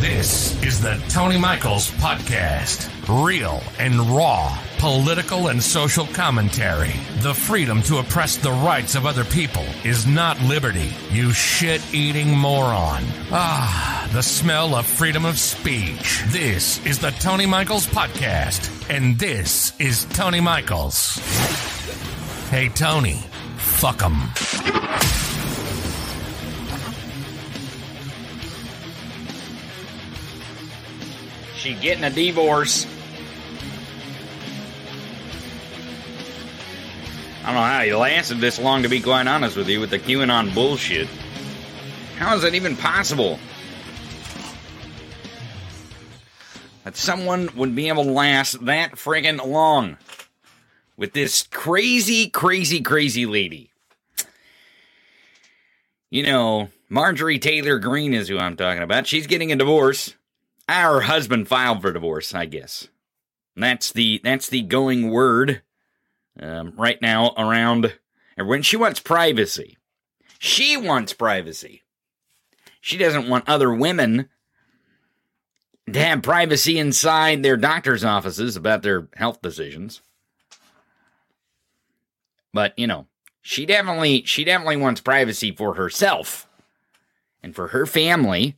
This is the Tony Michaels Podcast. Real and raw political and social commentary. The freedom to oppress the rights of other people is not liberty, you shit eating moron. Ah, the smell of freedom of speech. This is the Tony Michaels Podcast, and this is Tony Michaels. Hey, Tony, fuck fuck 'em. Getting a divorce. I don't know how he lasted this long, to be quite honest with you, with the QAnon bullshit. How is that even possible? That someone would be able to last that friggin' long with this crazy, crazy, crazy lady. You know, Marjorie Taylor Greene is who I'm talking about. She's getting a divorce. Our husband filed for divorce, I guess. That's the that's the going word um, right now around everyone. She wants privacy. She wants privacy. She doesn't want other women to have privacy inside their doctor's offices about their health decisions. But, you know, she definitely she definitely wants privacy for herself and for her family.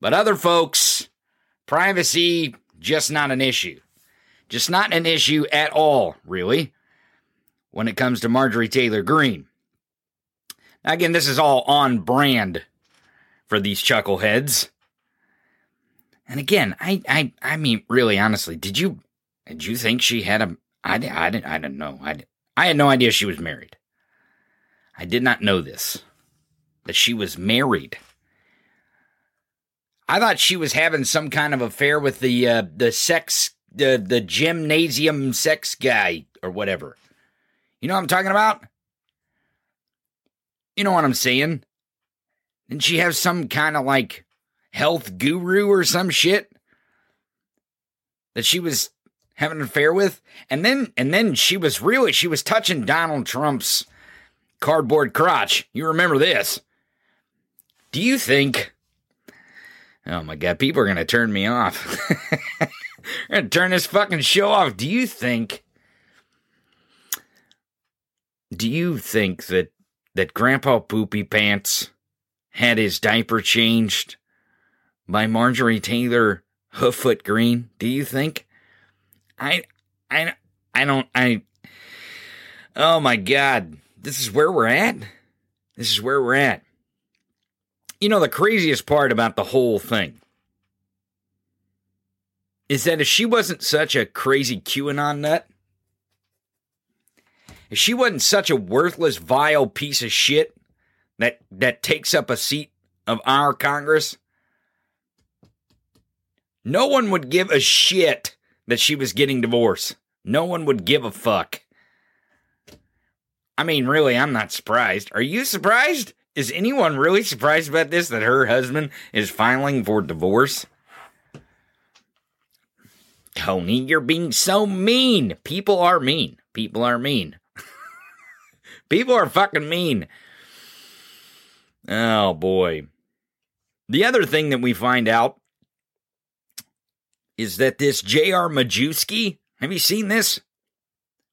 But other folks Privacy, just not an issue. Just not an issue at all, really, when it comes to Marjorie Taylor Greene. Again, this is all on brand for these chuckleheads. And again, I, I, I mean, really, honestly, did you, did you think she had a? I, I didn't, I didn't know. I, I had no idea she was married. I did not know this, that she was married. I thought she was having some kind of affair with the uh, the sex the the gymnasium sex guy or whatever. You know what I'm talking about? You know what I'm saying? Didn't she have some kind of like health guru or some shit that she was having an affair with? And then and then she was really she was touching Donald Trump's cardboard crotch. You remember this? Do you think Oh my god, people are gonna turn me off. They're gonna turn this fucking show off. Do you think? Do you think that that Grandpa Poopy Pants had his diaper changed by Marjorie Taylor Hooffoot Green? Do you think? I, I, I don't. I. Oh my god, this is where we're at. This is where we're at. You know, the craziest part about the whole thing is that if she wasn't such a crazy QAnon nut, if she wasn't such a worthless, vile piece of shit that that takes up a seat of our Congress, no one would give a shit that she was getting divorced. No one would give a fuck. I mean, really, I'm not surprised. Are you surprised? Is anyone really surprised about this that her husband is filing for divorce? Tony, you're being so mean. People are mean. People are mean. People are fucking mean. Oh boy. The other thing that we find out is that this J.R. Majewski, have you seen this?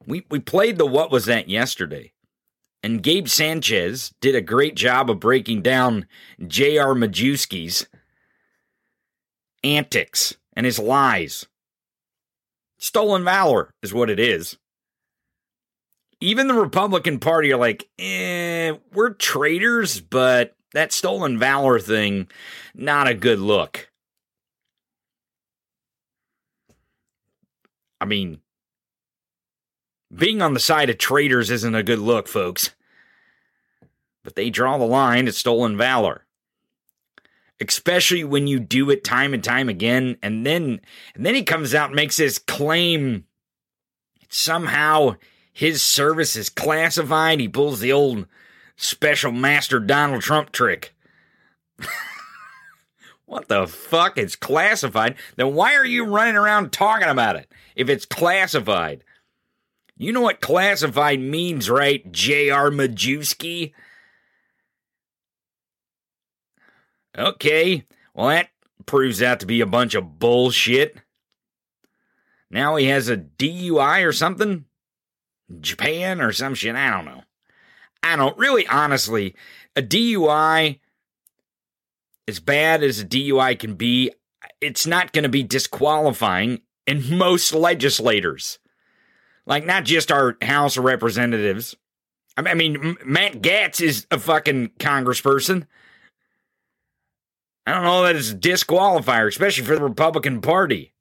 We we played the what was that yesterday. And Gabe Sanchez did a great job of breaking down J.R. Majewski's antics and his lies. Stolen valor is what it is. Even the Republican Party are like, eh, we're traitors, but that stolen valor thing, not a good look. I mean, being on the side of traitors isn't a good look, folks. But they draw the line at stolen valor. Especially when you do it time and time again, and then and then he comes out and makes this claim somehow his service is classified. He pulls the old special master Donald Trump trick. what the fuck? It's classified. Then why are you running around talking about it if it's classified? You know what classified means, right, J.R. Majewski? Okay, well, that proves out to be a bunch of bullshit. Now he has a DUI or something? Japan or some shit? I don't know. I don't really, honestly, a DUI, as bad as a DUI can be, it's not going to be disqualifying in most legislators. Like, not just our House of Representatives. I mean, Matt Gaetz is a fucking congressperson. I don't know that it's a disqualifier, especially for the Republican Party.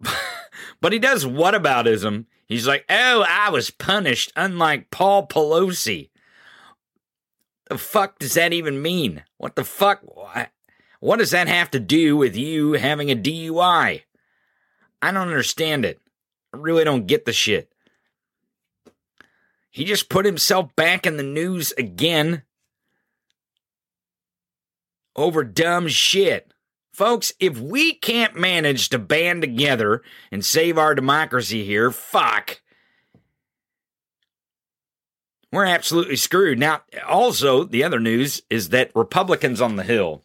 but he does whataboutism. He's like, oh, I was punished, unlike Paul Pelosi. The fuck does that even mean? What the fuck? What does that have to do with you having a DUI? I don't understand it. I really don't get the shit. He just put himself back in the news again over dumb shit. Folks, if we can't manage to band together and save our democracy here, fuck. We're absolutely screwed. Now, also, the other news is that Republicans on the Hill,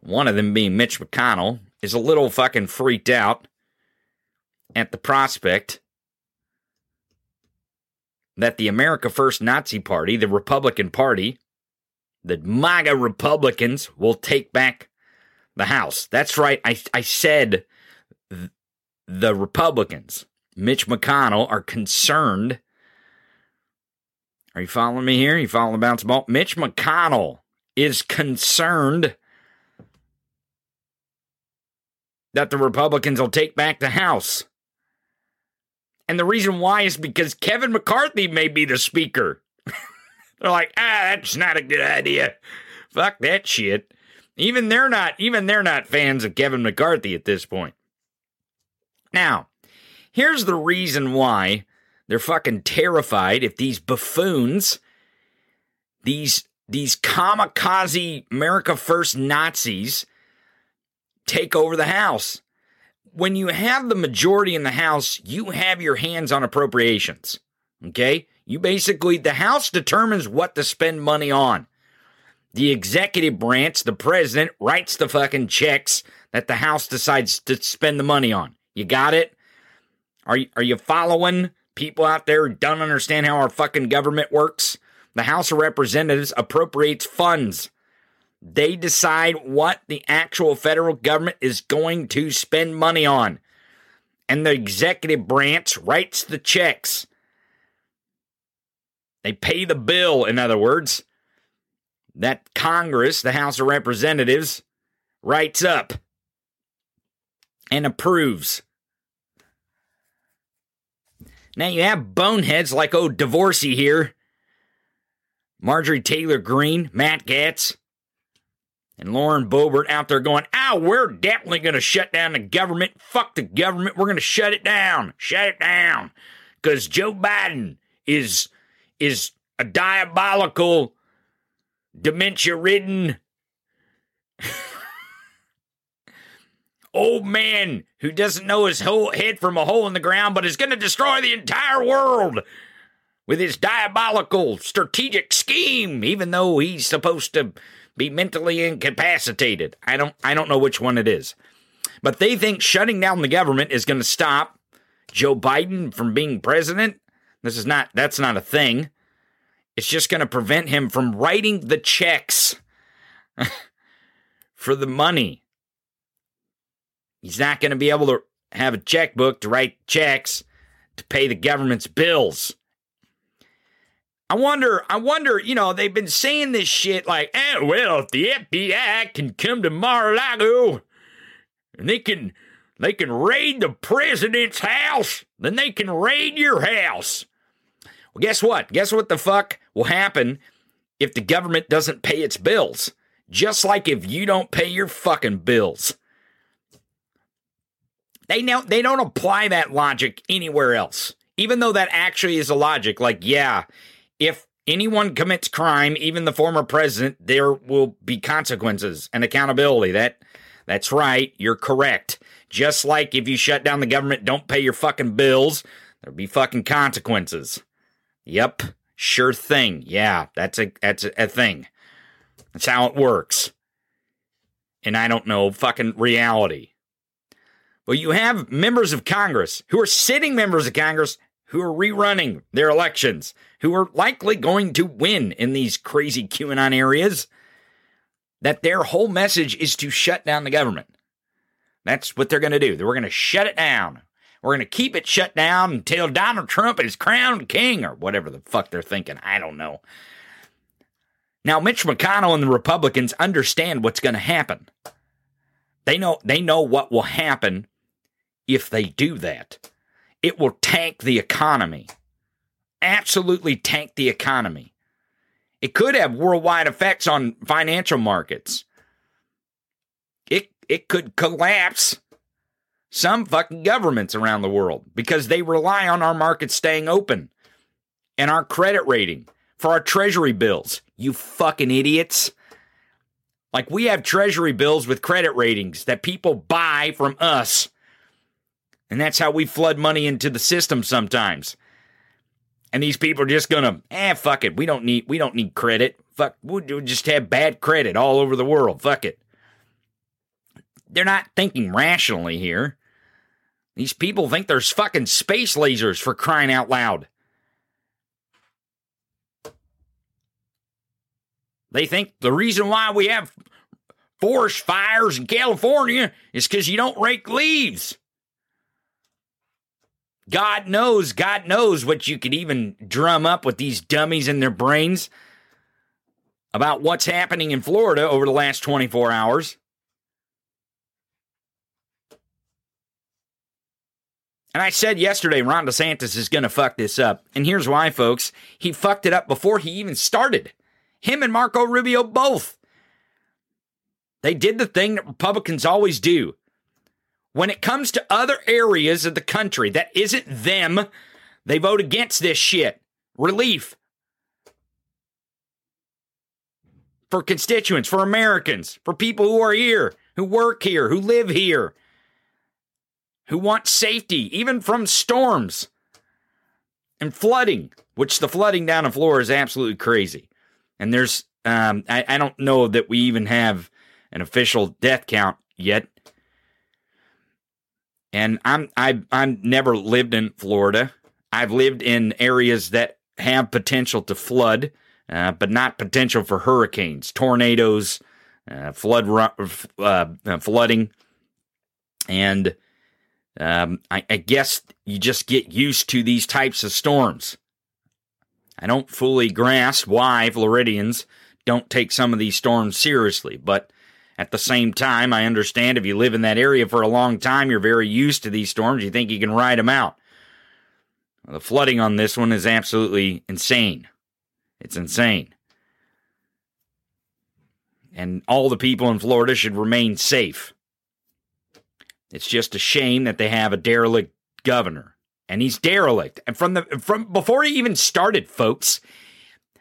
one of them being Mitch McConnell, is a little fucking freaked out at the prospect that the America First Nazi Party, the Republican Party, the MAGA Republicans will take back the House. That's right. I, I said th- the Republicans, Mitch McConnell, are concerned. Are you following me here? Are You following the bounce ball? Mitch McConnell is concerned that the Republicans will take back the House. And the reason why is because Kevin McCarthy may be the speaker. They're like, ah, that's not a good idea. Fuck that shit. Even they're not even they're not fans of Kevin McCarthy at this point. Now, here's the reason why they're fucking terrified if these buffoons, these these kamikaze America First Nazis take over the House. When you have the majority in the House, you have your hands on appropriations. Okay? You basically, the House determines what to spend money on. The executive branch, the president, writes the fucking checks that the House decides to spend the money on. You got it? Are you, are you following people out there who don't understand how our fucking government works? The House of Representatives appropriates funds. They decide what the actual federal government is going to spend money on. And the executive branch writes the checks. They pay the bill, in other words, that Congress, the House of Representatives, writes up and approves. Now you have boneheads like old Divorcey here, Marjorie Taylor Greene, Matt Gaetz, and Lauren Boebert out there going, oh, we're definitely going to shut down the government. Fuck the government. We're going to shut it down. Shut it down. Because Joe Biden is is a diabolical, dementia ridden old man who doesn't know his whole head from a hole in the ground, but is going to destroy the entire world with his diabolical strategic scheme, even though he's supposed to be mentally incapacitated. I don't I don't know which one it is. But they think shutting down the government is going to stop Joe Biden from being president. This is not that's not a thing. It's just going to prevent him from writing the checks for the money. He's not going to be able to have a checkbook to write checks to pay the government's bills. I wonder, I wonder, you know, they've been saying this shit like, eh, well, if the FBI can come to Mar-a-Lago and they can they can raid the president's house, then they can raid your house. Well, guess what? Guess what the fuck will happen if the government doesn't pay its bills? Just like if you don't pay your fucking bills. They know they don't apply that logic anywhere else. Even though that actually is a logic, like, yeah, if anyone commits crime, even the former president, there will be consequences and accountability. That that's right. You're correct. Just like if you shut down the government, don't pay your fucking bills, there'll be fucking consequences. Yep. Sure thing. Yeah, that's a that's a, a thing. That's how it works. And I don't know fucking reality. Well, you have members of Congress who are sitting members of Congress who are rerunning their elections, who are likely going to win in these crazy QAnon areas, that their whole message is to shut down the government. That's what they're going to do. We're going to shut it down. We're going to keep it shut down until Donald Trump is crowned king or whatever the fuck they're thinking. I don't know. Now, Mitch McConnell and the Republicans understand what's going to happen. They know they know what will happen if they do that. It will tank the economy. Absolutely tank the economy. It could have worldwide effects on financial markets. It it could collapse some fucking governments around the world because they rely on our markets staying open and our credit rating for our treasury bills. You fucking idiots. Like we have treasury bills with credit ratings that people buy from us. And that's how we flood money into the system sometimes. And these people are just gonna, eh, fuck it. We don't need we don't need credit. Fuck, we'll just have bad credit all over the world. Fuck it. They're not thinking rationally here. These people think there's fucking space lasers for crying out loud. They think the reason why we have forest fires in California is because you don't rake leaves. God knows, God knows what you could even drum up with these dummies in their brains about what's happening in Florida over the last 24 hours. And I said yesterday, Ron DeSantis is going to fuck this up. And here's why, folks. He fucked it up before he even started. Him and Marco Rubio both. They did the thing that Republicans always do. When it comes to other areas of the country that isn't them, they vote against this shit. Relief. For constituents, for Americans, for people who are here, who work here, who live here, who want safety, even from storms and flooding, which the flooding down in Florida is absolutely crazy. And there's, um, I, I don't know that we even have an official death count yet. And I'm I I'm never lived in Florida. I've lived in areas that have potential to flood, uh, but not potential for hurricanes, tornadoes, uh, flood uh, uh, flooding, and um, I, I guess you just get used to these types of storms. I don't fully grasp why Floridians don't take some of these storms seriously, but at the same time, I understand if you live in that area for a long time, you're very used to these storms, you think you can ride them out. The flooding on this one is absolutely insane. It's insane. And all the people in Florida should remain safe. It's just a shame that they have a derelict governor and he's derelict. And from the from before he even started, folks,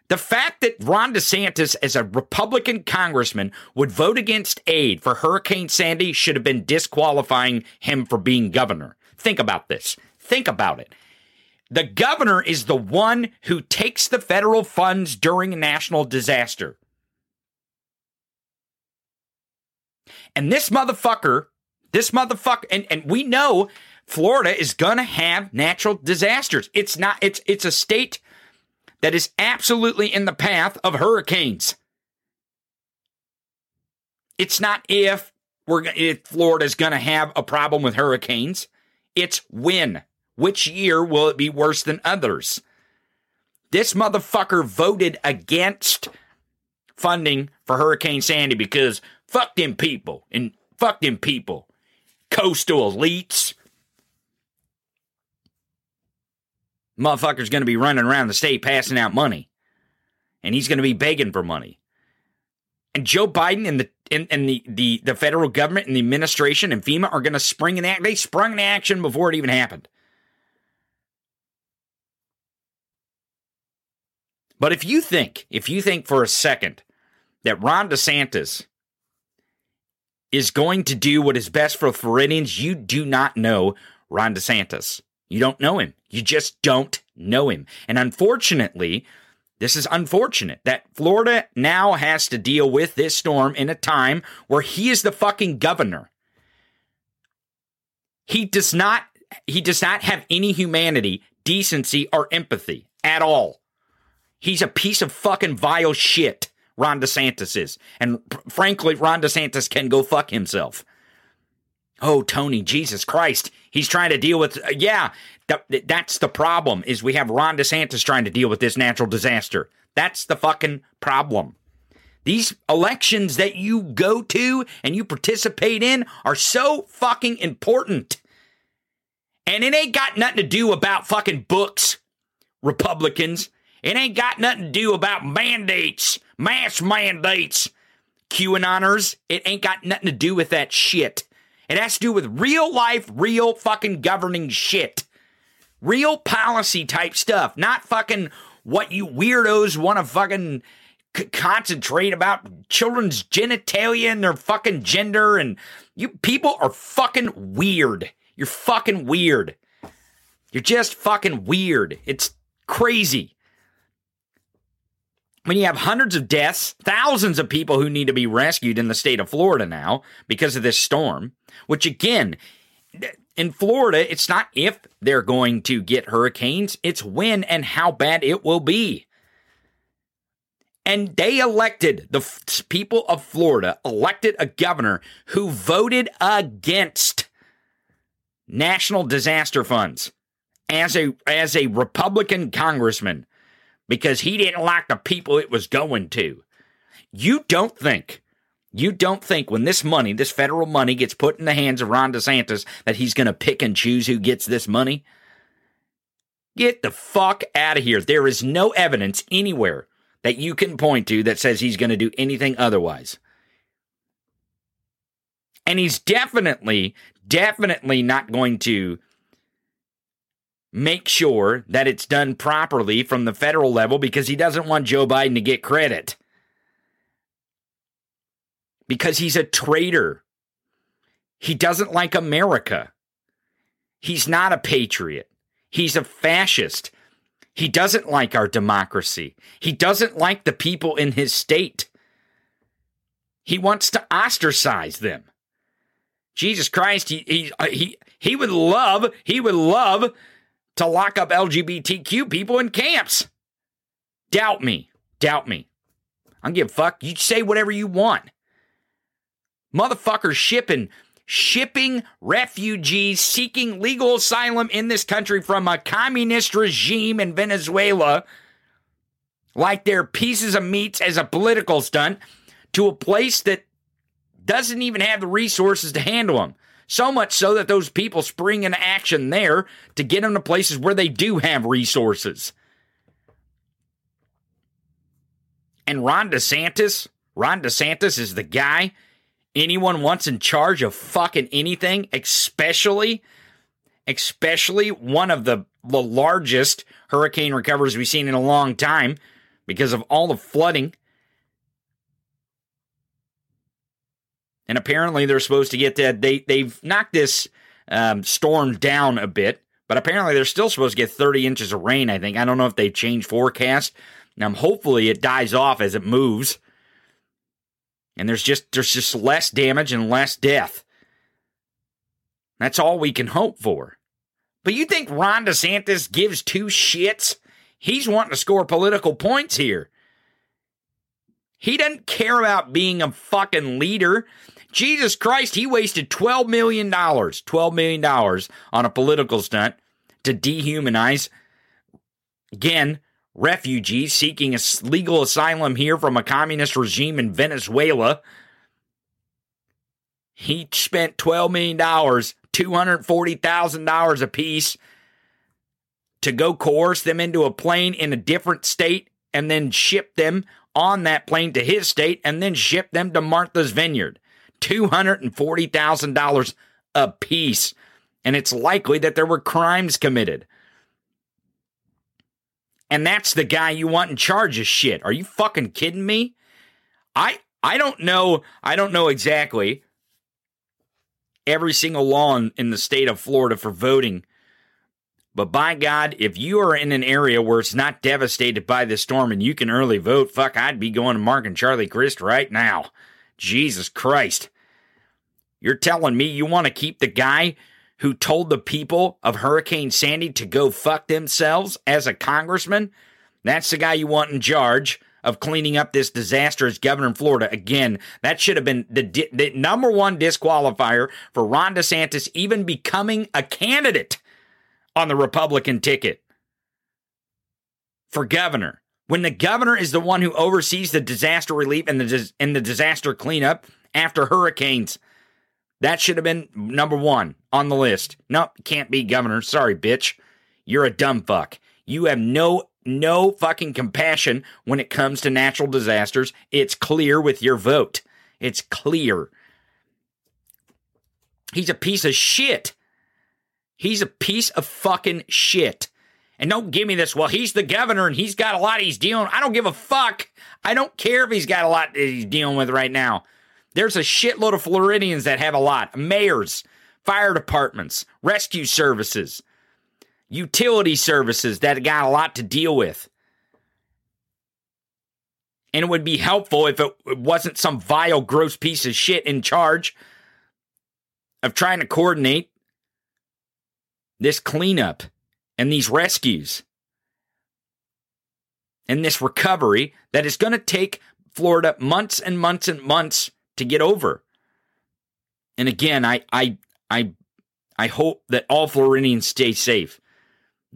the fact that Ron DeSantis, as a Republican congressman, would vote against aid for Hurricane Sandy should have been disqualifying him for being governor. Think about this. Think about it. The governor is the one who takes the federal funds during a national disaster. And this motherfucker, this motherfucker, and, and we know Florida is to have natural disasters. It's not it's it's a state that is absolutely in the path of hurricanes. It's not if we're if Florida's going to have a problem with hurricanes. It's when. Which year will it be worse than others? This motherfucker voted against funding for Hurricane Sandy because fuck them people and fuck them people. Coastal elites Motherfucker's going to be running around the state passing out money. And he's going to be begging for money. And Joe Biden and the and, and the, the, the federal government and the administration and FEMA are going to spring in act. They sprung in action before it even happened. But if you think, if you think for a second that Ron DeSantis is going to do what is best for Floridians, you do not know Ron DeSantis. You don't know him. You just don't know him. And unfortunately, this is unfortunate that Florida now has to deal with this storm in a time where he is the fucking governor. He does not he does not have any humanity, decency or empathy at all. He's a piece of fucking vile shit. Ron DeSantis is. And frankly, Ron DeSantis can go fuck himself. Oh, Tony, Jesus Christ. He's trying to deal with, uh, yeah, th- that's the problem is we have Ron DeSantis trying to deal with this natural disaster. That's the fucking problem. These elections that you go to and you participate in are so fucking important. And it ain't got nothing to do about fucking books, Republicans. It ain't got nothing to do about mandates, mass mandates, QAnoners. It ain't got nothing to do with that shit. It has to do with real life, real fucking governing shit. Real policy type stuff, not fucking what you weirdos want to fucking c- concentrate about children's genitalia and their fucking gender. And you people are fucking weird. You're fucking weird. You're just fucking weird. It's crazy when you have hundreds of deaths, thousands of people who need to be rescued in the state of Florida now because of this storm, which again, in Florida, it's not if they're going to get hurricanes, it's when and how bad it will be. And they elected, the f- people of Florida elected a governor who voted against national disaster funds as a as a Republican congressman because he didn't like the people it was going to. You don't think, you don't think when this money, this federal money gets put in the hands of Ron DeSantis that he's going to pick and choose who gets this money? Get the fuck out of here. There is no evidence anywhere that you can point to that says he's going to do anything otherwise. And he's definitely, definitely not going to make sure that it's done properly from the federal level because he doesn't want Joe Biden to get credit. Because he's a traitor. He doesn't like America. He's not a patriot. He's a fascist. He doesn't like our democracy. He doesn't like the people in his state. He wants to ostracize them. Jesus Christ, he he uh, he he would love, he would love to lock up LGBTQ people in camps. Doubt me. Doubt me. I don't give a fuck. You say whatever you want. Motherfuckers shipping shipping refugees seeking legal asylum in this country from a communist regime in Venezuela like they're pieces of meat as a political stunt to a place that doesn't even have the resources to handle them. So much so that those people spring into action there to get them to places where they do have resources. And Ron DeSantis, Ron DeSantis is the guy anyone wants in charge of fucking anything, especially, especially one of the, the largest hurricane recoveries we've seen in a long time because of all the flooding and apparently they're supposed to get that. They they've knocked this um, storm down a bit, but apparently they're still supposed to get 30 inches of rain. I think I don't know if they've changed forecast. Now, hopefully it dies off as it moves, and there's just there's just less damage and less death. That's all we can hope for. But you think Ron DeSantis gives two shits? He's wanting to score political points here. He doesn't care about being a fucking leader. Jesus Christ, he wasted $12 million, $12 million on a political stunt to dehumanize, again, refugees seeking a legal asylum here from a communist regime in Venezuela. He spent $12 million, $240,000 apiece to go coerce them into a plane in a different state and then ship them on that plane to his state and then ship them to Martha's Vineyard. $240,000 a piece. And it's likely that there were crimes committed. And that's the guy you want in charge of shit. Are you fucking kidding me? I I don't know. I don't know exactly every single law in, in the state of Florida for voting. But by God, if you are in an area where it's not devastated by the storm and you can early vote, fuck, I'd be going to Mark and Charlie Crist right now. Jesus Christ. You're telling me you want to keep the guy who told the people of Hurricane Sandy to go fuck themselves as a congressman? That's the guy you want in charge of cleaning up this disaster as governor in Florida. Again, that should have been the, di- the number one disqualifier for Ron DeSantis even becoming a candidate on the Republican ticket for governor. When the governor is the one who oversees the disaster relief and the and the disaster cleanup after hurricanes, that should have been number one on the list. No, can't be governor. Sorry, bitch. You're a dumb fuck. You have no no fucking compassion when it comes to natural disasters. It's clear with your vote. It's clear. He's a piece of shit. He's a piece of fucking shit. And don't give me this, well, he's the governor and he's got a lot he's dealing I don't give a fuck. I don't care if he's got a lot that he's dealing with right now. There's a shitload of Floridians that have a lot. Mayors, fire departments, rescue services, utility services that got a lot to deal with. And it would be helpful if it wasn't some vile, gross piece of shit in charge of trying to coordinate this cleanup and these rescues and this recovery that is going to take Florida months and months and months to get over. And again, I I I I hope that all Floridians stay safe.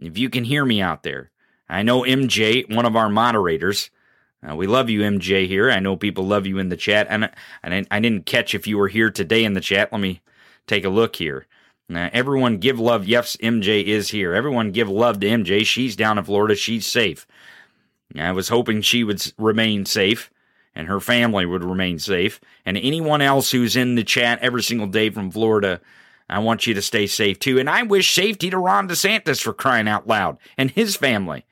If you can hear me out there, I know MJ, one of our moderators. Uh, we love you, MJ. Here, I know people love you in the chat, and and I didn't catch if you were here today in the chat. Let me take a look here. Now, everyone give love. Yes, MJ is here. Everyone give love to MJ. She's down in Florida. She's safe. I was hoping she would remain safe and her family would remain safe. And anyone else who's in the chat every single day from Florida, I want you to stay safe too. And I wish safety to Ron DeSantis for crying out loud and his family.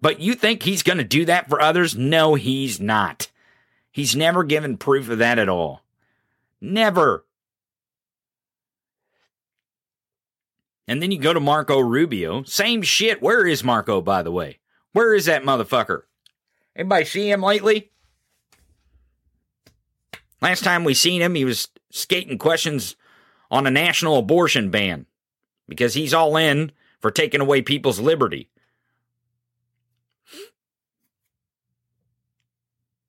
But you think he's going to do that for others? No, he's not. He's never given proof of that at all. Never. And then you go to Marco Rubio. Same shit. Where is Marco, by the way? Where is that motherfucker? Anybody see him lately? Last time we seen him, he was skating questions on a national abortion ban because he's all in for taking away people's liberty.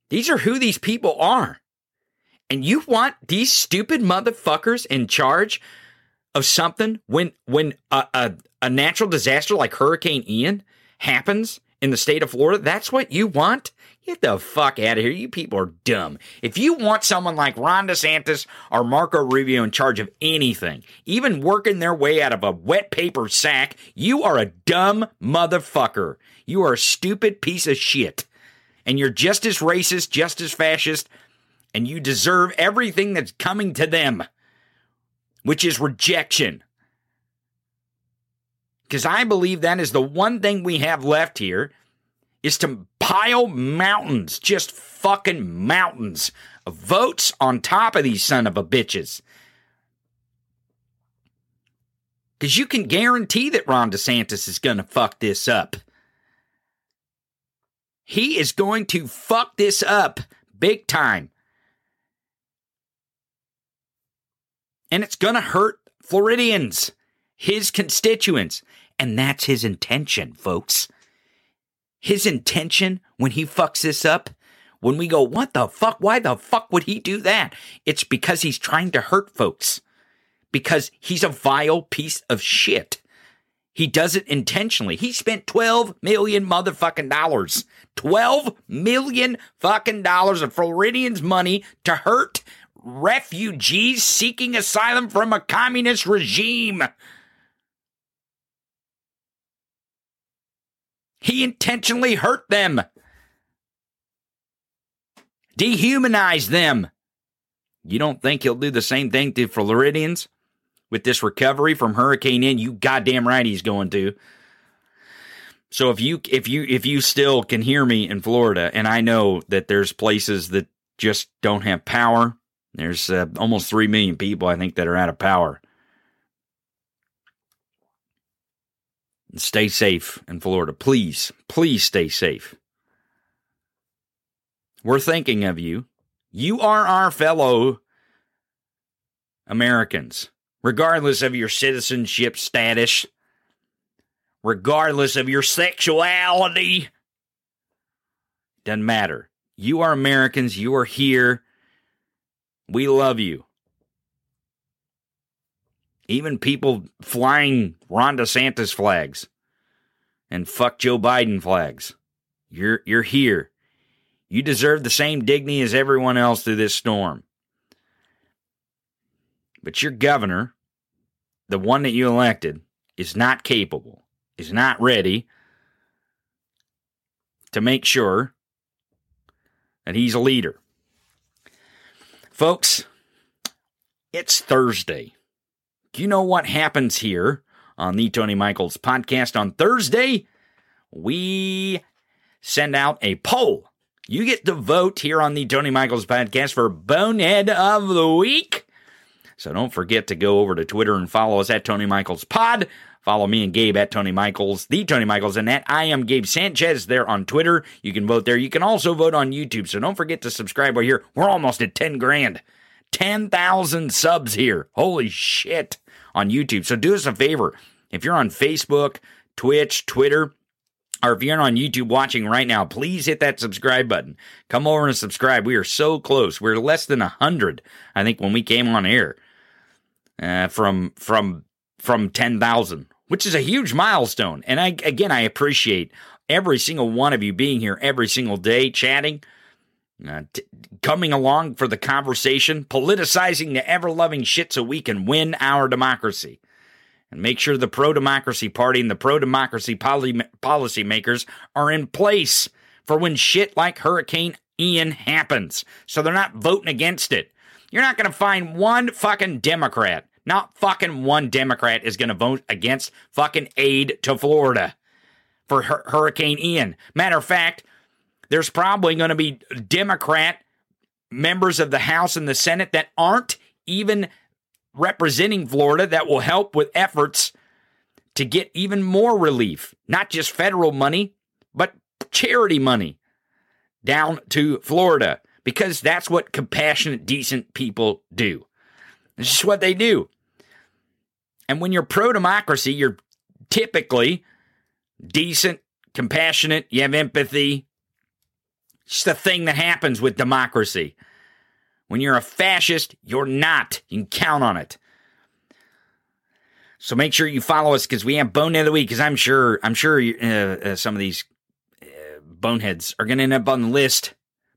These are who these people are. And you want these stupid motherfuckers in charge of something when when a, a, a natural disaster like Hurricane Ian happens in the state of Florida, that's what you want? Get the fuck out of here. You people are dumb. If you want someone like Ron DeSantis or Marco Rubio in charge of anything, even working their way out of a wet paper sack, you are a dumb motherfucker. You are a stupid piece of shit. And you're just as racist, just as fascist, and you deserve everything that's coming to them which is rejection. Because I believe that is the one thing we have left here is to pile mountains, just fucking mountains of votes on top of these son of a bitches. Because you can guarantee that Ron DeSantis is going to fuck this up. He is going to fuck this up big time. and it's going to hurt Floridians, his constituents. And that's his intention, folks. His intention when he fucks this up, when we go, what the fuck? Why the fuck would he do that? It's because he's trying to hurt folks. Because he's a vile piece of shit. He does it intentionally. He spent 12 million motherfucking dollars. 12 million fucking dollars of Floridians' money to hurt refugees seeking asylum from a communist regime. He intentionally hurt them, dehumanized them. You don't think he'll do the same thing to Floridians with this recovery from Hurricane Ian? You goddamn right he's going to. So if you if you if you still can hear me in Florida, and I know that there's places that just don't have power, there's uh, almost three million people I think that are out of power. Stay safe in Florida, please. Please stay safe. We're thinking of you. You are our fellow Americans, regardless of your citizenship status regardless of your sexuality. Doesn't matter. You are Americans. You are here. We love you. Even people flying Ron DeSantis flags and fuck Joe Biden flags. You're you're here. You deserve the same dignity as everyone else through this storm. But your governor, the one that you elected, is not capable is not ready to make sure that he's a leader. Folks, it's Thursday. You know what happens here on the Tony Michaels podcast on Thursday? We send out a poll. You get to vote here on the Tony Michaels podcast for Bonehead of the Week. So don't forget to go over to Twitter and follow us at Tony Michaels Pod. Follow me and Gabe at Tony Michaels, the Tony Michaels, and at I am Gabe Sanchez there on Twitter. You can vote there. You can also vote on YouTube. So don't forget to subscribe. We're here. We're almost at 10 grand. 10,000 subs here. Holy shit on YouTube. So do us a favor. If you're on Facebook, Twitch, Twitter, or if you're on YouTube watching right now, please hit that subscribe button. Come over and subscribe. We are so close. We're less than 100, I think, when we came on air. Uh, from from from 10,000 which is a huge milestone. And I, again, I appreciate every single one of you being here every single day, chatting, uh, t- coming along for the conversation, politicizing the ever loving shit so we can win our democracy. And make sure the pro democracy party and the pro democracy poly- policymakers are in place for when shit like Hurricane Ian happens. So they're not voting against it. You're not going to find one fucking Democrat not fucking one Democrat is going to vote against fucking aid to Florida for Hur- Hurricane Ian. Matter of fact, there's probably going to be Democrat members of the House and the Senate that aren't even representing Florida that will help with efforts to get even more relief, not just federal money, but charity money down to Florida because that's what compassionate, decent people do. It's just what they do. And when you're pro democracy, you're typically decent, compassionate, you have empathy. It's the thing that happens with democracy. When you're a fascist, you're not. You can count on it. So make sure you follow us because we have Bonehead of the Week. Because I'm sure, I'm sure uh, uh, some of these uh, boneheads are going to end up on the list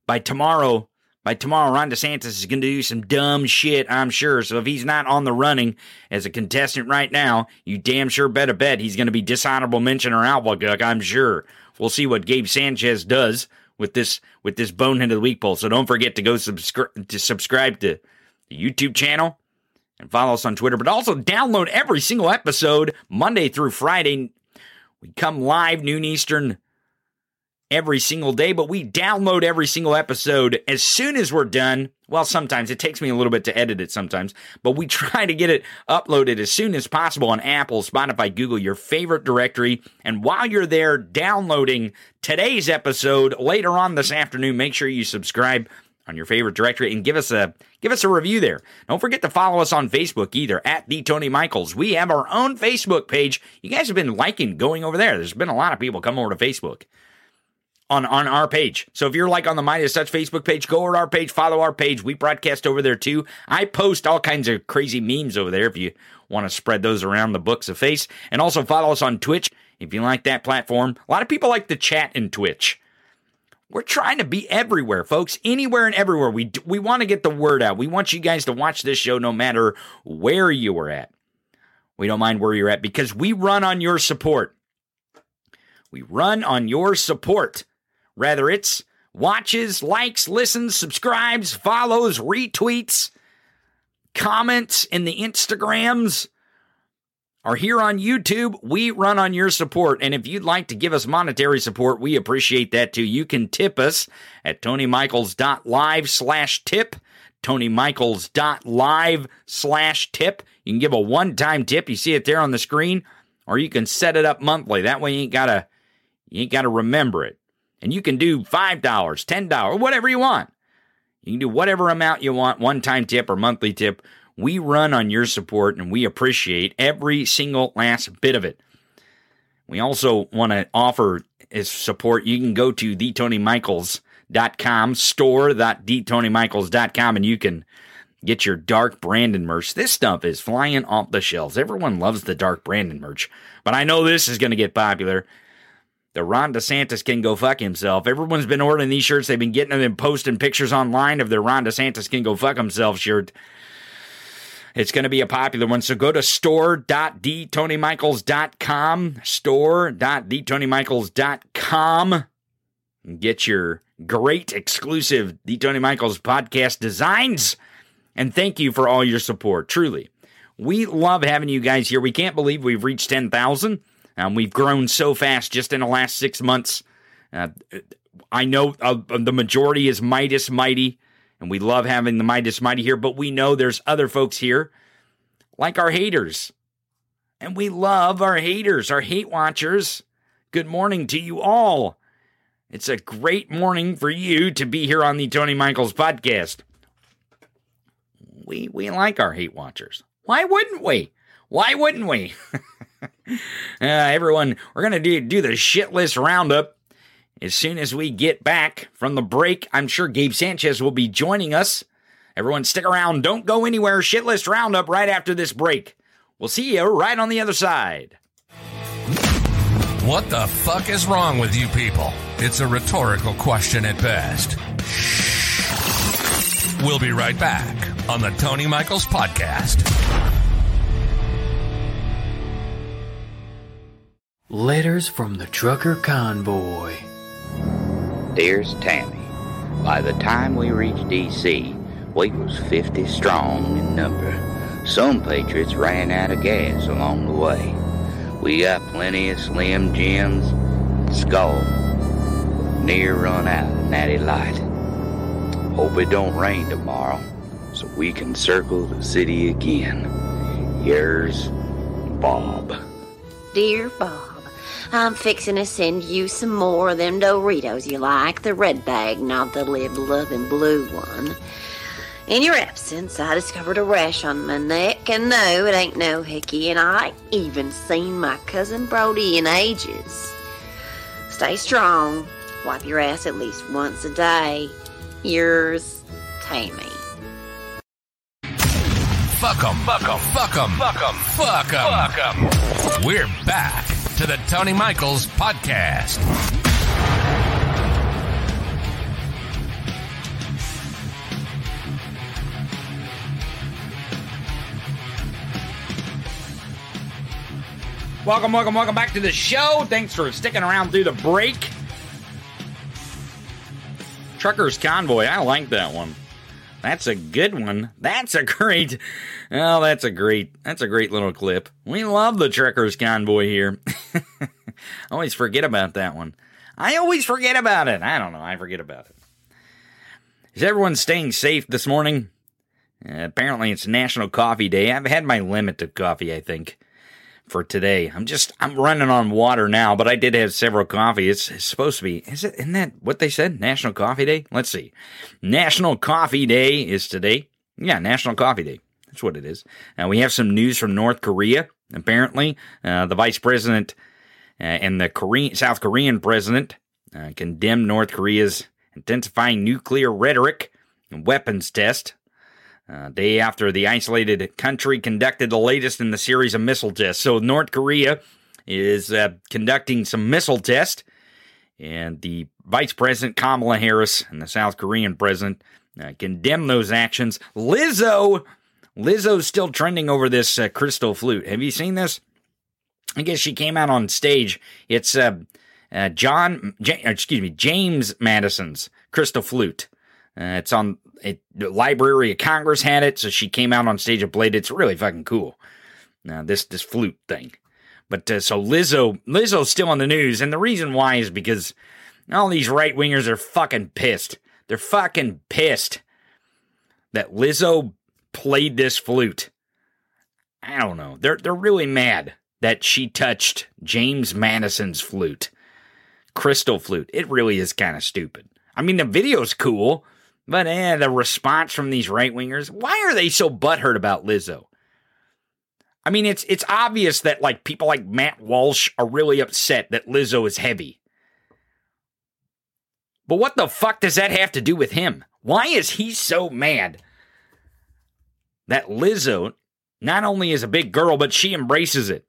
by tomorrow by tomorrow, Ron DeSantis is going to do some dumb shit, I'm sure. So if he's not on the running as a contestant right now, you damn sure better bet he's going to be dishonorable mention or outlook, I'm sure. We'll see what Gabe Sanchez does with this with this bonehead of the week poll. So don't forget to go subscribe to subscribe to the YouTube channel and follow us on Twitter, but also download every single episode Monday through Friday. We come live noon Eastern every single day, but we download every single episode as soon as we're done. Well, sometimes it takes me a little bit to edit it sometimes, but we try to get it uploaded as soon as possible on Apple, Spotify, Google, your favorite directory. And while you're there downloading today's episode later on this afternoon, make sure you subscribe on your favorite directory and give us a give us a review there. Don't forget to follow us on Facebook either at the Tony Michaels. We have our own Facebook page. You guys have been liking going over there. There's been a lot of people come over to Facebook on on our page. So if you're like on the Midas Touch Facebook page, go over to our page, follow our page. We broadcast over there too. I post all kinds of crazy memes over there if you want to spread those around the books of face. And also follow us on Twitch if you like that platform. A lot of people like to chat in Twitch. We're trying to be everywhere, folks. Anywhere and everywhere. We we want to get the word out. We want you guys to watch this show no matter where you are at. We don't mind where you're at because we run on your support. We run on your support. Rather, it's watches, likes, listens, subscribes, follows, retweets, comments in the Instagrams, are here on YouTube. We run on your support. And if you'd like to give us monetary support, we appreciate that too. You can tip us at tonymichaels.live slash tip. tonymichaels.live slash tip. You can give a one-time tip. You see it there on the screen. Or you can set it up monthly. That way you ain't gotta you ain't gotta remember it. And you can do $5, $10, whatever you want. You can do whatever amount you want, one time tip or monthly tip. We run on your support and we appreciate every single last bit of it. We also want to offer as support. You can go to thetonymichaels.com, store.thetonymichaels.com, and you can get your Dark Brandon merch. This stuff is flying off the shelves. Everyone loves the Dark Brandon merch, but I know this is going to get popular the Ron DeSantis can go fuck himself. Everyone's been ordering these shirts. They've been getting them and posting pictures online of their Ron DeSantis can go fuck himself shirt. It's going to be a popular one. So go to store.tonymichaels.com, store.tonymichaels.com, and get your great exclusive The Tony Michaels podcast designs. And thank you for all your support. Truly. We love having you guys here. We can't believe we've reached 10,000. Um, we've grown so fast just in the last six months. Uh, I know uh, the majority is Midas Mighty, and we love having the Midas Mighty here, but we know there's other folks here, like our haters. And we love our haters, our hate watchers. Good morning to you all. It's a great morning for you to be here on the Tony Michaels podcast. We we like our hate watchers. Why wouldn't we? Why wouldn't we? uh, everyone, we're going to do, do the shit list roundup. As soon as we get back from the break, I'm sure Gabe Sanchez will be joining us. Everyone, stick around. Don't go anywhere. Shit list roundup right after this break. We'll see you right on the other side. What the fuck is wrong with you people? It's a rhetorical question at best. We'll be right back on the Tony Michaels Podcast. Letters from the Trucker Convoy. Dearest Tammy, by the time we reached D.C., we was 50 strong in number. Some patriots ran out of gas along the way. We got plenty of Slim Jims, Skoal, near run out of Natty Light. Hope it don't rain tomorrow, so we can circle the city again. Yours, Bob. Dear Bob. I'm fixing to send you some more of them Doritos you like, the red bag, not the live loving blue one. In your absence, I discovered a rash on my neck, and no, it ain't no hickey, and I even seen my cousin Brody in ages. Stay strong. Wipe your ass at least once a day. Yours, Tammy. Fuck 'em, fuck 'em, fuck 'em, fuck 'em, fuck 'em, fuck 'em. We're back to the Tony Michaels Podcast. Welcome, welcome, welcome back to the show. Thanks for sticking around through the break. Truckers Convoy, I like that one. That's a good one. That's a great. Oh, that's a great. That's a great little clip. We love the Truckers Convoy here. Always forget about that one. I always forget about it. I don't know. I forget about it. Is everyone staying safe this morning? Uh, apparently, it's National Coffee Day. I've had my limit of coffee, I think, for today. I'm just I'm running on water now, but I did have several coffee. It's, it's supposed to be. Is it? Isn't that what they said? National Coffee Day. Let's see. National Coffee Day is today. Yeah, National Coffee Day. That's what it is. Now we have some news from North Korea. Apparently, uh, the vice president uh, and the Korean South Korean president uh, condemned North Korea's intensifying nuclear rhetoric and weapons test. Uh, day after the isolated country conducted the latest in the series of missile tests. So North Korea is uh, conducting some missile tests, and the Vice President Kamala Harris and the South Korean president uh, condemn those actions. Lizzo Lizzo's still trending over this uh, crystal flute. Have you seen this? I guess she came out on stage. It's uh, uh, John, J- excuse me, James Madison's crystal flute. Uh, it's on it, the Library of Congress had it, so she came out on stage and played it. It's really fucking cool. Now this this flute thing. But uh, so Lizzo Lizzo's still on the news, and the reason why is because all these right wingers are fucking pissed. They're fucking pissed that Lizzo played this flute. I don't know. They're they're really mad that she touched James Madison's flute. Crystal flute. It really is kind of stupid. I mean, the video's cool, but eh, the response from these right wingers, why are they so butthurt about Lizzo? I mean, it's it's obvious that like people like Matt Walsh are really upset that Lizzo is heavy. But what the fuck does that have to do with him? Why is he so mad that Lizzo not only is a big girl, but she embraces it?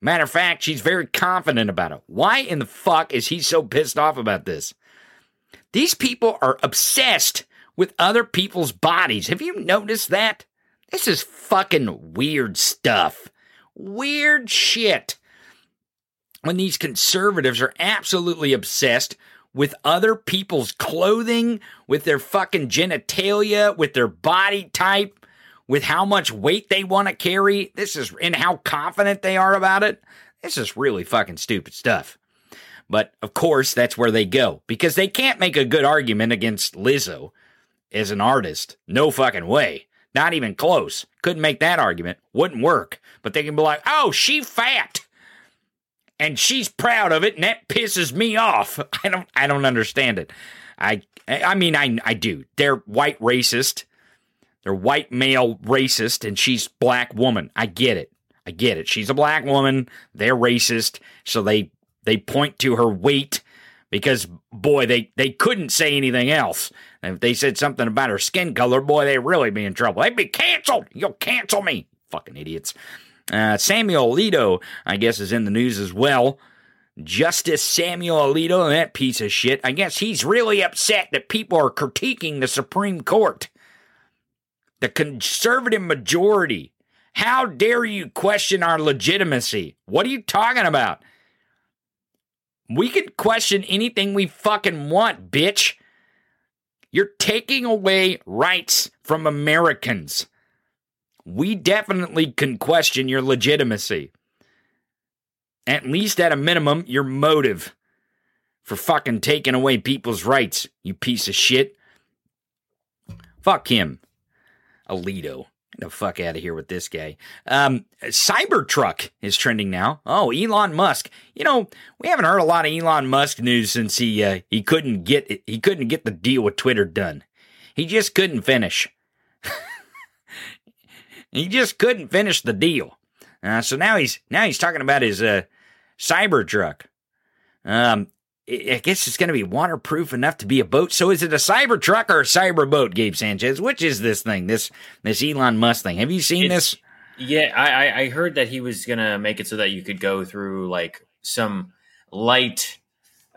Matter of fact, she's very confident about it. Why in the fuck is he so pissed off about this? These people are obsessed with other people's bodies. Have you noticed that? This is fucking weird stuff. Weird shit. When these conservatives are absolutely obsessed with other people's clothing, with their fucking genitalia, with their body type, with how much weight they want to carry. This is, and how confident they are about it. This is really fucking stupid stuff. But of course, that's where they go because they can't make a good argument against Lizzo as an artist. No fucking way. Not even close. Couldn't make that argument. Wouldn't work. But they can be like, oh, she fat. And she's proud of it, and that pisses me off. I don't I don't understand it. I I mean I I do. They're white racist. They're white male racist, and she's black woman. I get it. I get it. She's a black woman. They're racist, so they they point to her weight because boy, they they couldn't say anything else. And if they said something about her skin color, boy, they'd really be in trouble. They'd be canceled. You'll cancel me, fucking idiots. Uh, Samuel Alito, I guess, is in the news as well. Justice Samuel Alito, that piece of shit. I guess he's really upset that people are critiquing the Supreme Court the conservative majority. How dare you question our legitimacy? What are you talking about? We can question anything we fucking want, bitch. You're taking away rights from Americans. We definitely can question your legitimacy. At least at a minimum, your motive for fucking taking away people's rights, you piece of shit. Fuck him. Alito. The fuck out of here with this guy. Um, Cybertruck is trending now. Oh, Elon Musk. You know, we haven't heard a lot of Elon Musk news since he uh, he couldn't get he couldn't get the deal with Twitter done. He just couldn't finish. he just couldn't finish the deal. Uh, so now he's now he's talking about his uh, Cybertruck. Um, I guess it's going to be waterproof enough to be a boat. So is it a cyber truck or a cyber boat, Gabe Sanchez? Which is this thing? This this Elon Musk thing? Have you seen It's- this? Yeah, I, I- heard that he was gonna make it so that you could go through like some light,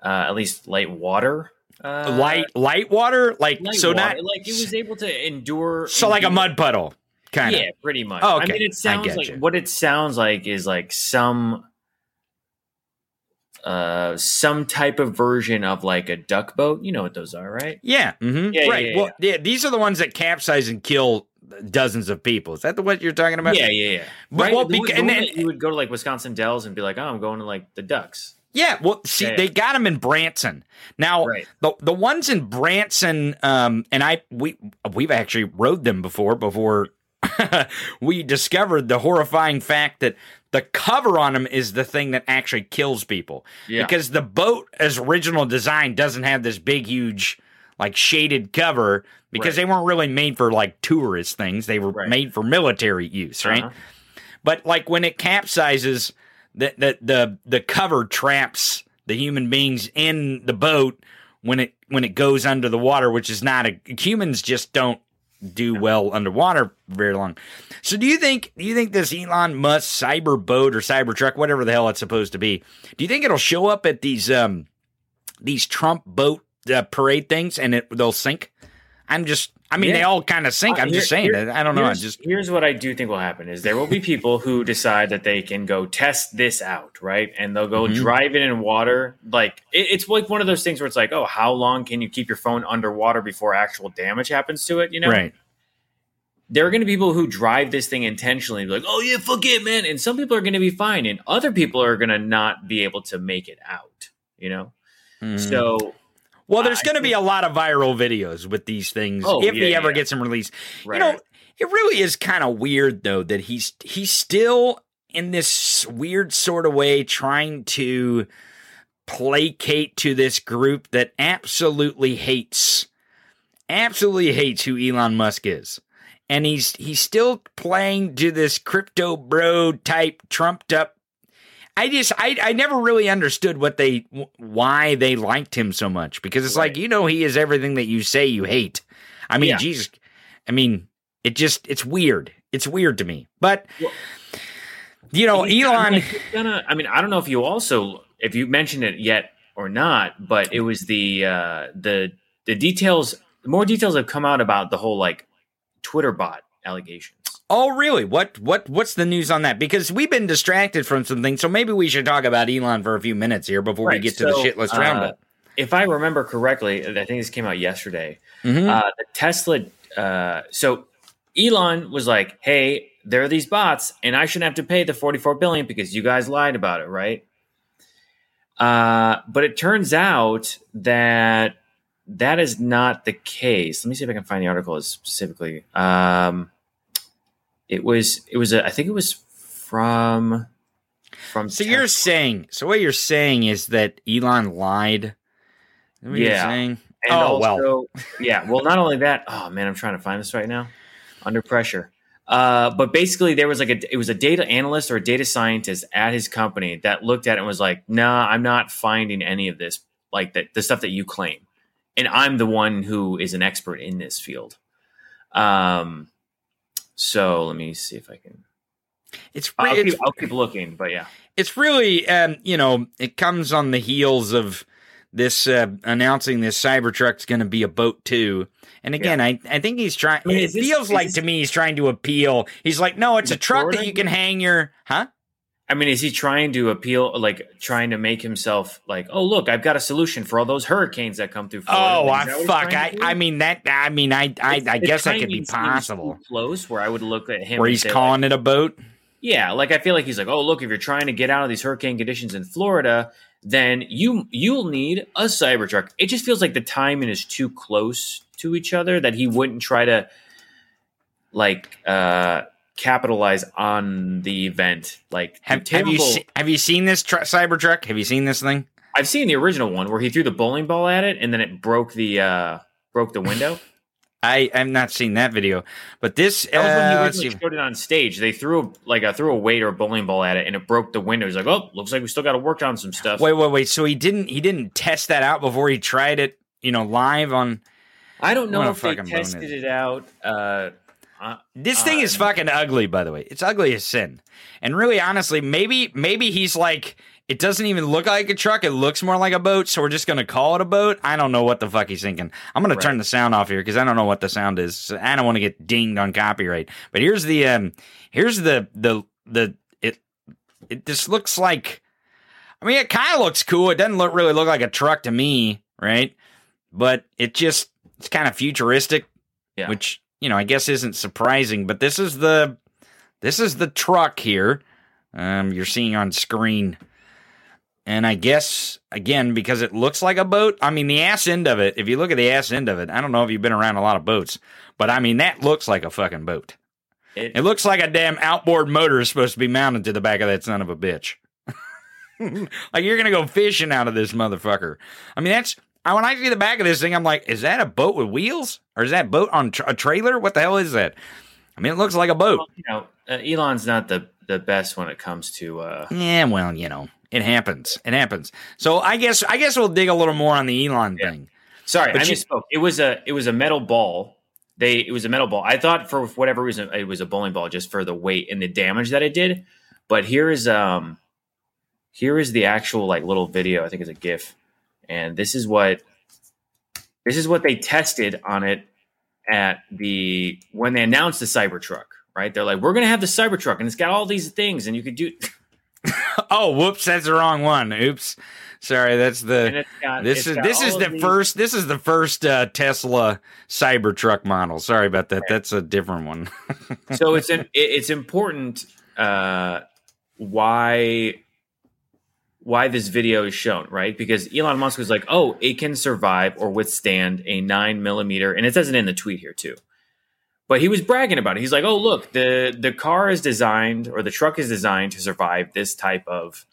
uh, at least light water, uh, light light water, like light so water. not like it was able to endure. so like a mud puddle kind of. Yeah, pretty much. Oh, I mean, it sounds like you. what it sounds like is like some, uh, some type of version of like a duck boat. You know what those are, right? Yeah, hmm Yeah, yeah, right. yeah, well, yeah, these are the ones that capsize and kill dozens of people. Is that the what you're talking about? Yeah, yeah, yeah. But- right. well, The- beca- the and then- you would go to like Wisconsin Dells and be like, "Oh, I'm going to like the ducks." Yeah, well, see, Yeah. they got them in Branson. Now, Right. the the ones in Branson, um, and I we we've actually rode them before. Before we discovered the horrifying fact that the cover on them is the thing that actually kills people. Yeah. Because the boat, as original design, doesn't have this big, huge, like shaded cover because Right. they weren't really made for like tourist things. They were Right. made for military use, right? Uh-huh. But like when it capsizes, the the the, the cover traps the human beings in the boat when it when it goes under the water, which is not a humans just don't do well underwater very long. So do you think do you think this Elon Musk cyber boat or cyber truck, whatever the hell it's supposed to be, do you think it'll show up at these um these Trump boat uh, parade things and it they'll sink? I'm just I mean Yeah. they all kind of sink. Uh, I'm just here- saying here- I don't know. I Here's, just here's what I do think will happen: is there will be people who decide that they can go test this out, right? And they'll go Mhm. drive it in water. Like it, it's like one of those things where it's like, oh, how long can you keep your phone underwater before actual damage happens to it? You know, right. there are going to be people who drive this thing intentionally, like, oh yeah, fuck it, man. And some people are going to be fine, and other people are going to not be able to make it out. You know, Mhm. so well, there's going to be a lot of viral videos with these things Oh, if he ever yeah. gets them released. right, You know, it really is kind of weird though that he's he's still in this weird sort of way trying to placate to this group that absolutely hates absolutely hates who Elon Musk is. And he's he's still playing to this crypto bro type trumped up I just I I never really understood what they why they liked him so much because it's like you know he is everything that you say you hate. I mean, Yeah. Jesus, I mean, it just it's weird. It's weird to me. But Well- you know, Elon like- gonna, I mean, I don't know if you also if you mentioned it yet or not, but it was the uh, the the details. More details have come out about the whole like Twitter bot allegations. Oh, really? What what what's the news on that? Because we've been distracted from some things, so maybe we should talk about Elon for a few minutes here before we Right, get to the so, shitless uh, roundup. If I remember correctly, I think this came out yesterday. Mhm. Uh, the Tesla. Uh, so Elon was like, "Hey, there are these bots, and I shouldn't have to pay the forty-four billion because you guys lied about it, right?" Uh, but it turns out that that is not the case. Let me see if I can find the article specifically. Um, it was. It was. A, I think it was from. From. So Tes- you're saying, so what you're saying is that Elon lied? Yeah. saying? And Oh, well. yeah. Well, not only that. Oh man, I'm trying to find this right now. Under pressure. Uh, but basically, there was like a it was a data analyst or a data scientist at his company that looked at it and was like, "Nah, I'm not finding any of this like that the stuff that you claim, and I'm the one who is an expert in this field." Um, so let me see if I can. It's I'll re- keep, I'll keep looking, but yeah, it's really um, you know, it comes on the heels of this uh, announcing this Cybertruck's going to be a boat too. And again, I, I think he's trying. I mean, it is this- feels is like this- to me he's trying to appeal. He's like, no, it's a it truck that you can hang your huh. I mean, is he trying to appeal, like trying to make himself like, oh look, I've got a solution for all those hurricanes that come through? Florida. Oh, I that what he's fuck! I. I mean that. I mean, I, I, It's- I guess that could be possible. Close, where I would look at him, Where he's say, like, calling it a boat. yeah, like I feel like he's like, oh look, if you're trying to get out of these hurricane conditions in Florida, then you you'll need a Cybertruck. It just feels like the timing is too close to each other that he wouldn't try to like uh capitalize on the event. Like Have, have you se- have you seen this tr- Cybertruck? Have you seen this thing? I've seen the original one where he threw the bowling ball at it and then it broke the uh broke the window. I I've not seen that video, but this. That was when he uh, showed it on stage. They threw like a threw a weight or a bowling ball at it and it broke the window. He's like, "Oh, looks like we still got to work on some stuff." Wait, wait, wait. So he didn't he didn't test that out before he tried it, you know, live on. I don't know if they tested it out. Uh, uh, This thing Uh, is fucking ugly, by the way. It's ugly as sin. And really, honestly, maybe maybe he's like, it doesn't even look like a truck. It looks more like a boat. So we're just gonna call it a boat. I don't know what the fuck he's thinking. I'm gonna turn the sound off here because I don't know what the sound is. So I don't want to get dinged on copyright. But here's the um, here's the the the it it just looks like. I mean, it kind of looks cool. It doesn't look really look like a truck to me, right? But it just it's kind of futuristic Yeah. which you know I guess isn't surprising. But this is the this is the truck here. Um, you're seeing on screen, and I guess again because it looks like a boat. I mean, the ass end of it. If you look at the ass end of it, I don't know if you've been around a lot of boats, but I mean that looks like a fucking boat. it, It looks like a damn outboard motor is supposed to be mounted to the back of that son of a bitch. like you're gonna go fishing out of this motherfucker. I mean, that's I- when I see the back of this thing, I'm like, is that a boat with wheels or is that boat on tr- a trailer? What the hell is that? I mean, it looks like a boat. well, you know, uh, Elon's not the the best when it comes to. Uh, Yeah, well, you know, it happens. It happens. So I guess I guess we'll dig a little more on the Elon Yeah. thing. sorry, But I you- misspoke. It was a it was a metal ball. They it was a metal ball. I thought for whatever reason it was a bowling ball just for the weight and the damage that it did. But here is um here is the actual like little video. I think it's a GIF, and this is what this is what they tested on it at the when they announced the Cybertruck. Right? They're like, we're gonna have the Cybertruck, and it's got all these things, and you could do. oh, whoops, that's the wrong one. Oops. Sorry, that's the got, this is this is the these- first this is the first uh, Tesla Cybertruck model. Sorry about that. That's a different one. so it's an, it's important uh, why why this video is shown, right? Because Elon Musk was like, "Oh, it can survive or withstand a nine millimeter," and it says it in the tweet here too. But he was bragging about it. He's like, "Oh, look the the car is designed or the truck is designed to survive this type of."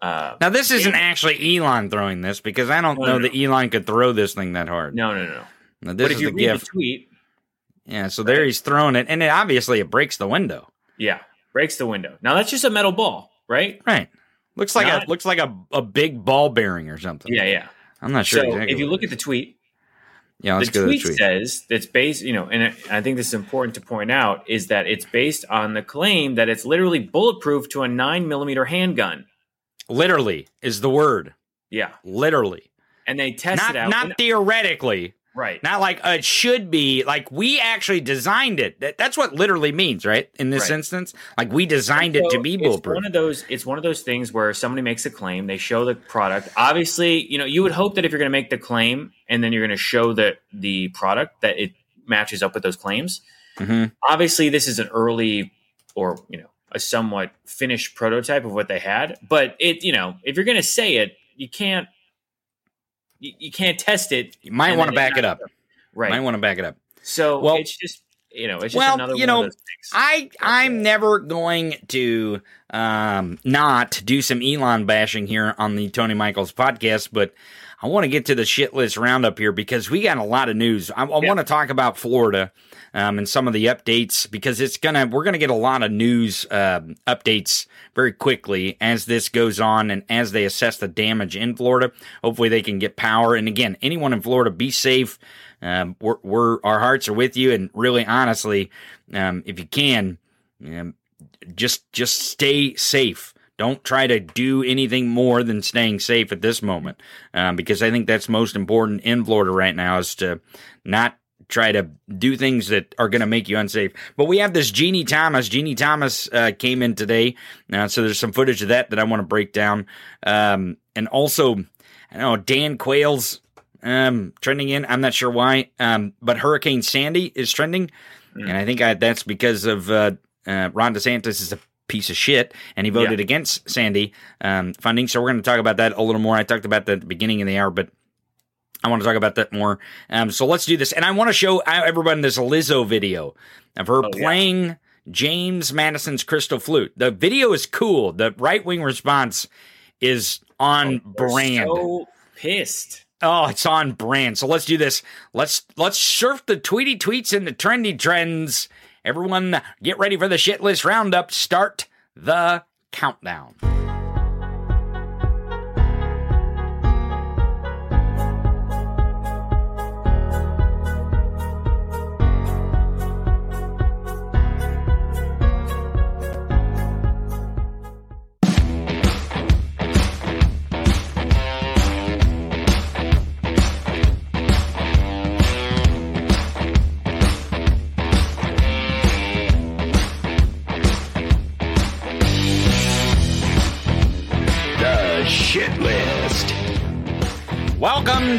Uh, Now this isn't actually Elon throwing this because I don't No, know no, that Elon could throw this thing that hard. no, no, no. Now, this But if is you the read gift. the tweet, yeah, so there he's throwing it, and it obviously it breaks the window. yeah, breaks the window. Now that's just a metal ball, right? Right. Looks like a looks like a, a big ball bearing or something. Yeah, yeah. I'm not sure so exactly. if you look at the tweet, yeah, let's the go to tweet, the tweet. says that's based, you know, and I think this is important to point out is that it's based on the claim that it's literally bulletproof to a nine millimeter handgun. Literally is the word. Yeah, Literally, and they tested not out. not and- theoretically. Right. Not like uh, it should be. Like we actually designed it. That, that's what literally means, right? In this Right. instance, like we designed it to be bulletproof. one of those. It's one of those things where somebody makes a claim, they show the product. Obviously, you know, you would hope that if you're going to make the claim and then you're going to show the the product that it matches up with those claims. Mhm. Obviously, this is an early or you know a somewhat finished prototype of what they had, but it you know if you're going to say it, you can't you, you can't test it. You might want to back it up. right? Might want to back it up. so Well- it's just you know it's just Well, another you one know, of those things. I I'm never going to um, not do some Elon bashing here on the Tony Michaels podcast, but I want to get to the shit list roundup here because we got a lot of news. I, I want to talk about Florida um, and some of the updates because it's gonna we're gonna get a lot of news um updates very quickly as this goes on and as they assess the damage in Florida. Hopefully, they can get power. And again, anyone in Florida, be safe. Um, we're, we're our hearts are with you, and really, honestly, um, if you can, um, just just stay safe. Don't try to do anything more than staying safe at this moment, um, because I think that's most important in Florida right now is to not try to do things that are going to make you unsafe. But we have this Jeannie Thomas. Jeannie Thomas uh, came in today, uh, so there's some footage of that that I want to break down, um, and also I know Dan Quayle's um, trending in. I'm not sure why, um, but Hurricane Sandy is trending, and I think I, that's because of uh, uh, Ron DeSantis is a piece of shit, and he voted against Sandy um, funding. So we're going to talk about that a little more. I talked about that at the beginning of the hour, but I want to talk about that more. Um, so let's do this, and I want to show everyone this Lizzo video of her Oh, yeah. playing James Madison's crystal flute. The video is cool. The right wing response is on They're brand. So pissed. Oh, it's on brand. So let's do this. Let's let's surf the tweety tweets and the trendy trends. Everyone, get ready for the shit list roundup. Start the countdown.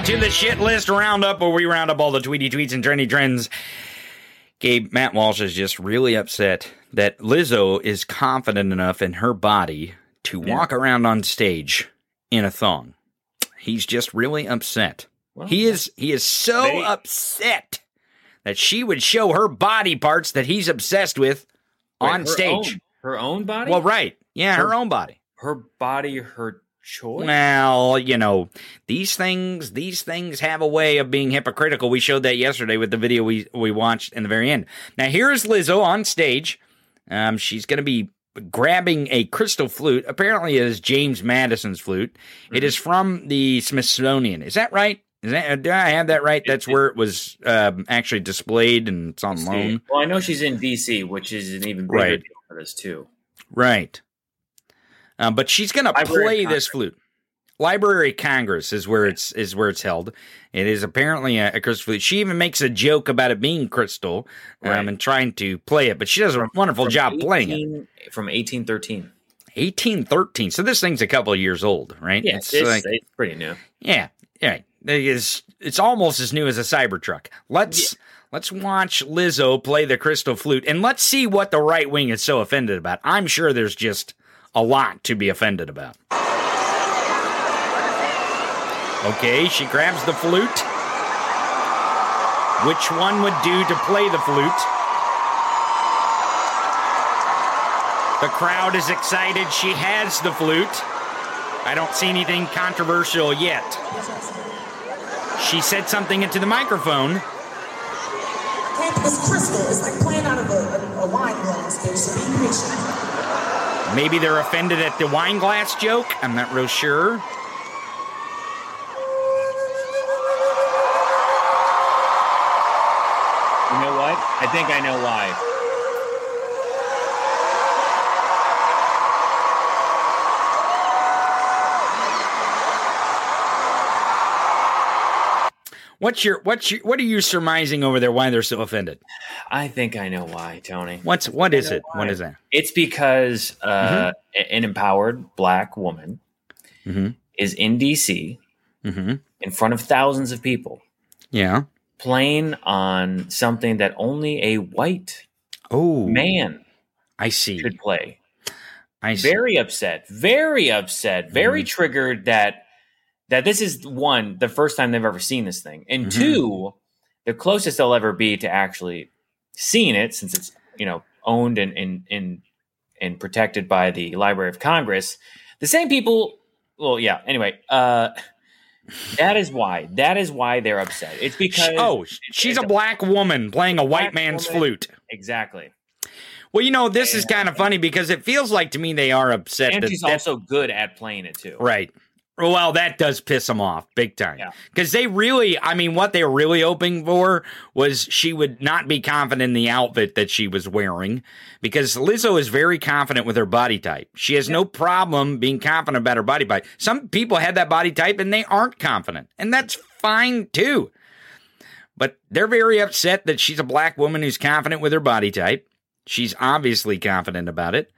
To the shit list roundup, where we round up all the tweety tweets and trendy trends. Gabe, Matt Walsh is just really upset that Lizzo is confident enough in her body to walk around on stage in a thong. He's just really upset. Well, he is he is so They- upset that she would show her body parts that he's obsessed with Wait, on her stage. own- her own body. Well, right. Yeah, her Her- own body. her body, her choice. Well, you know, these things these things have a way of being hypocritical. We showed that yesterday with the video we we watched in the very end. Now here's Lizzo on stage. Um, she's going to be grabbing a crystal flute. Apparently, it is James Madison's flute. It is from the Smithsonian. Is that right? Is that do I have that right? That's where it was um, actually displayed and it's on loan. Well, I know she's in DC, which is an even bigger Right. deal for this too. Right. Um, but she's going to play this flute. Library Congress is where it's is where it's held. It is apparently a, a crystal flute. She even makes a joke about it being crystal um, Right. and trying to play it, but she does a wonderful From job playing it. from eighteen thirteen. 1813. So this thing's a couple of years old, right? Yeah, it's, it's pretty new. yeah, yeah. It is, it's almost as new as a Cybertruck. Let's let's watch Lizzo play the crystal flute and let's see what the right wing is so offended about. I'm sure there's just a lot to be offended about. Okay, she grabs the flute. Which one would do to play the flute? The crowd is excited. She has the flute. I don't see anything controversial yet. She said something into the microphone. This crystal is like playing out of a, a, wine glass, bitch. So. Maybe they're offended at the wine glass joke. I'm not real sure. You know what? I think I know why. What's your what's your what are you surmising over there? Why they're so offended? I think I know why, Tony. What's what is it? What is that? It's because uh, an empowered black woman Mhm. is in DC Mm-hmm. in front of thousands of people Yeah. playing on something that only a white Oh, man I see. should play. I see. Very upset, very upset, very Mm. triggered that that this is one the first time they've ever seen this thing, and Mhm. two, the closest they'll ever be to actually seeing it since it's you know owned and and and, and protected by the Library of Congress. The same people. Well, yeah. Anyway, uh, that is why. That is why they're upset. It's because oh, she's a black woman playing a white man's woman. flute. exactly, Well, you know, this is kind of funny because it feels like to me they are upset. and that- she's that- also good at playing it too. right. Oh, well, that does piss them off big time. Yeah. Because they really, I mean, what they were really hoping for was she would not be confident in the outfit that she was wearing. Because Lizzo is very confident with her body type. She has no problem being confident about her body type. Some people have that body type and they aren't confident. And that's fine too. But they're very upset that she's a black woman who's confident with her body type. She's obviously confident about it.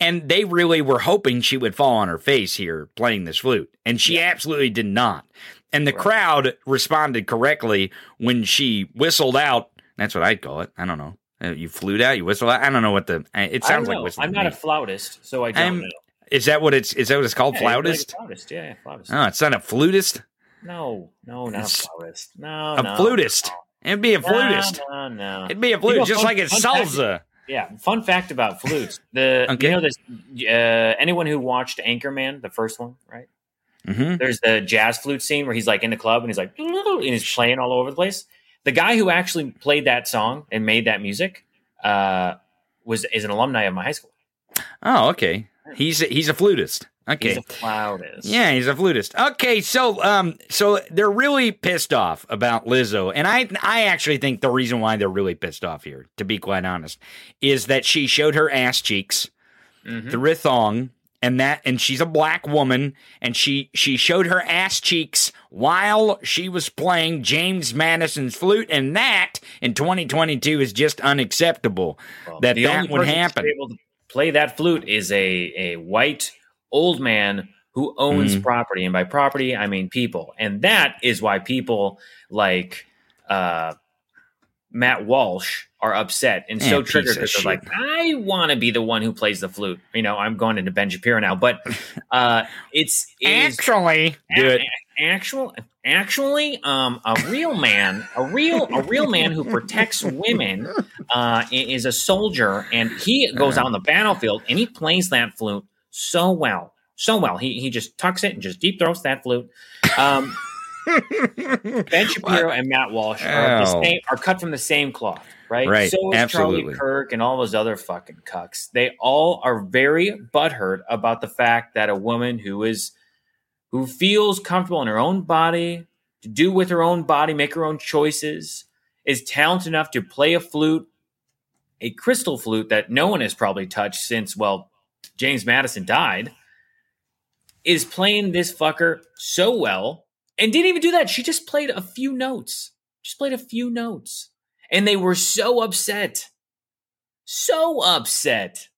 And they really were hoping she would fall on her face here playing this flute. And she absolutely did not. And the crowd responded correctly when she whistled out. That's what I'd call it. I don't know. Uh, You flute out, you whistle out. I don't know what the. It sounds like whistling. I'm not a flautist, so I don't I'm- know. Is that what it's? Is that what it's called? Yeah, you're like flautist? flautist, yeah, yeah, flautist. Oh, it's not a flutist. No, no, not It's a flautist. No, A no, flutist. It'd be a flutist. No, no. It'd be a flute, just fun- like it's fact- salsa. Yeah, fun fact about flutes. The Okay. you know this uh, anyone who watched Anchorman, the first one, right? hmm There's the jazz flute scene where he's like in the club and he's like and he's playing all over the place. The guy who actually played that song and made that music uh, was is an alumni of my high school. Oh, okay. He's he's a flutist. Okay. He's a flautist. Yeah, he's a flutist. Okay, so um, so they're really pissed off about Lizzo, and I I actually think the reason why they're really pissed off here, to be quite honest, is that she showed her ass cheeks Mhm. through a thong, and that and she's a black woman, and she she showed her ass cheeks while she was playing James Madison's flute, and that in 2022 is just unacceptable. Well, that the that only would happen. able to play that flute is a a white old man who owns Mhm. property, and by property I mean people, and that is why people like uh, Matt Walsh are upset and Yeah, so triggered because they're like, I want to be the one who plays the flute. You know, I'm going into Ben Shapiro now, but uh, it's it is- Actually, do it. actual actually um a real man a real a real man who protects women uh is a soldier and he goes out on the battlefield and he plays that flute so well so well. He he just tucks it and just deep throats that flute. Um ben shapiro and matt walsh are, the same, are cut from the same cloth right? Right, so is absolutely. charlie kirk and all those other fucking cucks. They all are very butthurt about the fact that a woman who is who feels comfortable in her own body, to do with her own body, make her own choices, is talented enough to play a flute, a crystal flute that no one has probably touched since, well, James Madison died, is playing this fucker so well and didn't even do that. She just played a few notes. Just played a few notes. And they were so upset. So upset.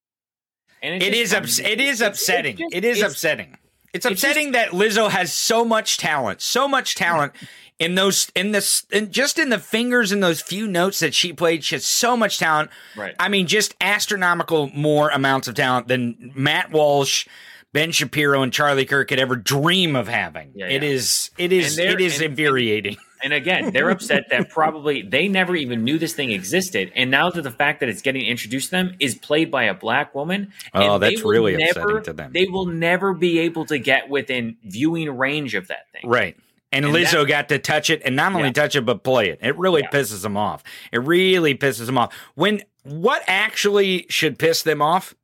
And it's It is ups- it is it's- upsetting. it's just- it is it's- upsetting. It's it's just- upsetting that Lizzo has so much talent, so much talent in those in this in just in the fingers in those few notes that she played. She has so much talent. Right. I mean, just astronomical more amounts of talent than Matt Walsh, Ben Shapiro, and Charlie Kirk could ever dream of having. yeah, it yeah. is it is it is and- infuriating. And again, they're upset that probably they never even knew this thing existed. And now that the fact that it's getting introduced to them is played by a black woman, Oh, and that's really never, upsetting to them. They will never be able to get within viewing range of that thing. Right. And, And Lizzo got to touch it and not only Yeah. touch it, but play it. It really Yeah. pisses them off. It really pisses them off. When what actually should piss them off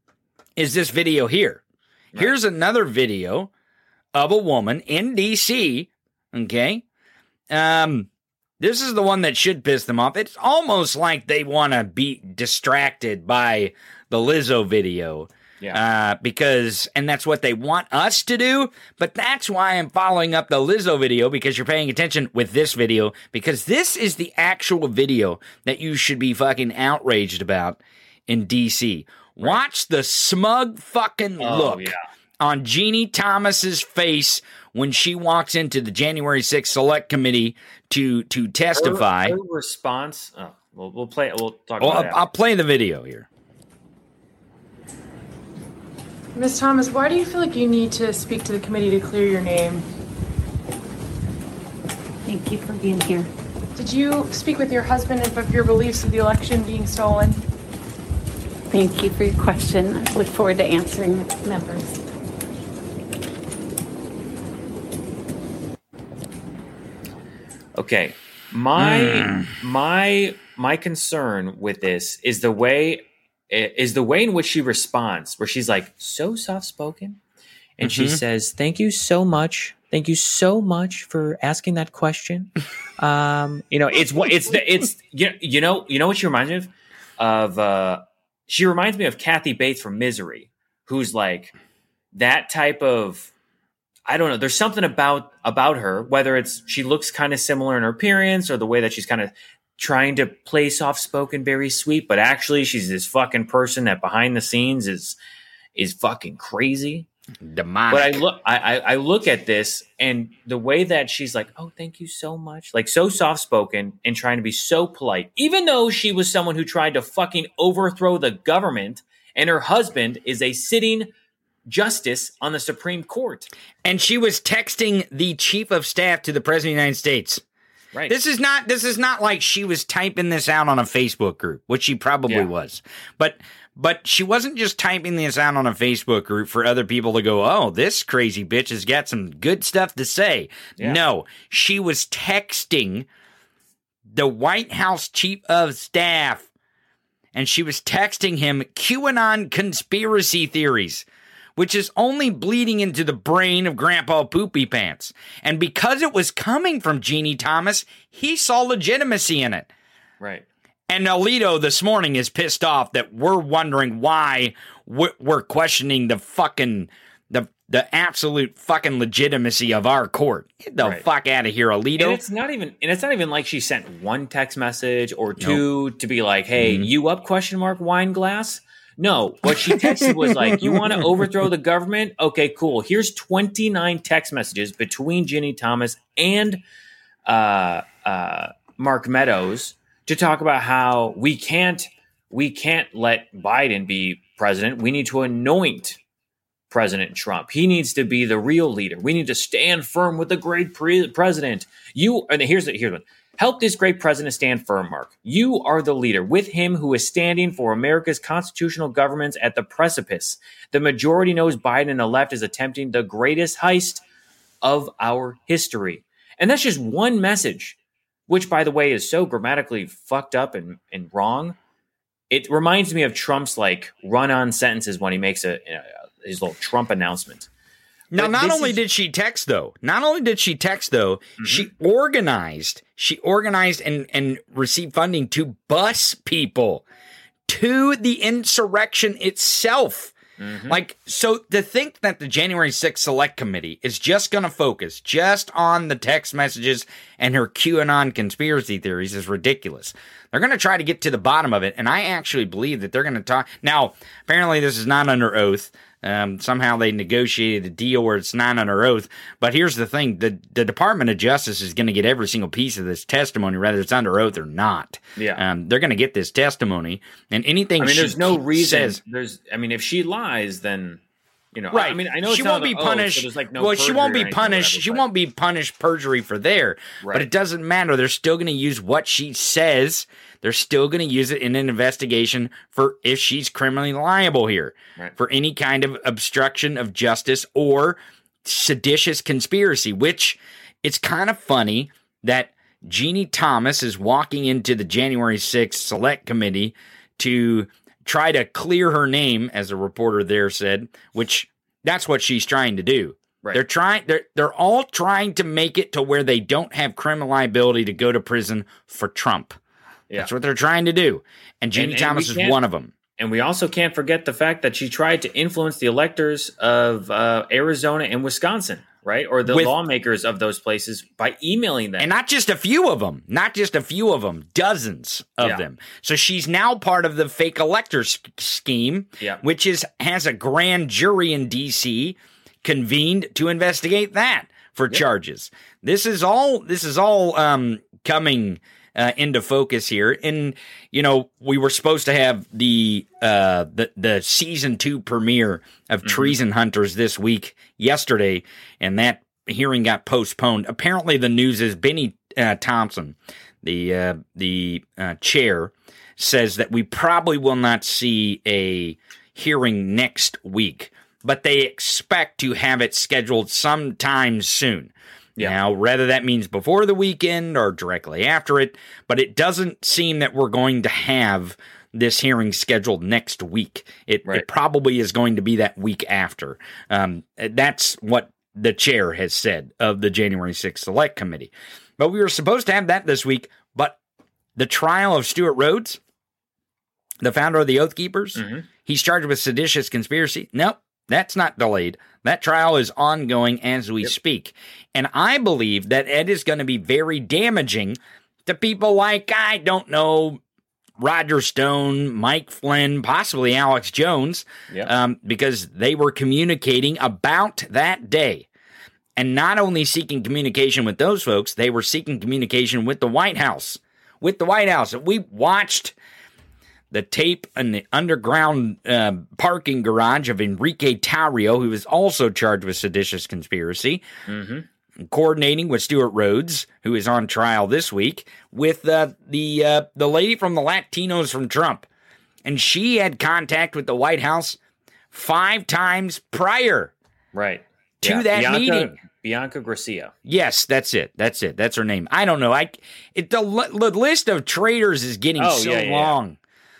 is this video here. Here's another video of a woman in DC. Okay. Um, this is the one that should piss them off. It's almost like they want to be distracted by the Lizzo video Yeah. uh, because, and that's what they want us to do. But that's why I'm following up the Lizzo video because you're paying attention with this video because this is the actual video that you should be fucking outraged about in DC. Watch the smug fucking Oh, look yeah. on Jeannie Thomas's face when she walks into the January 6th Select Committee to to testify. Her, her response. Oh, we'll, we'll play. We'll talk well, about I'll. I'll play the video here. Ms. Thomas, why do you feel like you need to speak to the committee to clear your name? Thank you for being here. Did you speak with your husband of your beliefs of the election being stolen? Thank you for your question. I look forward to answering members. Okay. My Hmm. my my concern with this is the way is the way in which she responds, where she's like so soft spoken, and she Mm-hmm. says, "Thank you so much, thank you so much for asking that question." um, you know, it's what it's the it's you know, you know you know what she reminds me of of uh, she reminds me of Kathy Bates from Misery, who's like that type of I don't know. There's something about about her, whether it's she looks kind of similar in her appearance or the way that she's kind of trying to play soft spoken, very sweet, but actually she's this fucking person that behind the scenes is is fucking crazy. Demonic. But I look I, I I look at this and the way that she's like, oh, thank you so much, like so soft spoken and trying to be so polite, even though she was someone who tried to fucking overthrow the government, and her husband is a sitting justice on the Supreme Court. and she was texting the chief of staff to the president of the United States. Right. This is not this is not like she was typing this out on a Facebook group, which she probably Yeah. was. But but she wasn't just typing this out on a Facebook group for other people to go, "Oh, this crazy bitch has got some good stuff to say." Yeah. No, she was texting the White House chief of staff and she was texting him QAnon conspiracy theories, which is only bleeding into the brain of Grandpa Poopy Pants. And because it was coming from Jeannie Thomas, he saw legitimacy in it. right. And Alito this morning is pissed off that we're wondering why we're questioning the fucking the the absolute fucking legitimacy of our court. Get the Right. fuck out of here, Alito. And it's not even and it's not even like she sent one text message or two to be like, "Hey, Mm-hmm. you up question mark wine glass?" No, what she texted was like, "You want to overthrow the government? Okay, cool. Here's 29 text messages between Ginni Thomas and uh, uh, Mark Meadows to talk about how we can't we can't let Biden be president. We need to anoint President Trump. He needs to be the real leader. We need to stand firm with the great pre- president. You and here's the here's one. Help this great president stand firm, Mark. You are the leader with him who is standing for America's constitutional governments at the precipice. The majority knows Biden and the left is attempting the greatest heist of our history. And that's just one message, which, by the way, is so grammatically fucked up and, and wrong. It reminds me of Trump's like run on sentences when he makes a, a his little Trump announcement. Now, But not only is- did she text though, not only did she text though, she organized, she organized and and received funding to bus people to the insurrection itself. Mhm. Like, so to think that the January 6th Select Committee is just going to focus just on the text messages and her QAnon conspiracy theories is ridiculous. They're going to try to get to the bottom of it, and I actually believe that they're going to talk. Now, apparently, this is not under oath. Um, somehow they negotiated a deal where it's not under oath. But here's the thing: the the Department of Justice is going to get every single piece of this testimony, whether it's under oath or not. Yeah. um, they're going to get this testimony, and anything. I mean, she there's no reason. Says, There's, I mean, if she lies, then you know, Right. I mean, I know she it's won't be an oath, so punished. like no well, she won't be punished. whatever, she but- won't be punished perjury for there. Right. But it doesn't matter. They're still going to use what she says. They're still going to use it in an investigation for if she's criminally liable here Right. for any kind of obstruction of justice or seditious conspiracy. Which it's kind of funny that Ginni Thomas is walking into the January 6th Select Committee to try to clear her name, as a reporter there said, which that's what she's trying to do. Right. They're trying they're they're all trying to make it to where they don't have criminal liability to go to prison for Trump. Yeah. That's what they're trying to do. And Ginni And- and Thomas is one of them. And we also can't forget the fact that she tried to influence the electors of uh, Arizona and Wisconsin, right? Or the With- lawmakers of those places by emailing them. And not just a few of them, not just a few of them, dozens of Yeah. them. So she's now part of the fake elector scheme, Yeah. which is has a grand jury in DC convened to investigate that for charges. This is all this is all um, coming uh, into focus here. And you know, we were supposed to have the uh, the the season two premiere of Treason Hunters this week yesterday, and that hearing got postponed. Apparently, the news is Bennie uh, Thompson, the uh, the uh, chair, says that we probably will not see a hearing next week, but they expect to have it scheduled sometime soon. Yeah. Now, whether that means before the weekend or directly after it, but it doesn't seem that we're going to have this hearing scheduled next week. It, Right. it probably is going to be that week after. Um, that's what the chair has said of the January 6th Select Committee. But we were supposed to have that this week, but the trial of Stewart Rhodes, the founder of the Oath Keepers, Mhm. he's charged with seditious conspiracy. Nope, that's not delayed. That trial is ongoing as we speak. And I believe that it is going to be very damaging to people like, I don't know, Roger Stone, Mike Flynn, possibly Alex Jones, Yeah. um, because they were communicating about that day. And not only seeking communication with those folks, they were seeking communication with the White House. With the White House. We watched the tape in the underground uh, parking garage of Enrique Tarrio, who was also charged with seditious conspiracy, coordinating with Stewart Rhodes, who is on trial this week, with uh, the uh, the lady from the Latinos from Trump, and she had contact with the White House five times prior. right. To that Bianca, meeting. Bianca Gracia. Yes, that's it. That's it. That's her name. I don't know. I it the, the list of traitors is getting Oh, so yeah, yeah, yeah. long.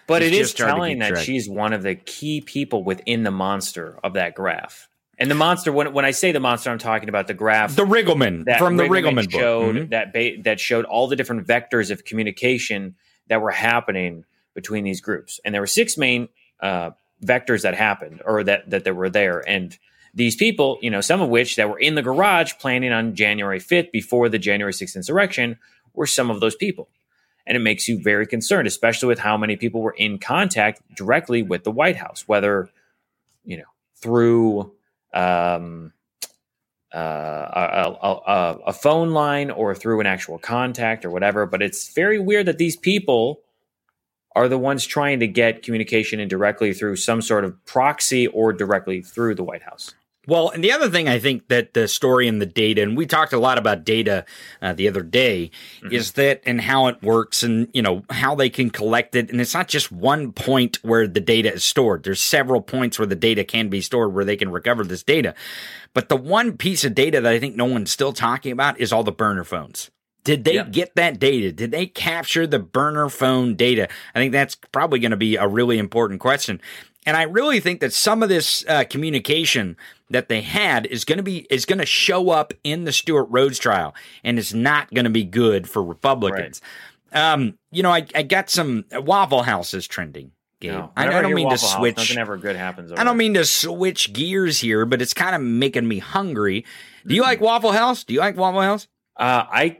But it is just hard to telling that track. she's one of the key people within the monster of that graph. And the monster, when, when I say the monster, I'm talking about the graph The Riggleman from the Riggleman Riggleman showed Mhm. that ba- that showed all the different vectors of communication that were happening between these groups, and there were six main uh, vectors that happened or that that they were there, and these people, you know, some of which that were in the garage planning on January 5th before the January 6th insurrection, were some of those people, and it makes you very concerned, especially with how many people were in contact directly with the White House, whether you know through um, uh, a, a, a, phone line or through an actual contact or whatever. But it's very weird that these people are the ones trying to get communication in directly through some sort of proxy or directly through the White House. Well, and the other thing I think that the story and the data, and we talked a lot about data uh, the other day, is that and how it works and, you know, how they can collect it. And it's not just one point where the data is stored. There's several points where the data can be stored where they can recover this data. But the one piece of data that I think no one's still talking about is all the burner phones. Did they Yeah. get that data? Did they capture the burner phone data? I think that's probably going to be a really important question. And I really think that some of this uh, communication that they had is going to be is going to show up in the Stewart Rhodes trial, and it's not going to be good for Republicans. Um, you know, I, I got some Waffle House is trending. No. I, I don't mean to Waffle House, switch. Nothing ever good happens. Over I don't there. mean to switch gears here, but it's kind of making me hungry. Do you Mm-hmm. like Waffle House? Do you like Waffle House? Uh, I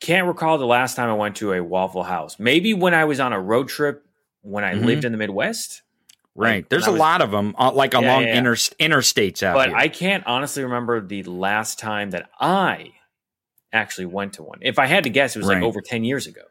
can't recall the last time I went to a Waffle House. Maybe when I was on a road trip when I Mhm. lived in the Midwest. Right. Like, There's a was- lot of them, uh, like Yeah, along yeah, yeah. inter- interstates out But here. I can't honestly remember the last time that I actually went to one. If I had to guess, it was Right. like over 10 years ago.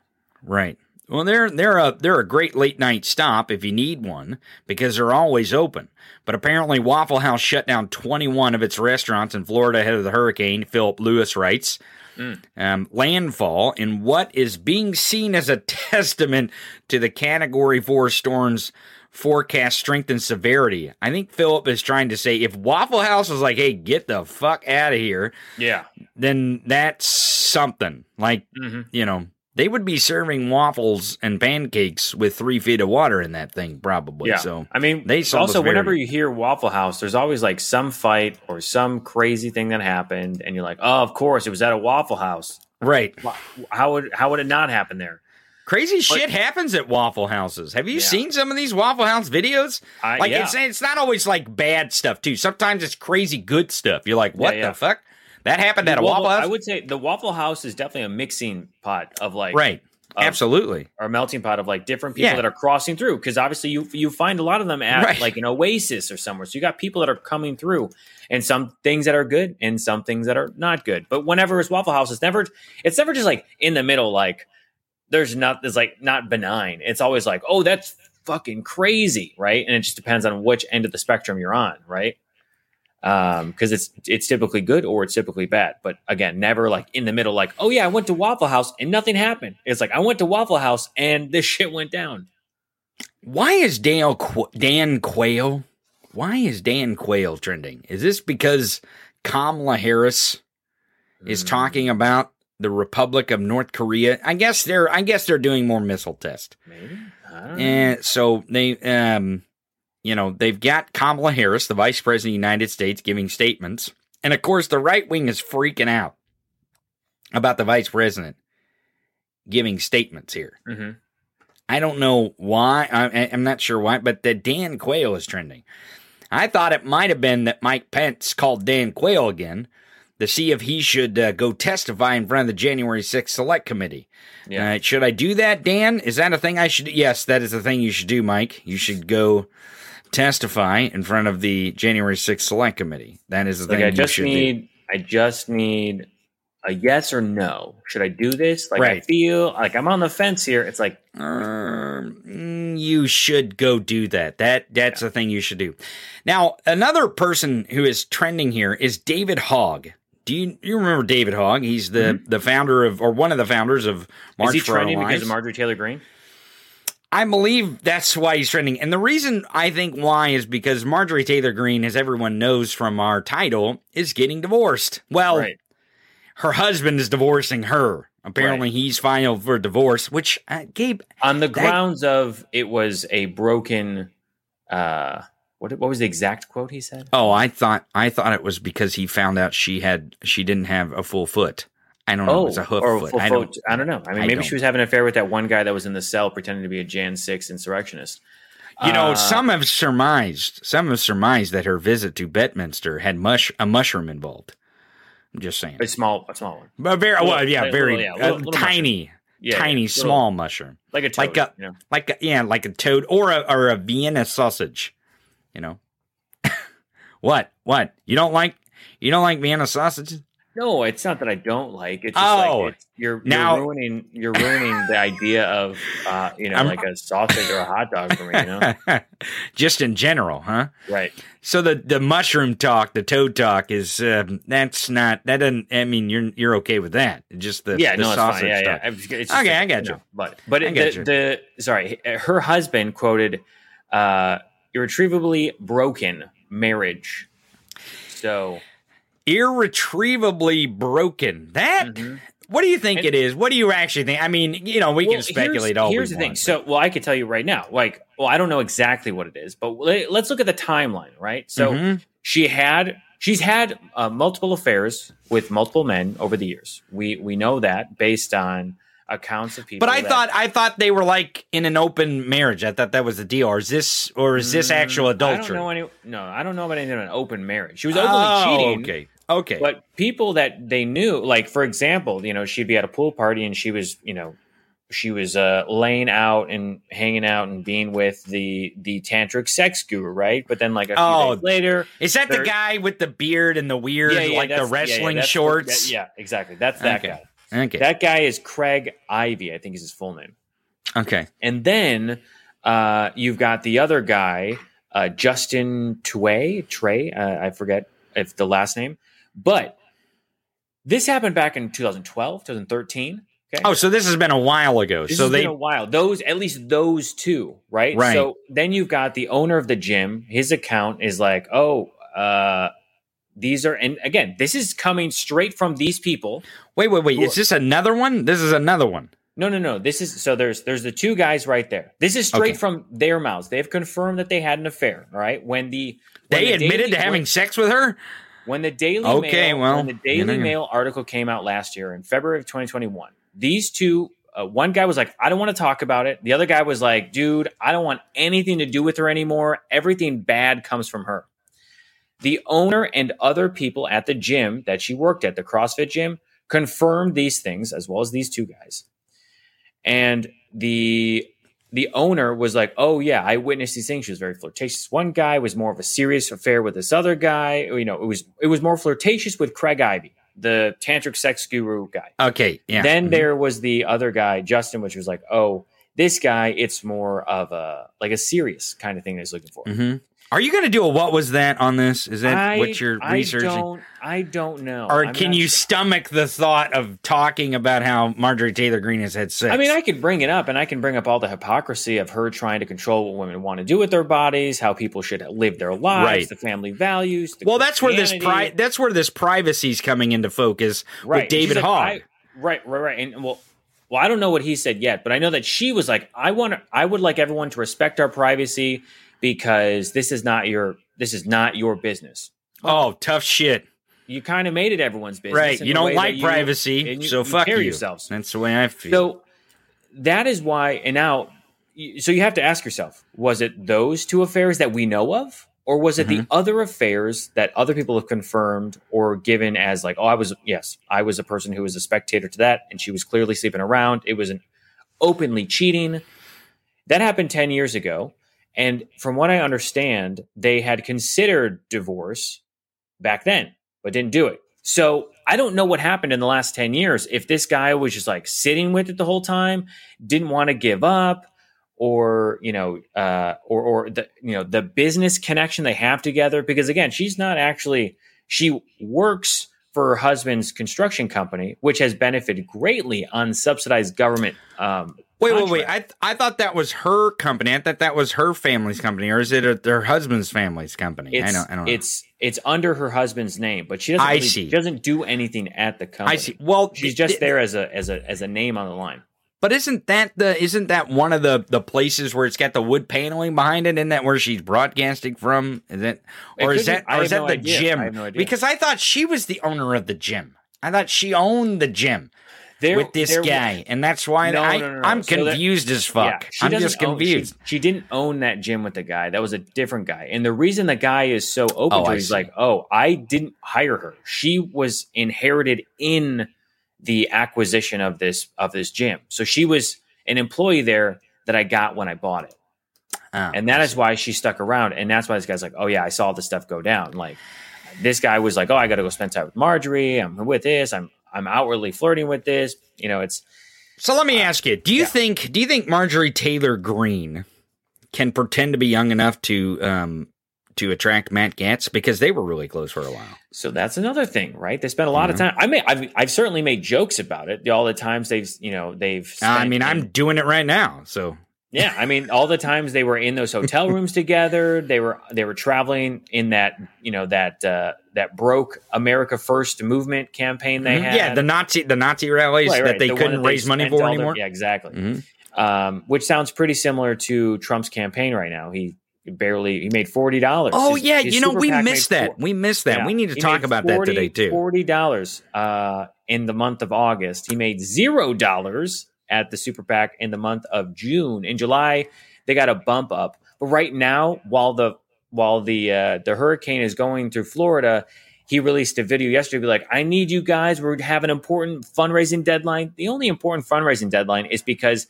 Right. Well, they're they're a they're a great late night stop if you need one because they're always open. But apparently, Waffle House shut down 21 of its restaurants in Florida ahead of the hurricane. Philip Lewis writes, Mm. um, "Landfall in what is being seen as a testament to the Category Four storm's forecast strength and severity." I think Philip is trying to say if Waffle House was like, "Hey, get the fuck out of here," Yeah. then that's something like hmm you know, they would be serving waffles and pancakes with three feet of water in that thing, probably. Yeah. So I mean, they also, the whenever you hear Waffle House, there's always like some fight or some crazy thing that happened. And you're like, oh, of course, it was at a Waffle House. right, How would, how would it not happen there? Crazy shit happens at Waffle Houses. Have you Yeah. seen some of these Waffle House videos? I, Like yeah. it's it's not always like bad stuff too. Sometimes it's crazy good stuff. You're like, what Yeah, the fuck? That happened at a Waffle- Waffle House, I would say the Waffle House is definitely a mixing pot of like, right? of- Absolutely. or a melting pot of like different people that are crossing through. Because obviously you you find a lot of them at Right. like an oasis or somewhere. So you got people that are coming through, and some things that are good and some things that are not good. But whenever it's Waffle House, it's never it's never just like in the middle. Like there's not there's like not benign. It's always like oh that's fucking crazy, right? And it just depends on which end of the spectrum you're on, right? Um, because it's it's typically good or it's typically bad. But again, never like in the middle, like, oh yeah, I went to Waffle House and nothing happened. It's like I went to Waffle House and this shit went down. Why is Dale Qu- Dan Quayle? Why is Dan Quayle trending? Is this because Kamala Harris is Mm. talking about the Republic of North Korea? I guess they're I guess they're doing more missile tests. Maybe. I don't know. And so they um you know, they've got Kamala Harris, the Vice President of the United States, giving statements. And of course the right wing is freaking out about the Vice President giving statements here. Mhm. I don't know why. I, I'm not sure why, but the Dan Quayle is trending. I thought it might have been that Mike Pence called Dan Quayle again to see if he should uh, go testify in front of the January 6th Select Committee. Yeah. Uh, should I do that, Dan? Is that a thing I should? Yes, that is a thing you should do, Mike. You should go testify in front of the January 6th Select Committee. That is the like thing I you just should do. need I just need a yes or no. Should I do this? Like I feel like I'm on the fence here. It's like Um, you should go do that. That that's the thing you should do. Now, another person who is trending here is David Hogg. Do you you remember David Hogg? He's the the founder of or one of the founders of March is he trending because of Marjorie Taylor Greene? I believe that's why he's trending. And the reason I think why is because Marjorie Taylor Greene, as everyone knows from our title, is getting divorced. Well, Right. her husband is divorcing her. Apparently, he's filed for divorce, which, uh, Gabe, On the That- grounds of it was a broken uh what what was the exact quote he said? Oh, I thought I thought it was because he found out she had she didn't have a full foot. I don't know. it was a hoof or foot. I don't. I don't know. I mean, I maybe don't. she was having an affair with that one guy that was in the cell pretending to be a Jan 6 insurrectionist. You know, Uh, some have surmised. Some have surmised that her visit to Bedminster had mush a mushroom involved. I'm just saying. a small, a small one. But very well, yeah, like very little, yeah, uh, little- little tiny, Yeah, tiny, yeah, little- small mushroom, like a toad, like a you know. like a, yeah, like a toad or a or a Vienna sausage. You know, what? What? You don't like? You don't like Vienna sausages? No, it's not that I don't like. It's just Oh, like it's, you're now- you're ruining you're ruining the idea of uh, you know I'm- like a sausage or a hot dog for me. You know, Just in general, huh? right? So the the mushroom talk, the toad talk is um, that's not that doesn't. I mean, you're you're okay with that? Just the yeah, the no, it's sausage fine. Yeah, yeah. It's- it's just Okay, like, I got you. But but it, the, the sorry, her husband quoted uh, "irretrievably broken marriage." So Irretrievably broken. That. Mhm. What do you think And- it is? What do you actually think? I mean, you know, we Well, can speculate here's, all Here's the thing. want. So, well, I could tell you right now. Like, well, I don't know exactly what it is, but let- let's look at the timeline, right? So, Mhm. she had she's had uh, multiple affairs with multiple men over the years. We we know that based on accounts of people. But I that- thought I thought they were like in an open marriage. I thought that was the deal. Or is this or is this actual Mm, I adultery? don't know any. No, I don't know about anything of an open marriage. She was openly Oh, cheating. Okay. Okay. But people that they knew, like for example, you know, she'd be at a pool party and she was, you know, she was uh, laying out and hanging out and being with the the tantric sex guru, right? But then like a few Oh, days later, is that the guy with the beard and the weird Yeah, yeah, like the yeah, yeah, wrestling the- shorts? that- yeah, exactly. That's that Okay. guy. Okay. That guy is Craig Ivey, I think is his full name. okay. And then uh, you've got the other guy, uh, Justin Tway, Trey, uh, I forget if the last name, but this happened back in 2012, 2013. Okay. Oh, so this has been a while ago. This so they been a while. Those, at least those two, right? Right. So then you've got the owner of the gym. His account is like, oh, uh, these are, and again, this is coming straight from these people. wait, wait, wait. Is this another one? This is another one. No, no, no. This is so there's there's the two guys right there. This is straight Okay. from their mouths. They've confirmed that they had an affair. All right. When the when They the admitted Daily- to having when, sex with her. when the Daily Okay, Mail well, when the Daily you know. Mail article came out last year in February of 2021. These two, uh, one guy was like, "I don't want to talk about it." The other guy was like, "Dude, I don't want anything to do with her anymore. Everything bad comes from her." The owner and other people at the gym that she worked at, the CrossFit gym, confirmed these things as well as these two guys. And the the owner was like, "Oh yeah, I witnessed these things. She was very flirtatious. One guy was more of a serious affair with this other guy. You know, it was it was more flirtatious with Craig Ivey, the tantric sex guru guy. Okay. Yeah. Then Mhm. there was the other guy, Justin, which was like, oh, this guy, it's more of a like a serious kind of thing that he's looking for. Mhm. Are you going to do a what was that on this? Is that I, what you're I researching? don't, I don't know. or I'm can you sure. stomach the thought of talking about how Marjorie Taylor Greene has had sex? I mean, I could bring it up, and I can bring up all the hypocrisy of her trying to control what women want to do with their bodies, how people should live their lives, Right. the family values. the well, that's where this pri- that's where this privacy's coming into focus right. with David like, Hogg. Right, right, right. And well, well, I don't know what he said yet, but I know that she was like, I want, I would like everyone to respect our privacy because this is not your, this is not your business. oh, tough shit. You kind of made it everyone's business, Right. You don't like you- privacy, you- so you fuck carry you. yourselves. That's the way I feel. So that is why, and now, so you have to ask yourself: Was it those two affairs that we know of, or was it Mm-hmm. the other affairs that other people have confirmed or given as like, oh, I was yes, I was a person who was a spectator to that, and she was clearly sleeping around. It was an openly cheating. That happened ten years ago, and from what I understand, they had considered divorce back then, but didn't do it. So I don't know what happened in the last 10 years. If this guy was just like sitting with it the whole time, didn't want to give up, or, you know, uh, or, or the, you know, the business connection they have together. Because again, she's not actually, she works for her husband's construction company, which has benefited greatly on subsidized government. Um, wait, wait, wait. contracts. I I thought that was her company. I thought that was her family's company, or is it a, their husband's family's company? It's, I don't. I don't know. It's it's under her husband's name, but she doesn't. I really- see. She doesn't do anything at the company. I see. Well, She's th- just th- there as a as a as a name on the line. But isn't that the isn't that one of the the places where it's got the wood paneling behind it? Isn't that where she's broadcasting from? Is it It or could is that. I or is that no the idea. gym? I no. Because I thought she was the owner of the gym. I thought she owned the gym There, with this there- guy, and that's why No, I, no, no. I'm So that- confused as fuck. Yeah, I'm just own- she- confused. she, didn't own that gym with the guy. That was a different guy. And the reason the guy is so open Oh, to it is like, oh, I didn't hire her. She was inherited in the acquisition of this of this gym. So she was an employee there that I got when I bought it. Oh, and that is why she stuck around. And that's why this guy's like, oh yeah, I saw this stuff go down. Like this guy was like, oh, I got to go spend time with Marjorie. I'm with this. I'm I'm outwardly flirting with this. You know, it's So let me ask you: Do you think do you think Marjorie Taylor Greene can pretend to be young enough to um to attract Matt Gaetz because they were really close for a while? So that's another thing, right? They spent a lot Mhm. of time. I mean, I've, I've certainly made jokes about it. All the times they've, you know, they've. I mean, I'm doing it right now. So yeah. I mean, all the times they were in those hotel rooms together. They were they were traveling in that you know that uh, that broke America First movement campaign they had. Mm-hmm. yeah, the Nazi the Nazi rallies Right, that they The couldn't that they raise money for their- anymore. yeah, exactly. Mhm. Um, which sounds pretty similar to Trump's campaign right now. He barely he made forty dollars. Oh yeah, you know we missed that. We missed that. Yeah. We need to talk about that today too. Forty dollars uh, in the month of August. He made zero dollars at the super PAC in the month of June. In July, they got a bump up, but right now, while the while the uh, the hurricane is going through Florida, he released a video yesterday. Be like, I need you guys. We have an important fundraising deadline. The only important fundraising deadline is because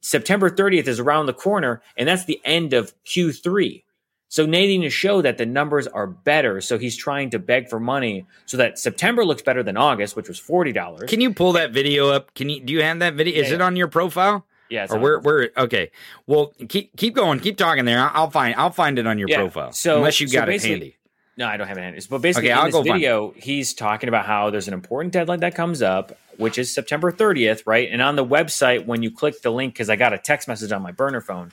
September 30th is around the corner, and that's the end of Q3. So needing to show that the numbers are better. So he's trying to beg for money so that September looks better than August, which was forty dollars. Can you pull that video up? Can you do you have that video? Is Yeah, it yeah. on your profile? Yeah, or where where okay. Well, keep keep going, keep talking there. I'll, I'll find I'll find it on your Yeah, profile. so- unless you so got it handy. No, I don't have it handy. But basically, Okay, I'll in this video, he's talking about how there's an important deadline that comes up, which is September 30th, right? And on the website, when you click the link, because I got a text message on my burner phone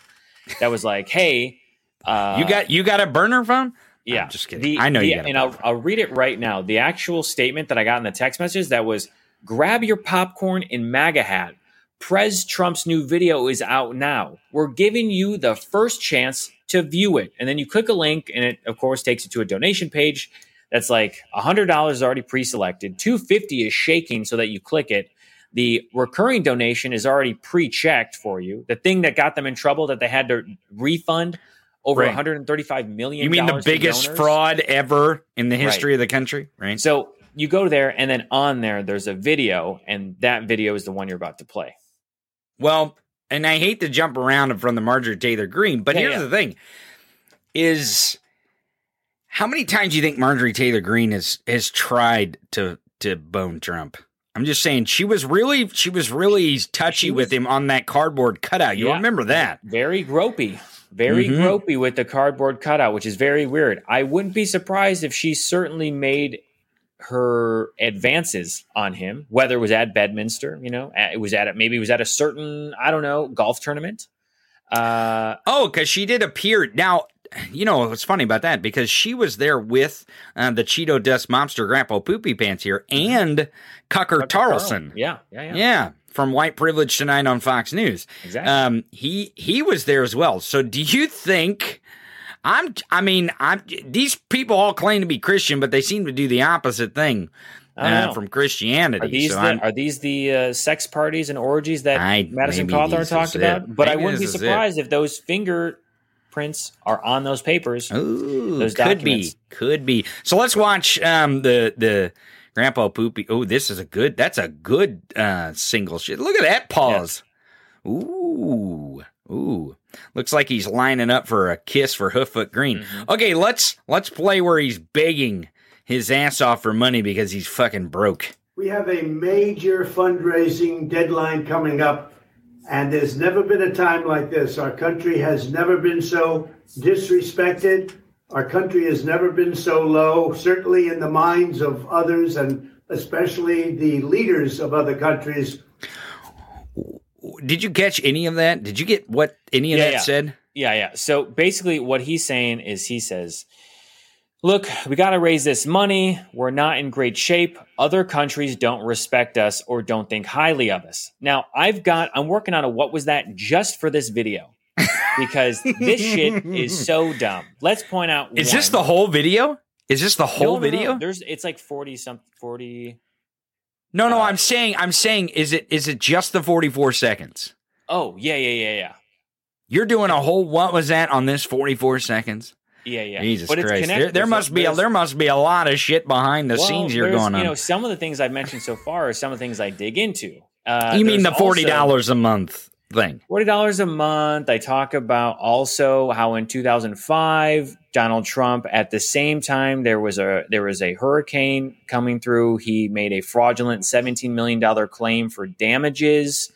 that was like, "Hey, uh, you got you got a burner phone? Yeah, I'm just kidding. The- I know the- you got and I'll, I'll read it right now. The actual statement that I got in the text message that was grab your popcorn and MAGA hat. Prez Trump's new video is out now. We're giving you the first chance to view it. And then you click a link, and it, of course, takes you to a donation page that's like $100 is already pre selected, 250 is shaking so that you click it. The recurring donation is already pre checked for you. The thing that got them in trouble that they had to refund over Right. 135 million. You mean the biggest fraud ever in the Right. history of the country, right? So you go there, and then on there, there's a video, and that video is the one you're about to play. Well, and I hate to jump around from the Marjorie Taylor Greene, but Yeah, here's yeah. the thing: is how many times do you think Marjorie Taylor Greene has has tried to to bone Trump? I'm just saying she was really she was really touchy She with him on that cardboard cutout. You Yeah. remember that? Very gropey. Very Mhm. gropey with the cardboard cutout, which is very weird. I wouldn't be surprised if she certainly made her advances on him, whether it was at Bedminster, you know, it was at a, maybe it was at a certain, I don't know, golf tournament. Uh, Oh, because she did appear. Now, you know what's funny about that? Because she was there with uh, the Cheeto Dust Monster Grandpa Poopy Pants here and Cucker Tarleson. yeah, yeah, yeah, Yeah, from White Privilege Tonight on Fox News. exactly. Um, he he was there as well. So, do you think? I'm. I mean, I'm. These people all claim to be Christian, but they seem to do the opposite thing uh, from Christianity. Are these so the, are these the uh, sex parties and orgies that I- Madison maybe Cawthorn talked about? But I wouldn't be this is it. surprised if those fingerprints are on those papers. Ooh, those could documents. be, could be. So let's watch um, the the Grandpa Poopy. Oh, this is a good. That's a good uh, single shit. Look at that pause. Ooh, ooh. Looks like he's lining up for a kiss for Hooffoot Greene. Mm-hmm. Okay, let's let's play where he's begging his ass off for money because he's fucking broke. We have a major fundraising deadline coming up, and there's never been a time like this. Our country has never been so disrespected. Our country has never been so low, certainly in the minds of others, and especially the leaders of other countries. Did you catch any of that? Did you get what any of Yeah, that yeah. said? Yeah, yeah. So basically, what he's saying is he says, Look, we got to raise this money. We're not in great shape. Other countries don't respect us or don't think highly of us. Now, I've got, I'm working on a what was that just for this video because this shit is so dumb. Let's point out. Is this the whole video? Is this the whole no, no. video? There's, it's like 40 something, 40. No, no, Uh, I'm saying, I'm saying, is it is it just the 44 seconds? Oh, yeah, yeah, yeah, yeah. You're doing a whole what was that on this 44 seconds? Yeah, yeah. Jesus But it's Christ! connected. There, there must be a, there must be a lot of shit behind the Well, scenes here there's, going on. You know, some of the things I've mentioned so far are some of the things I dig into. Uh, you mean the forty dollars a month thing? Forty dollars a month. I talk about also how in 2005, Donald Trump, at the same time there was a there was a hurricane coming through. He made a fraudulent 17 million dollar claim for damages,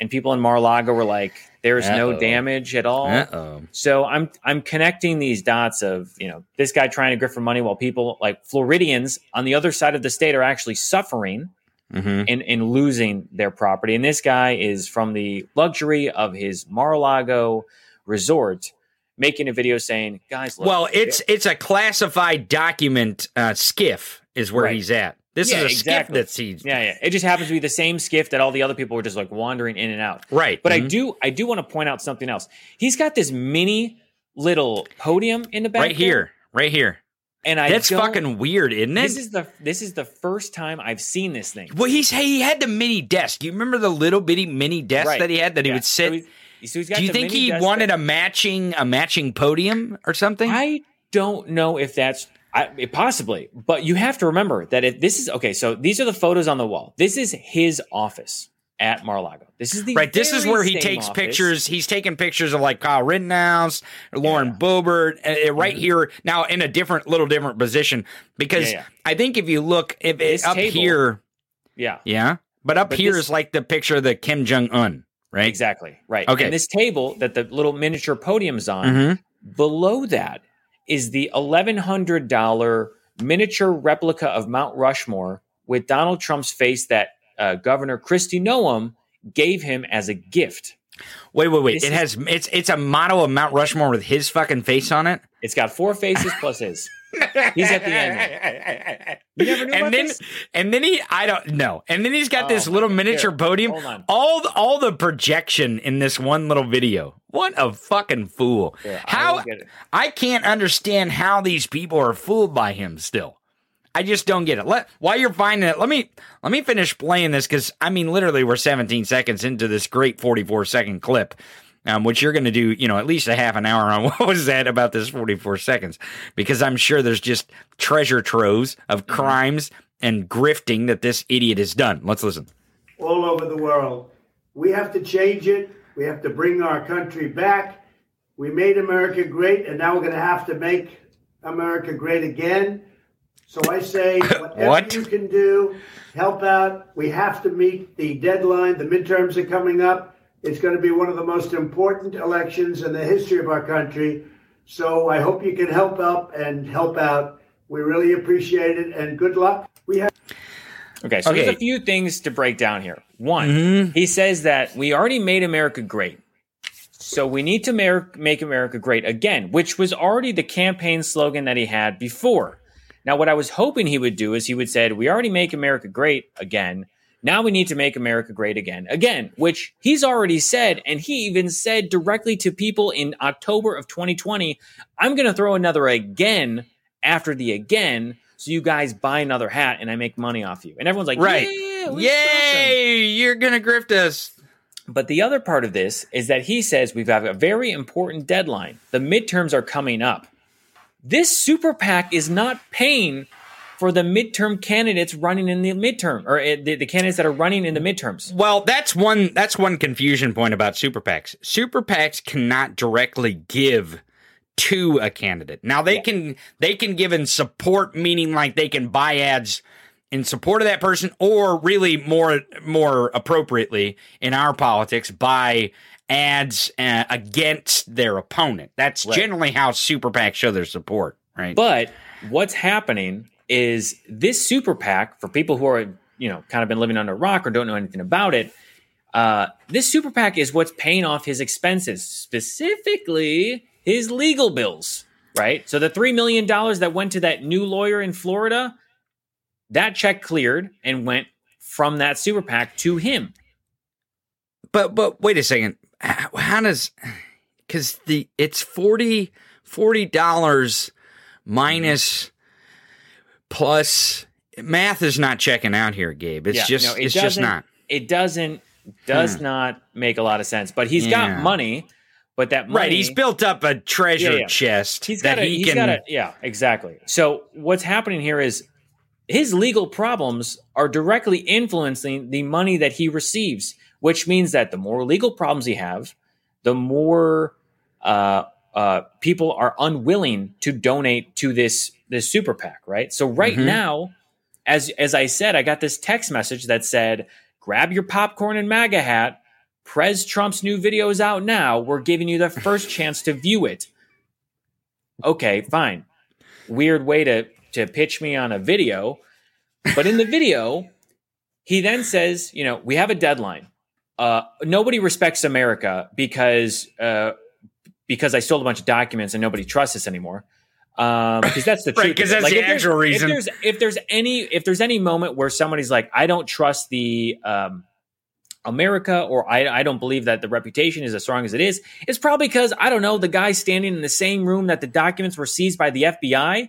and people in Mar-a-Lago were like, "There's no Uh-oh. damage at all." Uh oh. So I'm I'm connecting these dots of you know this guy trying to grip for money while people like Floridians on the other side of the state are actually suffering hmm and, and losing their property. And this guy is from the luxury of his Mar-a-Lago resort, making a video saying, "Guys, look, Well, it's it's a classified document uh, SCIF is where Right. he's at. This Yeah, is a exactly. SCIF that's he's yeah, yeah." It just happens to be the same SCIF that all the other people were just like wandering in and out. right. But I Mhm. do I do want to point out something else. He's got this mini little podium in the back right here, right here. And I That's fucking weird, isn't it? This is the this is the first time I've seen this thing. well, he's he had the mini desk. You remember the little bitty mini desk Right. that he had that he would sit? So he's- so he's Do you think he wanted a matching a matching podium or something? I don't know if that's I, it possibly, but you have to remember that if this is okay. So these are the photos on the wall. This is his office at Mar-a-Lago. This is the right. This is where he takes office. pictures. He's taking pictures of like Kyle Rittenhouse, Lauren Boebert, uh, uh, right here now in a different, little different position. Because Yeah, yeah. I think if you look if This up table- here, Yeah, yeah, but up But here is this- like the picture of the Kim Jong Un, right? exactly. Right. Okay. And this table that the little miniature podium's on, Mhm. below that is the eleven hundred dollar miniature replica of Mount Rushmore with Donald Trump's face that uh, Governor Kristi Noem gave him as a gift. Wait, wait, wait. This it is- has it's it's a model of Mount Rushmore with his fucking face on it. It's got four faces plus his. He's at the end. You never knew and then this? and then he I don't know. And then he's got Oh this little miniature Here, podium. All the, all the projection in this one little video. What a fucking fool. Here, how it. I can't understand how these people are fooled by him still. I just don't get it. Let while you're finding it, let me let me finish playing this because I mean literally we're 17 seconds into this great 44 second clip. Um, which you're going to do, you know, at least a half an hour on what was that about this 44 seconds, because I'm sure there's just treasure troves of Mm-hmm. crimes and grifting that this idiot has done. Let's listen. all over the world. We have to change it. We have to bring our country back. We made America great, and now we're going to have to make America great again. So I say, whatever What? you can do, help out. We have to meet the deadline. The midterms are coming up. It's going to be one of the most important elections in the history of our country. So I hope you can help up and help out. We really appreciate it, and good luck. We have. Okay, so there's Okay. a few things to break down here. One, Mm-hmm. he says that we already made America great. So we need to make America great again, which was already the campaign slogan that he had before. Now, what I was hoping he would do is he would said, "We already make America great again. Now we need to make America great again, again," which he's already said, and he even said directly to people in October of 2020, "I'm going to throw another again after the again, so you guys buy another hat and I make money off you." And everyone's like, Right. "Yeah, we trust him." Yay! You're gonna grift us. But the other part of this is that he says we've got a very important deadline. The midterms are coming up. This super PAC is not paying for the midterm candidates running in the midterm or uh, the, the candidates that are running in the midterms. Well, that's one that's one confusion point about super PACs. Super PACs cannot directly give to a candidate. Now they can they can give in support, meaning like they can buy ads in support of that person, or really more more appropriately in our politics, buy ads uh, against their opponent. That's Right. generally how super PACs show their support, right? But what's happening is this super PAC for people who are you know kind of been living under a rock or don't know anything about it. Uh, this super PAC is what's paying off his expenses, specifically his legal bills. Right. So the three million dollars that went to that new lawyer in Florida, that check cleared and went from that super PAC to him. But but wait a second. How does because the it's 40 dollars minus plus math is not checking out here, Gabe. It's Yeah, just no, it it's just doesn't- It doesn't does Hmm. not make a lot of sense. But he's Yeah. got money. But that money, Right, he's built up a treasure Yeah, chest He's that got a, he he's can. got a, yeah, exactly. So what's happening here is his legal problems are directly influencing the money that he receives, which means that the more legal problems he have, the more uh, uh, people are unwilling to donate to this this super PAC, right? So right Mhm. now, as as I said, I got this text message that said, "Grab your popcorn and MAGA hat." Prez Trump's new video is out now. We're giving you the first chance to view it. Okay, fine. Weird way to to pitch me on a video, but in the video, he then says, you know, we have a deadline. Uh, nobody respects America because uh, because I stole a bunch of documents and nobody trusts us anymore. Um, because that's the Right, truth. 'cause of it. that's the if there's- actual reason. If there's if there's any if there's any moment where somebody's like, I don't trust the um, America, or I, I don't believe that the reputation is as strong as it is, it's probably because I don't know the guy standing in the same room that the documents were seized by the FBI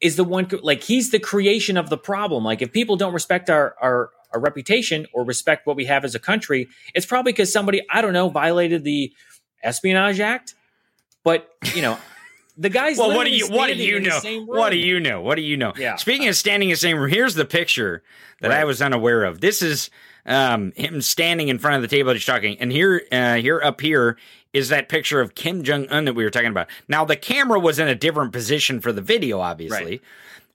is the one like he's the creation of the problem. Like if people don't respect our our our reputation or respect what we have as a country, it's probably because somebody I don't know violated the Espionage Act. But you know, the guys. Well, what do you what do you know? What do you know? What do you know? Yeah. Speaking of standing in the same room, here's the picture that I was unaware of. This is um, him standing in front of the table he's talking, and here, uh, here up here is that picture of Kim Jong Un that we were talking about. Now the camera was in a different position for the video, obviously, Right.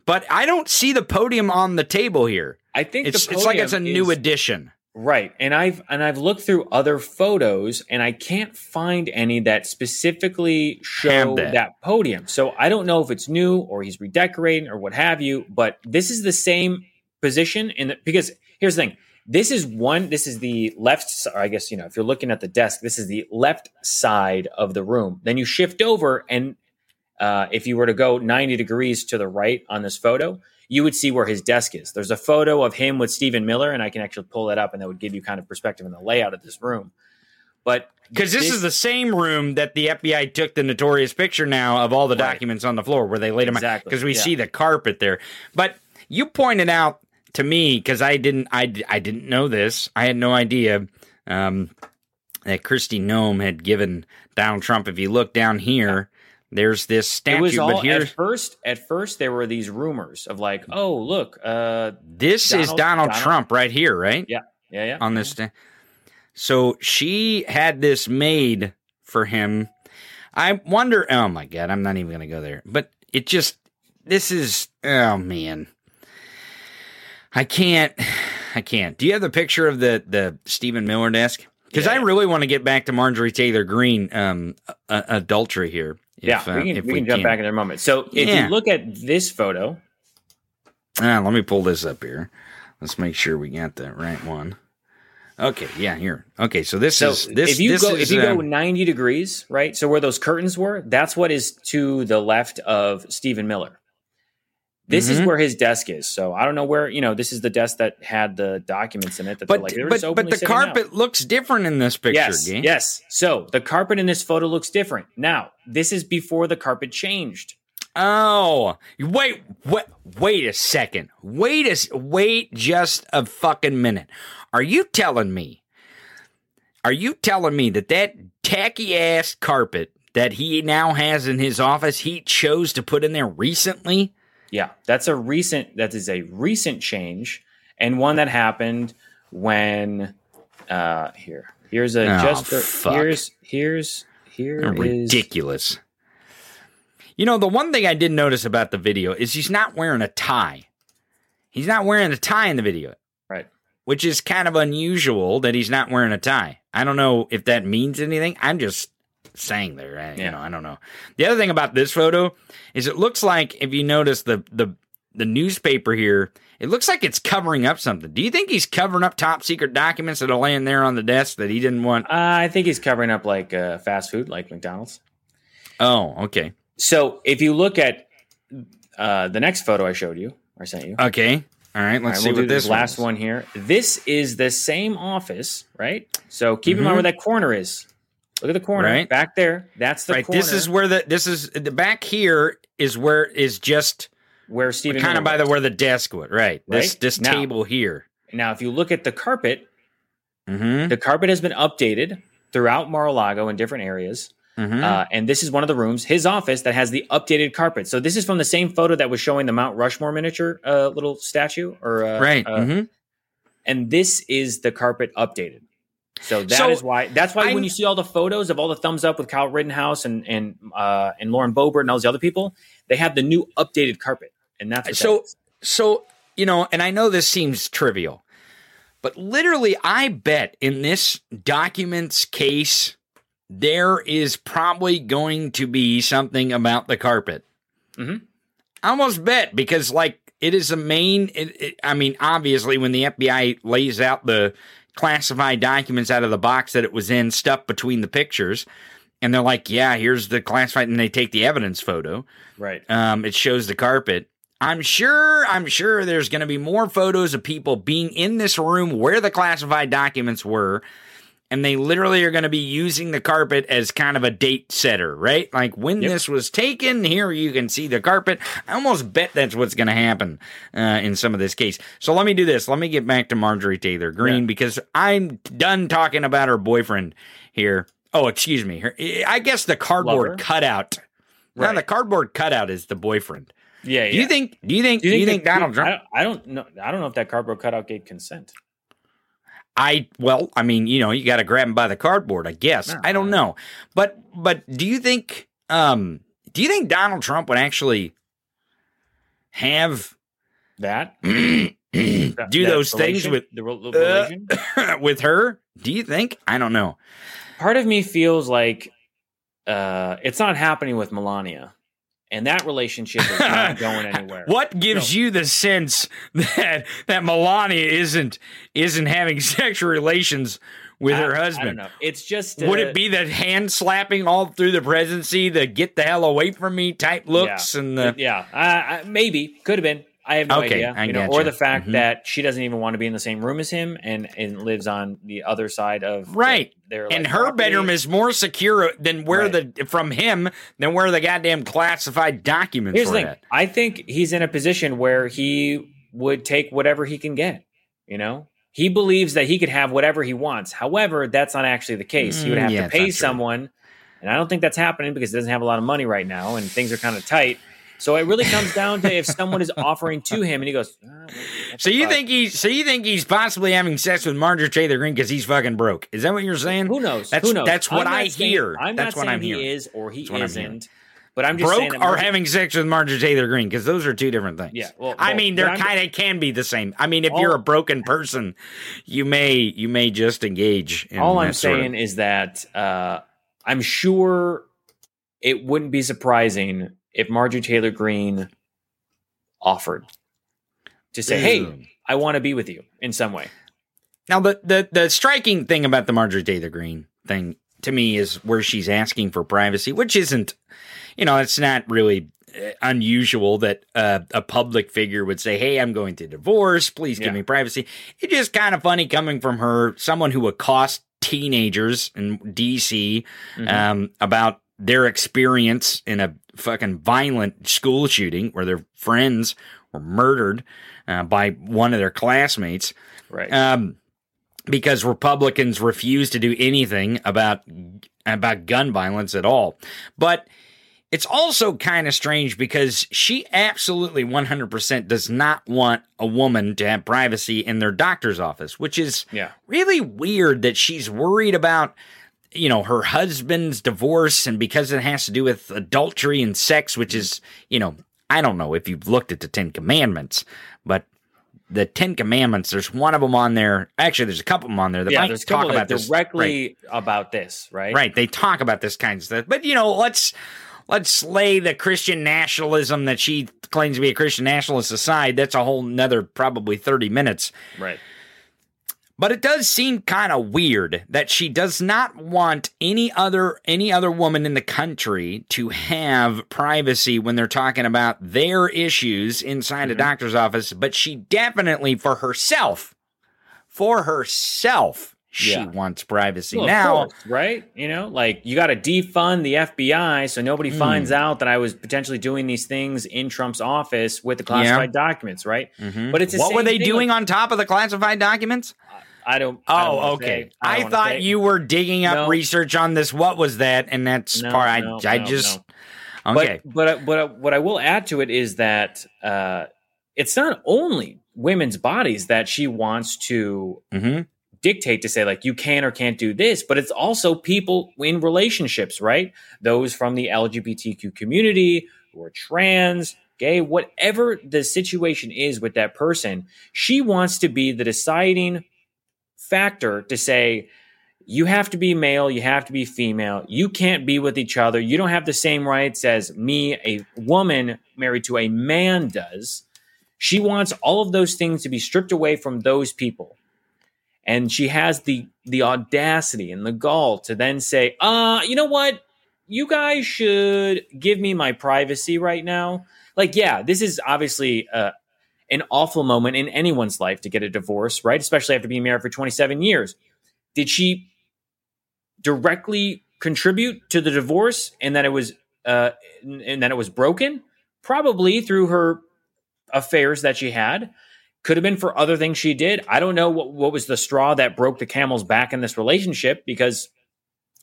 but I don't see the podium on the table here. I think It's the it's like it's a new is- addition. Right. And I've and I've looked through other photos and I can't find any that specifically show that. that. podium. So I don't know if it's new or he's redecorating or what have you, but this is the same position in the, because here's the thing. This is one this is the left I guess you know if you're looking at the desk this is the left side of the room. Then you shift over and uh, if you were to go 90 degrees to the right on this photo, you would see where his desk is. There's a photo of him with Stephen Miller, and I can actually pull that up, and that would give you kind of perspective in the layout of this room. But Because this, is the same room that the FBI took the notorious picture now of all the Right. documents on the floor where they laid them out. Exactly, Because we yeah. see the carpet there. But you pointed out to me because I didn't I, I didn't know this. I had no idea um, that Kristi Noem had given Donald Trump. If you look down here, there's this statue. it was all but here, at first. At first, there were these rumors of like, oh, look, uh, this is Donald- Donald, Donald- Trump right here, right? yeah, yeah, yeah. on this. sta- So she had this made for him. I wonder. Oh my god, I'm not even going to go there. But it just this is. Oh man, I can't. I can't. Do you have the picture of the the Stephen Miller desk? Because I really want to get back to Marjorie Taylor Greene um, uh, adultery here. If, yeah, uh, we can, if we can jump back in there a moment. So if Yeah. you look at this photo, Ah, let me pull this up here. Let's make sure we got the right one. Okay, yeah, here. Okay, so this so is this. if you this go is, if you go um, 90 degrees, right? So where those curtains were, that's what is to the left of Stephen Miller. This is Mhm. where his desk is. So I don't know where, you know, this is the desk that had the documents in it that But like, but but the sitting out. carpet looks different in this picture. Yes, yes. So the carpet in this photo looks different. Now, this is before the carpet changed. Oh, wait, wait, wait a second. Wait a wait just a fucking minute. Are you telling me? Are you telling me that that tacky ass carpet that he now has in his office he chose to put in there recently? Yeah, that's a recent. That is a recent change, and one that happened when. Uh, here, here's a Oh, just. fuck. Here's here's here is Ridiculous. You know, the one thing I did notice about the video is he's not wearing a tie. He's not wearing a tie in the video. right. which is kind of unusual that he's not wearing a tie. I don't know if that means anything. I'm just saying there. I, You know, I don't know. The other thing about this photo is it looks like if you notice the the the newspaper here, it looks like it's covering up something. Do you think he's covering up top secret documents that are laying there on the desk that he didn't want? Uh, I think he's covering up like uh, fast food, like McDonald's. Oh, okay, So if you look at uh, the next photo I showed you, or sent you, okay. All right, let's All right, see we'll what do this last one. here. This is the same office, right? So keep in Mhm. mind where that corner is. Look at the corner Right. back there. That's the Right, corner this is where the this is the back here is where is just where Stephen kind of by the where the desk would. Right, this Right? this Now- table here. Now, if you look at the carpet, Mm-hmm. the carpet has been updated throughout Mar-a-Lago in different areas. mm-hmm. Uh, and this is one of the rooms, his office, that has the updated carpet. So this is from the same photo that was showing the Mount Rushmore miniature uh, little statue, or uh, right. uh, mm-hmm. and this is the carpet updated. So that is So, why. That's why I- when you see all the photos of all the thumbs up with Kyle Rittenhouse and and uh, and Lauren Boebert and all these other people, they have the new updated carpet, and that's So- that is. So, you know, and I know this seems trivial, but literally, I bet in this documents case, there is probably going to be something about the carpet. Mm-hmm. I almost bet because, like, it is a main. It, it, I mean, obviously, when the FBI lays out the classified documents out of the box that it was in, stuff between the pictures, and they're like, "Yeah, here's the classified," and they take the evidence photo right. um, it shows the carpet. I'm sure, I'm sure there's going to be more photos of people being in this room where the classified documents were and they literally are going to be using the carpet as kind of a date setter, right? Like when Yep. this was taken, here you can see the carpet. I almost bet that's what's going to happen uh, in some of this case. So let me do this. Let me get back to Marjorie Taylor Greene Yeah. because I'm done talking about her boyfriend here. Oh, excuse me. Her, I guess the cardboard cutout. Right. the cardboard cutout is the boyfriend. Yeah, Do you think? Do you think? Do you think, that- Donald Trump? I don't, I don't know. I don't know if that cardboard cutout gave consent. I well, I mean, you know, you got to grab him by the cardboard, I guess. I don't know, but but do you think? Um, do you think Donald Trump would actually have That do that those things with the rel- uh, with her? Do you think? I don't know. Part of me feels like uh, it's not happening with Melania, and that relationship is not going anywhere. What gives you the sense that that Melania isn't isn't having sexual relations with I- her I don't husband? know. It's just Would uh, it be the hand slapping all through the presidency, the "get the hell away from me" type looks, and the yeah, uh, uh, maybe could have been. I have no Okay, idea. I you know, or the fact Mhm. that she doesn't even want to be in the same room as him and and lives on the other side of right? their and like, her property. bedroom is more secure than where Right. the from him than where the goddamn classified documents Here's the thing. at. I think he's in a position where he would take whatever he can get. You know, he believes that he could have whatever he wants. However, that's not actually the case. He would Mm, have yeah, to pay someone, and I don't think that's happening because he doesn't have a lot of money right now, and things are kind of tight. So it really comes down to if someone is offering to him, and he goes. "Ah, what- what So you fuck?" think he's so you think he's possibly having sex with Marjorie Taylor Greene because he's fucking broke? Is that what you're saying? Who knows? That's Who knows? that's what I saying- hear. I'm that's not what saying I'm he hearing. is or he That's what I'm isn't. But I'm just saying broke that or having sex with Marjorie Taylor Greene because those are two different things. Yeah, well, I mean, they're kind of can be the same. I mean, if All- you're a broken person, you may you may just engage. In All I'm sort of- saying is that uh, I'm sure it wouldn't be surprising if Marjorie Taylor Greene offered to say, "Hey, I want to be with you in some way." Now, the, the the striking thing about the Marjorie Taylor Greene thing to me is where she's asking for privacy, which isn't, you know, it's not really uh, unusual that uh, a public figure would say, "Hey, I'm going to divorce. Please give Yeah. me privacy." It's just kind of funny coming from her, someone who accosts teenagers in DC Mhm. um, about their experience in a fucking violent school shooting where their friends were murdered uh, by one of their classmates Right. um, because Republicans refuse to do anything about about gun violence at all. But it's also kind of strange because she absolutely 100% does not want a woman to have privacy in their doctor's office, which is yeah. really weird that she's worried about you know her husband's divorce and because it has to do with adultery and sex which is you know i don't know if you've looked at the 10 commandments but the 10 commandments there's one of them on there. Actually there's a couple of them on there that yeah, there's talk about this. directly about this, right? right they talk about this kind of stuff. But you know let's let's lay the christian nationalism that she claims to be a christian nationalist aside. That's a whole nother probably 30 minutes. Right. But it does seem kind of weird that she does not want any other any other woman in the country to have privacy when they're talking about their issues inside Mm-hmm. a doctor's office, but she definitely for herself for herself she Yeah. wants privacy. Well, now, course, right? You know, like you got to defund the FBI so nobody Hmm. finds out that I was potentially doing these things in Trump's office with the classified documents, right? Mhm. But it's what were they doing like- on top of the classified documents? I don't. I don't Oh, okay. say. I, wanna thought say. you were digging up No. research on this. What was that? And that's No, part. I, no, I no, just okay. But but uh, but uh, what I will add to it is that uh, it's not only women's bodies that she wants to Mhm. dictate to say like you can or can't do this, but it's also people in relationships, right? Those from the LGBTQ community who are trans, gay, whatever the situation is with that person, she wants to be the deciding factor to say you have to be male, you have to be female, you can't be with each other, you don't have the same rights as me, a woman married to a man, does. She wants all of those things to be stripped away from those people. And she has the the audacity and the gall to then say, uh, you know what? You guys should give me my privacy right now. Like, yeah, this is obviously uh, an awful moment in anyone's life to get a divorce, right? Especially after being married for 27 years. Did she directly contribute to the divorce and that it was uh, and that it was broken? Probably through her affairs that she had. Could have been for other things she did. I don't know what, what was the straw that broke the camel's back in this relationship because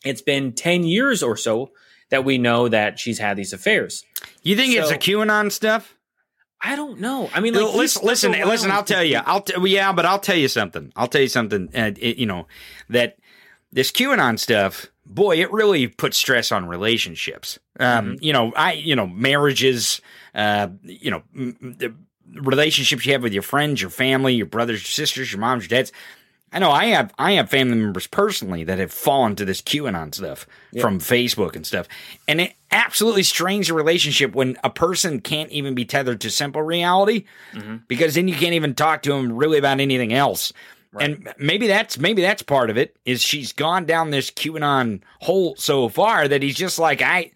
it's been 10 years or so that we know that she's had these affairs. You think it's So- a QAnon stuff? I don't know. I mean, like, listen, listen, listen. I'll tell you. I'll t- yeah, but I'll tell you something. I'll tell you something. Uh, it, you know that this QAnon stuff, boy, it really puts stress on relationships. Um, Mm-hmm. You know, I, you know, marriages. Uh, you know, m- the relationships you have with your friends, your family, your brothers, your sisters, your moms, your dads. I know I have I have family members personally that have fallen to this QAnon stuff from Facebook and stuff. And it absolutely strains a relationship when a person can't even be tethered to simple reality because then you can't even talk to them really about anything else. And maybe that's maybe that's part of it is she's gone down this QAnon hole so far that he's just like I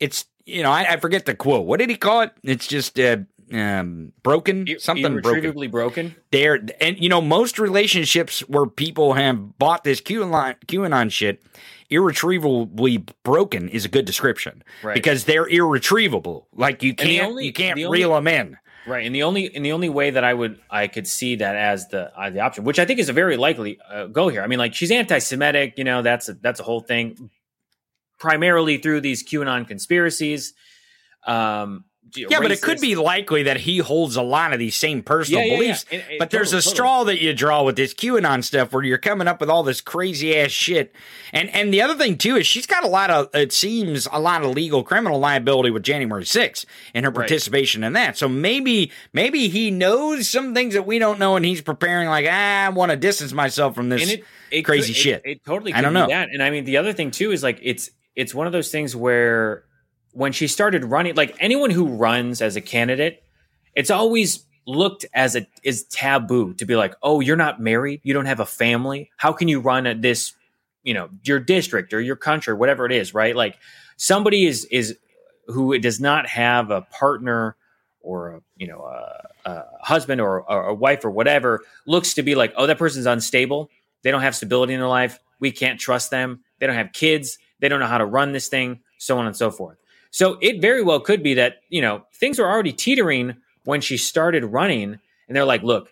it's you know I, I forget the quote. What did he call it? It's just uh, um, broken something irretrievably broken. there and you know most relationships where people have bought this QAnon, QAnon shit irretrievably broken is a good description Right. because they're irretrievable like you can't only- you can't the only- reel them in Right, and the only and the only way that I would I could see that as the uh, the option, which I think is a very likely uh, go here. I mean, like she's anti-Semitic, you know, that's a, that's a whole thing, primarily through these QAnon conspiracies. Um, yeah but it could be likely that he holds a lot of these same personal Yeah, yeah, yeah. beliefs And- and but there's a totally. straw that you draw with this QAnon stuff where you're coming up with all this crazy ass shit and and the other thing too is she's got a lot of it seems a lot of legal criminal liability with January 6th and her Right. participation in that so maybe maybe he knows some things that we don't know and he's preparing like ah, I want to distance myself from this it, it crazy could- shit It, totally. I don't be know. that. And I mean, the other thing too is like it's it's one of those things where when she started running, like anyone who runs as a candidate, it's always looked as a is taboo to be like, oh, you're not married, you don't have a family. How can you run at this, you know, your district or your country, whatever it is, right? Like somebody is is who does not have a partner or a you know a, a husband or, or a wife or whatever looks to be like oh that person's unstable. They don't have stability in their life. We can't trust them. They don't have kids. They don't know how to run this thing so on and so forth so it very well could be that you know things were already teetering when she started running and they're like look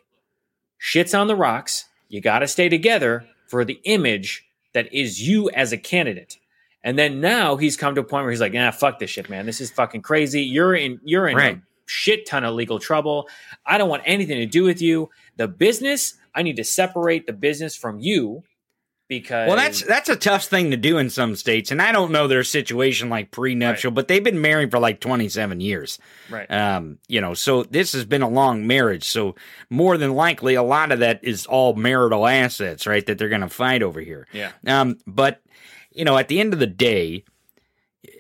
shit's on the rocks you got to stay together for the image that is you as a candidate and then now he's come to a point where he's like, "Yeah, fuck this shit, man. This is fucking crazy. You're in, you're in Right. a shit ton of legal trouble. I don't want anything to do with you. The business, I need to separate the business from you because Well, that's that's a tough thing to do in some states, and I don't know their situation like prenuptial, but they've been married for like twenty seven years. right. Um, you know, so this has been a long marriage. So more than likely, a lot of that is all marital assets, right? That they're going to fight over here. yeah, Um, but you know, at the end of the day,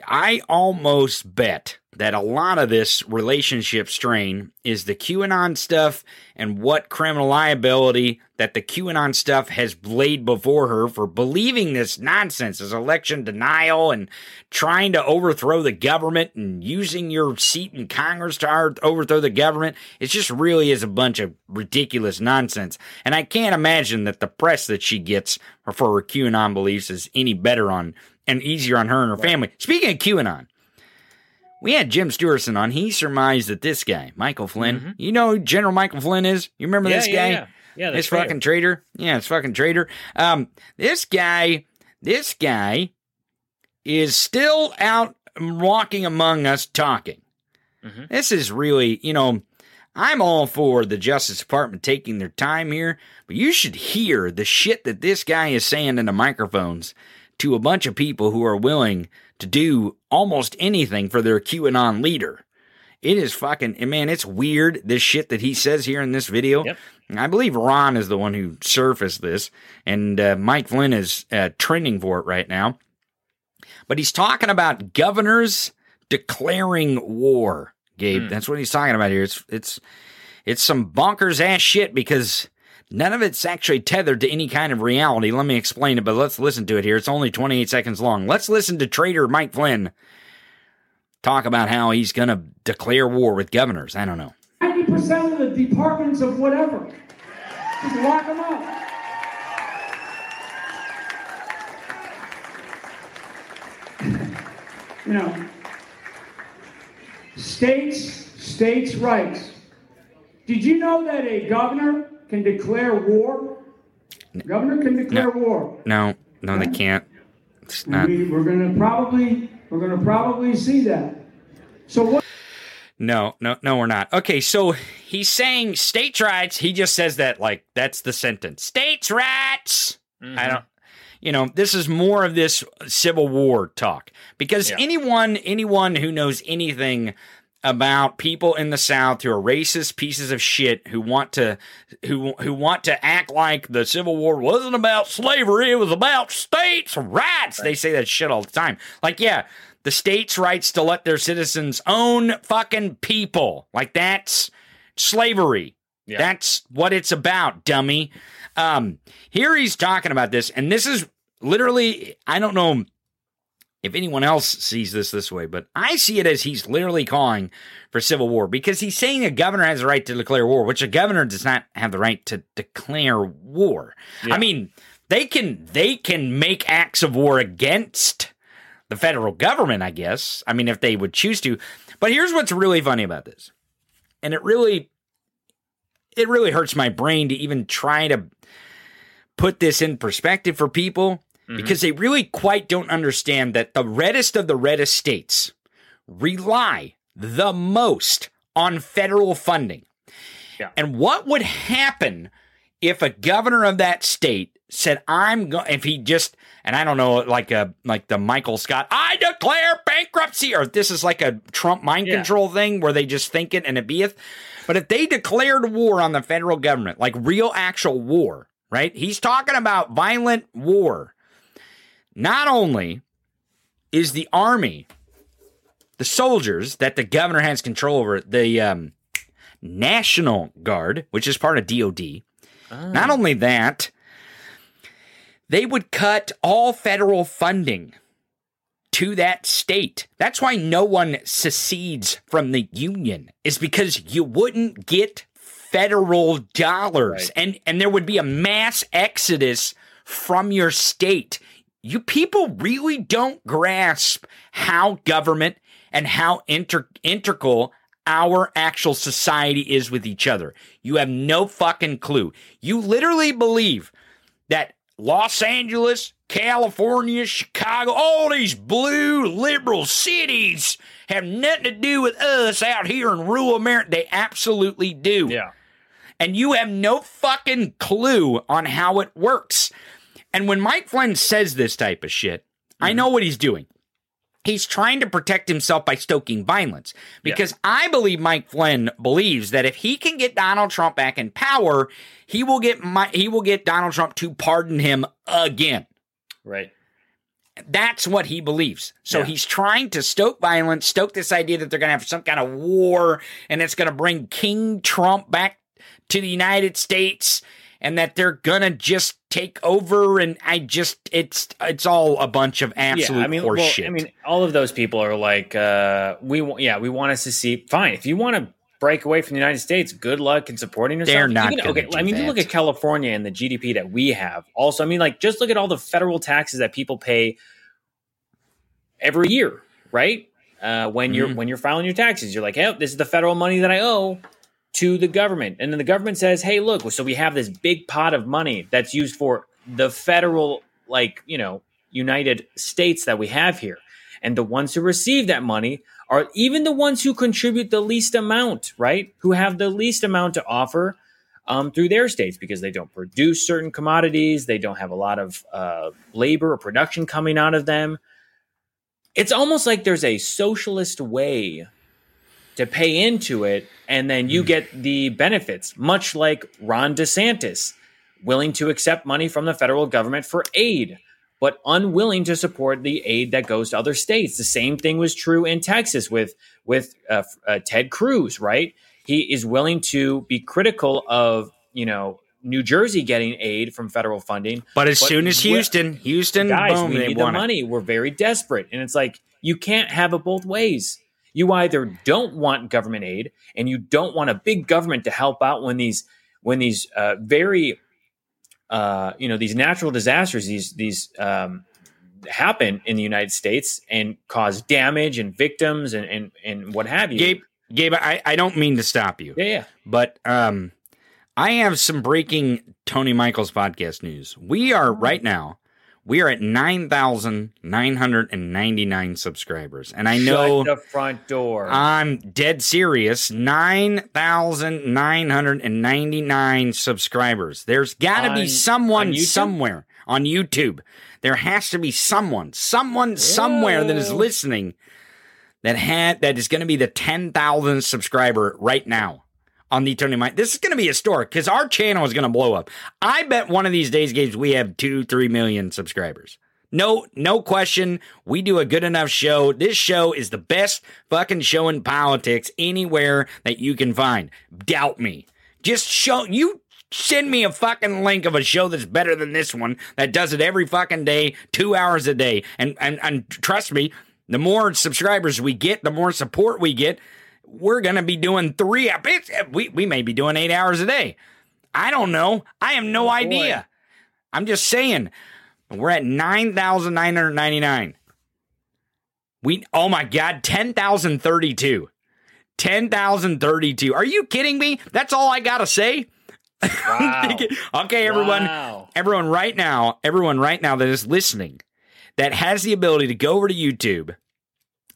I almost bet that a lot of this relationship strain is the QAnon stuff and what criminal liability that the QAnon stuff has laid before her for believing this nonsense, this election denial and trying to overthrow the government and using your seat in Congress to overthrow the government. It just really is a bunch of ridiculous nonsense. And I can't imagine that the press that she gets for her QAnon beliefs is any better on and easier on her and her family. Speaking of QAnon, we had Jim Stewartson on. He surmised that this guy, Michael Flynn, you know who General Michael Flynn is? You remember Mm-hmm. Yeah, this yeah, guy? yeah. Yeah, the this traitor. fucking traitor. Yeah, it's fucking traitor. Um, this guy, this guy is still out walking among us talking. Mhm. This is really, you know, I'm all for the Justice Department taking their time here, but you should hear the shit that this guy is saying into microphones to a bunch of people who are willing to do almost anything for their QAnon leader. It is fucking, and man, it's weird, this shit that he says here in this video. Yep. I believe Ron is the one who surfaced this, and uh, Mike Flynn is uh, trending for it right now. But he's talking about governors declaring war, Gabe. That's what he's talking about here. It's it's it's some bonkers ass shit because none of it's actually tethered to any kind of reality. Let me explain it, but let's listen to it here. It's only 28 seconds long. Let's listen to Traitor Mike Flynn talk about how he's going to declare war with governors. I don't know. 90% of the departments of whatever. Just lock them up. you know, states, states' rights. Did you know that a governor can declare war? Governor can declare war. No, no, they can't. It's not. We, we're going to probably, we're going to probably see that. So what? No, no, no, we're not. Okay, so he's saying states' rights. He just says that like that's the sentence. States' rights. I mm-hmm. don't. You know, this is more of this Civil War talk because Yeah. anyone, anyone who knows anything about people in the South who are racist pieces of shit who want to who who want to act like the Civil War wasn't about slavery, it was about states' rights. They say that shit all the time. Like, yeah, the states' rights to let their citizens own fucking people. Like that's slavery. Yeah. That's what it's about, dummy. Um, here he's talking about this, and this is literally, I don't know if anyone else sees this this way, but I see it as he's literally calling for civil war because he's saying a governor has the right to declare war, which a governor does not have the right to declare war. I mean, they can they can make acts of war against the federal government, I guess. I mean, if they would choose to. But here's what's really funny about this. And it really it really hurts my brain to even try to put this in perspective for people Mm-hmm. because they really quite don't understand that the reddest of the reddest states rely the most on federal funding. Yeah. And what would happen if a governor of that state said, "I'm going," if he just, and I don't know, like a like the Michael Scott, I declare bankruptcy, or this is like a Trump mind Yeah. control thing where they just think it and it beeth. But if they declared war on the federal government, like real actual war, right? He's talking about violent war. Not only is the army, the soldiers that the governor has control over, the um, National Guard, which is part of DOD, not only that, they would cut all federal funding to that state. That's why no one secedes from the union is because you wouldn't get federal dollars and and there would be a mass exodus from your state. You people really don't grasp how government and how inter- integral our actual society is with each other. You have no fucking clue. You literally believe that Los Angeles, California, Chicago, all these blue liberal cities have nothing to do with us out here in rural America. They absolutely do. Yeah. And you have no fucking clue on how it works. And when Mike Flynn says this type of shit, I mm-hmm. know what he's doing. He's trying to protect himself by stoking violence because I believe Mike Flynn believes that if he can get Donald Trump back in power, he will get my, he will get Donald Trump to pardon him again. Right. That's what he believes. So Yeah. he's trying to stoke violence, stoke this idea that they're going to have some kind of war and it's going to bring King Trump back to the United States and that they're to just take over and I just it's it's all a bunch of absolute yeah, I mean, well. I mean, all of those people are like, uh, we want yeah, we want us to see. Fine, if you want to break away from the United States, good luck in supporting yourself. They're not gonna okay. do I mean, you look at California and the GDP that we have. Also, I mean, like, just look at all the federal taxes that people pay every year, right? Uh, when you're Mhm. when you're filing your taxes, you're like, hey, this is the federal money that I owe to the government. And then the government says, hey, look, so we have this big pot of money that's used for the federal, like, you know, United States that we have here. And the ones who receive that money are even the ones who contribute the least amount, right? Who have the least amount to offer um, through their states because they don't produce certain commodities, they don't have a lot of uh, labor or production coming out of them. It's almost like there's a socialist way to pay into it, and then you get the benefits, much like Ron DeSantis, willing to accept money from the federal government for aid, but unwilling to support the aid that goes to other states. The same thing was true in Texas with with uh, uh, Ted Cruz, right? He is willing to be critical of you know New Jersey getting aid from federal funding, but as soon as Houston, Houston, guys, boom, we they need the want it. money. We're very desperate, and it's like you can't have it both ways. You either don't want government aid, and you don't want a big government to help out when these when these uh, very uh, you know these natural disasters, these these um, happen in the United States and cause damage and victims and and, and what have you. Gabe, Gabe, I, I don't mean to stop you. Yeah, yeah. But um, I have some breaking Tony Michaels podcast news. We are right now. We are at nine thousand nine hundred and ninety nine subscribers, and I know Shut the front door. I'm dead serious. 9,999 subscribers. There's got to be someone on somewhere on YouTube. There has to be someone, someone somewhere that is listening that had that is going to be the 10,000 subscriber right now on the Tony Mike. This is going to be historic because our channel is going to blow up. I bet one of these days, games we have two, three million subscribers. No, no question. We do a good enough show. This show is the best fucking show in politics anywhere that you can find. Doubt me. Just show you send me a fucking link of a show that's better than this one that does it every fucking day, two hours a day. And and and trust me, the more subscribers we get, the more support we get. We're gonna be doing three. it's- eh, We we may be doing eight hours a day. I don't know. I have no oh, idea. I'm just saying. We're at 9,999. We oh my god, 10,032. 10,032. Are you kidding me? That's all I got to say. Wow. okay, everyone. Wow. Everyone right now, everyone right now that is listening that has the ability to go over to YouTube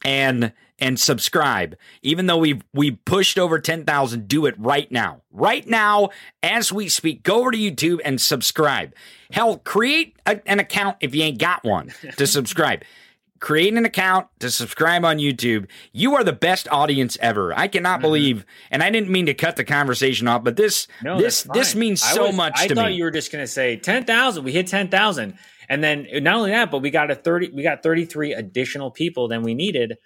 and and subscribe. Even though we've we pushed over 10,000, do it right now. Right now as we speak, go over to YouTube and subscribe. Hell, create a- an account if you ain't got one to subscribe. Create an account to subscribe on YouTube. You are the best audience ever. I cannot mm-hmm. believe, and I didn't mean to cut the conversation off, but this No, this this means so was- much I thought me. you were just going to say ten thousand. We hit ten thousand, and then not only that, but we got a thirty. We got thirty three additional people than we needed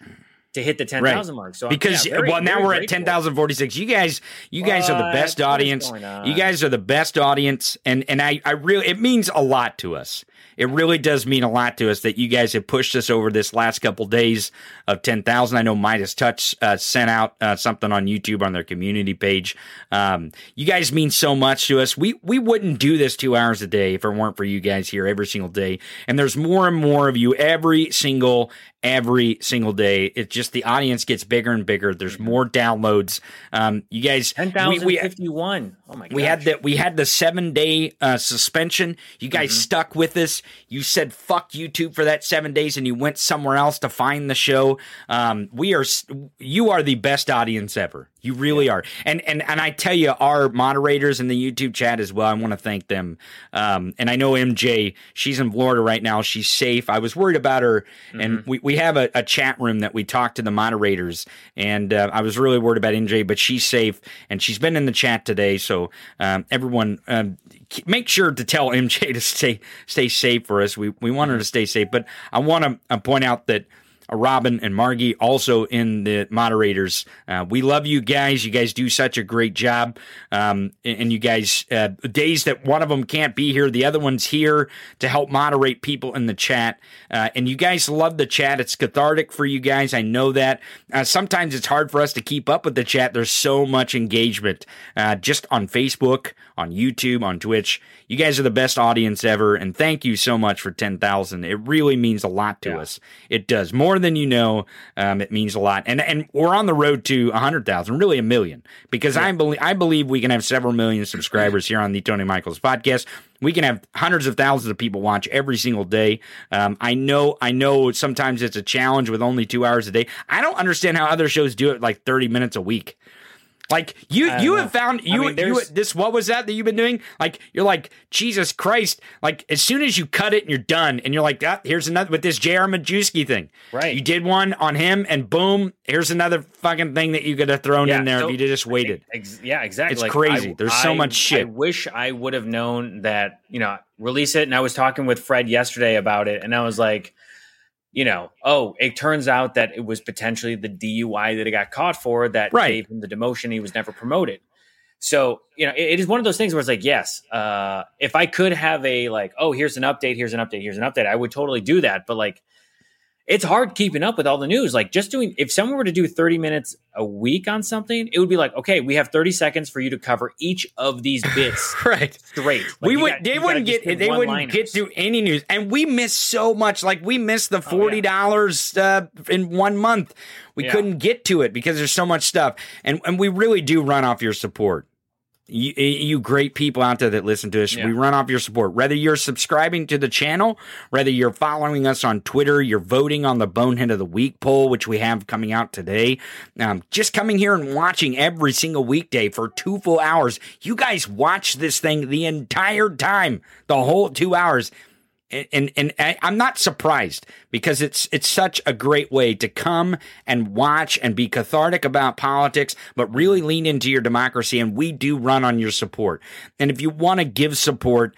to hit the ten thousand mark. So because yeah, very- well now we're at grateful. ten thousand forty six. You guys, you guys are the best audience. You guys are the best audience, and and I I really it means a lot to us. It really does mean a lot to us that you guys have pushed us over this last couple days of ten thousand. I know MeidasTouch uh, sent out uh, something on YouTube on their community page. Um, you guys mean so much to us. We we wouldn't do this two hours a day if it weren't for you guys here every single day. And there's more and more of you every single every single day. It's just the audience gets bigger and bigger. There's more downloads. Um, you guys, ten we- thousand we- fifty one. Oh my god. we had the we had the seven day uh, suspension. You guys Mm-hmm. stuck with us. You said fuck YouTube for that seven days, and you went somewhere else to find the show. Um, we are you are the best audience ever. You really are. And and and I tell you, our moderators in the YouTube chat as well. I want to thank them. Um, and I know MJ, she's in Florida right now. She's safe. I was worried about her, and we, we have a, a chat room that we talk to the moderators, and uh, I was really worried about MJ, but she's safe, and she's been in the chat today. So um, everyone, um, make sure to tell MJ to stay stay safe for us. We we want her to stay safe, but I want to uh, point out that. uh, Robin and Margie also in the moderators. Uh, we love you guys. You guys do such a great job. Um, and, you guys, uh, days that one of them can't be here, the other one's here to help moderate people in the chat. Uh, and you guys love the chat. It's cathartic for you guys. I know that. Uh, sometimes it's hard for us to keep up with the chat. There's so much engagement just on Facebook, on YouTube, on Twitch. You guys are the best audience ever. And thank you so much for 10,000. It really means a lot to us. It does more than you know. Um, it means a lot. And, and we're on the road to 100,000, really a million, because I believe, I believe we can have several million subscribers here on the Tony Michaels podcast. We can have hundreds of thousands of people watch every single day. Um, I know, I know sometimes it's a challenge with only two hours a day. I don't understand how other shows do it like 30 minutes a week. Like you, I you know. have found I you, mean, you this. What was that that you've been doing? Like you're like Jesus Christ. Like as soon as you cut it and you're done, and you're like, ah, here's another with this J.R. Majewski thing. Right. You did one on him, and boom, here's another fucking thing that you could have thrown Yeah, in there so- if you just waited. Ex- yeah, exactly. It's Like, crazy. I- There's so I- much shit. I wish I would have known that, you know, release it. And I was talking with Fred yesterday about it, and I was like, you know, oh, it turns out that it was potentially the DUI that he got caught for that Right. gave him the demotion. He was never promoted. So, you know, it, it is one of those things where it's like, yes, uh, if I could have a like, oh, here's an update, here's an update, here's an update, I would totally do that. But like, it's hard keeping up with all the news. Like just doing, if someone were to do 30 minutes a week on something, it would be like, okay, we have 30 seconds for you to cover each of these bits right straight. Like, we would got- they wouldn't get they wouldn't one-liners. get through any news and we miss so much like we missed the Oh, $40 uh, in one month we Yeah. couldn't get to it because there's so much stuff and and we really do run off your support you, you great people out there that listen to us, Yeah. we run off your support. Whether you're subscribing to the channel, whether you're following us on Twitter, you're voting on the Bonehead of the Week poll, which we have coming out today. Um, just coming here and watching every single weekday for two full hours. You guys watch this thing the entire time, the whole two hours and and, I, I'm not surprised because it's it's such a great way to come and watch and be cathartic about politics, but really lean into your democracy. And we do run on your support. And if you want to give support,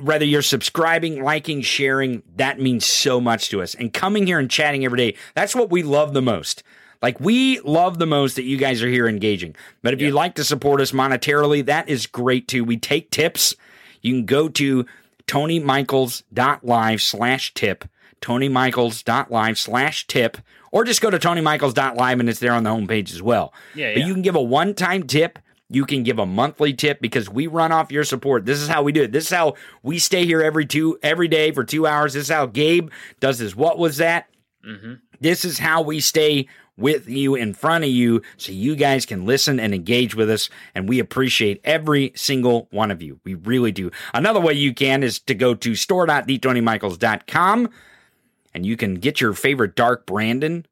whether you're subscribing, liking, sharing, that means so much to us. And coming here and chatting every day, that's what we love the most. Like we love the most that you guys are here engaging. But if you'd like to support us monetarily, that is great too. We take tips. You can go to TonyMichaels.live slash tip, TonyMichaels.live slash tip, or just go to TonyMichaels.live and it's there on the homepage as well. Yeah, But yeah. you can give a one time tip. You can give a monthly tip because we run off your support. This is how we do it. This is how we stay here every two every day for two hours. This is how Gabe does his what was that? Mm-hmm. This is how we stay with you in front of you so you guys can listen and engage with us. And we appreciate every single one of you. We really do. Another way you can is to go to store.theTonyMichaels.com and you can get your favorite Dark Brandon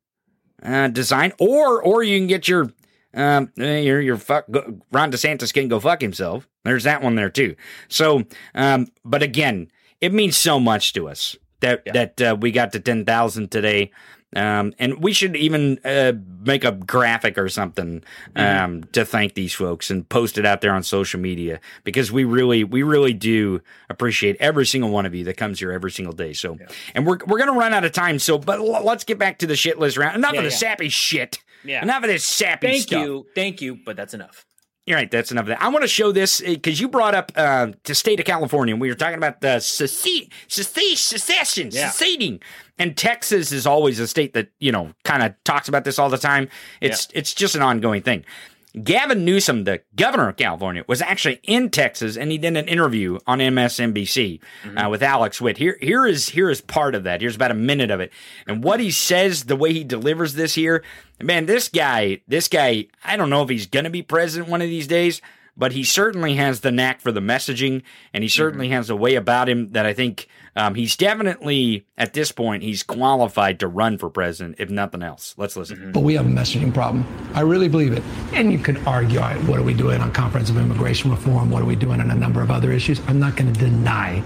uh, design, or or you can get your um your your fuck Ron DeSantis can go fuck himself. There's that one there too. So, um, but again, it means so much to us that that uh, we got to ten thousand today. Um, and we should even uh, make a graphic or something um, to thank these folks and post it out there on social media because we really, we really do appreciate every single one of you that comes here every single day. So, and we're we're gonna run out of time. So, but l- let's get back to the shit list round. Enough Yeah, of the yeah. sappy shit. Yeah. Enough of this sappy Thank stuff. you. Thank you. But that's enough. You're right. That's enough of that. I want to show this because you brought up uh, the state of California. And we were talking about the secede, secede, secession, Yeah. seceding, and Texas is always a state that you know kind of talks about this all the time. It's it's just an ongoing thing. Gavin Newsom, the governor of California, was actually in Texas, and he did an interview on MSNBC uh, with Alex Witt. Here, here is here is part of that. Here's about a minute of it, and what he says, the way he delivers this here, man, this guy, this guy, I don't know if he's gonna be president one of these days, but he certainly has the knack for the messaging, and he certainly has a way about him that I think um, he's definitely at this point he's qualified to run for president, if nothing else. Let's listen. But we have a messaging problem. I really believe it. And you could argue, all right, what are we doing on comprehensive immigration reform? What are we doing on a number of other issues? I'm not going to deny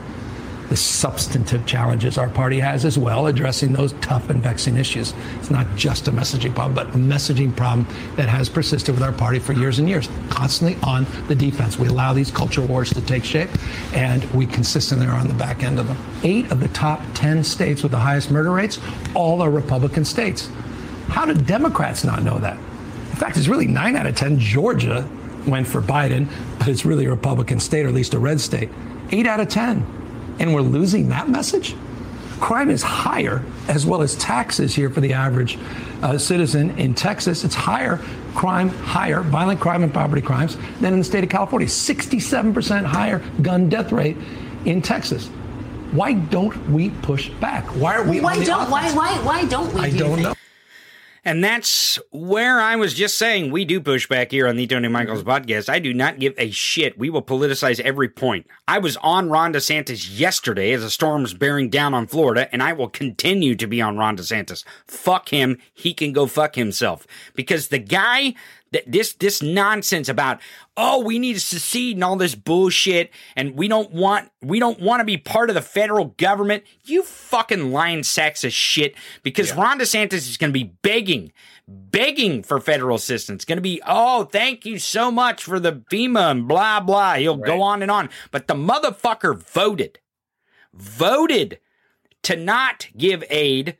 the substantive challenges our party has as well, addressing those tough and vexing issues. It's not just a messaging problem, but a messaging problem that has persisted with our party for years and years, constantly on the defense. We allow these culture wars to take shape, and we consistently are on the back end of them. Eight of the top 10 states with the highest murder rates, all are Republican states. How do Democrats not know that? In fact, it's really nine out of 10. Georgia went for Biden, but it's really a Republican state, or at least a red state. Eight out of 10. And we're losing that message? Crime is higher, as well as taxes here for the average uh, citizen in Texas. It's higher, crime higher, violent crime and property crimes than in the state of California. 67% higher gun death rate in Texas. Why don't we push back? Why are we why don't why offense? why why don't we? I do don't think? know. And that's where I was just saying we do push back here on the Tony Michaels mm-hmm. podcast. I do not give a shit. We will politicize every point. I was on Ron DeSantis yesterday as the storm's bearing down on Florida, and I will continue to be on Ron DeSantis. Fuck him. He can go fuck himself. Because the guy this this nonsense about oh we need to secede and all this bullshit and we don't want we don't want to be part of the federal government. You fucking lying sacks of shit because ron desantis is going to be begging begging for federal assistance. Going to be oh thank you so much for the fema and blah blah. He'll go on and on. But the motherfucker voted voted to not give aid